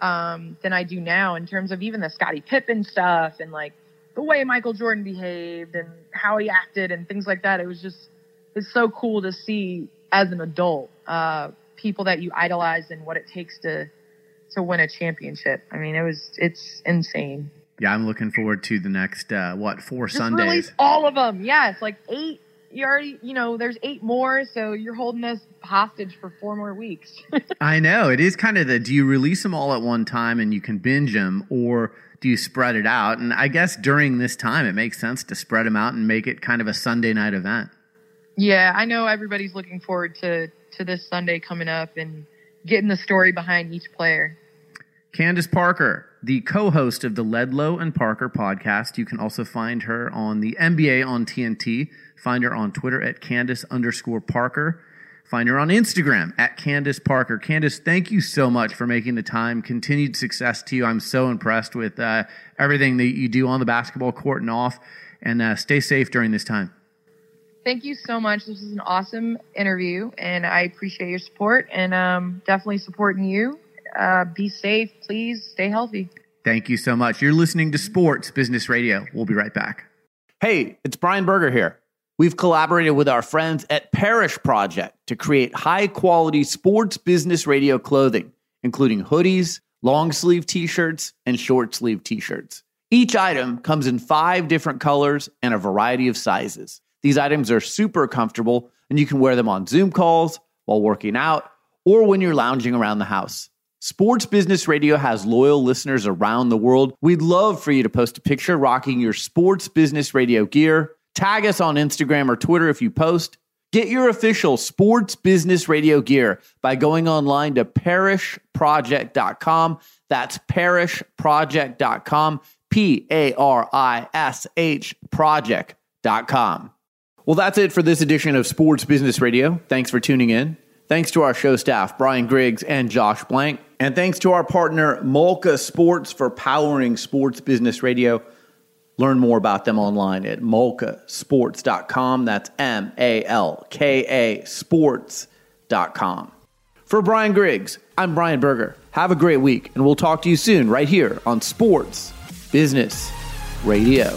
um, than I do now in terms of even the Scottie Pippen stuff and like the way Michael Jordan behaved and how he acted and things like that. It was just it's so cool to see as an adult uh, people that you idolize and what it takes to to win a championship. I mean, it was it's insane. Yeah, I'm looking forward to the next uh, what four Just Sundays. release all of them. Yeah, it's like eight. You already, you know, there's eight more, so you're holding us hostage for four more weeks. [laughs] I know it is kind of the. Do you release them all at one time and you can binge them, or do you spread it out? And I guess during this time, it makes sense to spread them out and make it kind of a Sunday night event. Yeah, I know everybody's looking forward to to this Sunday coming up and getting the story behind each player. Candace Parker, the co-host of the Ledlow and Parker podcast. You can also find her on the NBA on TNT. Find her on Twitter at Candace underscore Parker. Find her on Instagram at Candace Parker. Candace, thank you so much for making the time. Continued success to you. I'm so impressed with uh, everything that you do on the basketball court and off. And uh, stay safe during this time. Thank you so much. This was an awesome interview, and I appreciate your support and um, definitely supporting you. Uh, be safe, please. Stay healthy. Thank you so much. You're listening to Sports Business Radio. We'll be right back. Hey, it's Brian Berger here. We've collaborated with our friends at Parish Project to create high quality sports business radio clothing, including hoodies, long sleeve t shirts, and short sleeve t shirts. Each item comes in five different colors and a variety of sizes. These items are super comfortable, and you can wear them on Zoom calls, while working out, or when you're lounging around the house. Sports Business Radio has loyal listeners around the world. We'd love for you to post a picture rocking your Sports Business Radio gear. Tag us on Instagram or Twitter if you post. Get your official Sports Business Radio gear by going online to parishproject.com. That's parishproject.com. P A R I S H project.com. Well, that's it for this edition of Sports Business Radio. Thanks for tuning in. Thanks to our show staff, Brian Griggs and Josh Blank. And thanks to our partner, Malka Sports, for powering Sports Business Radio. Learn more about them online at malkasports.com. That's M A L K A sports.com. For Brian Griggs, I'm Brian Berger. Have a great week, and we'll talk to you soon right here on Sports Business Radio.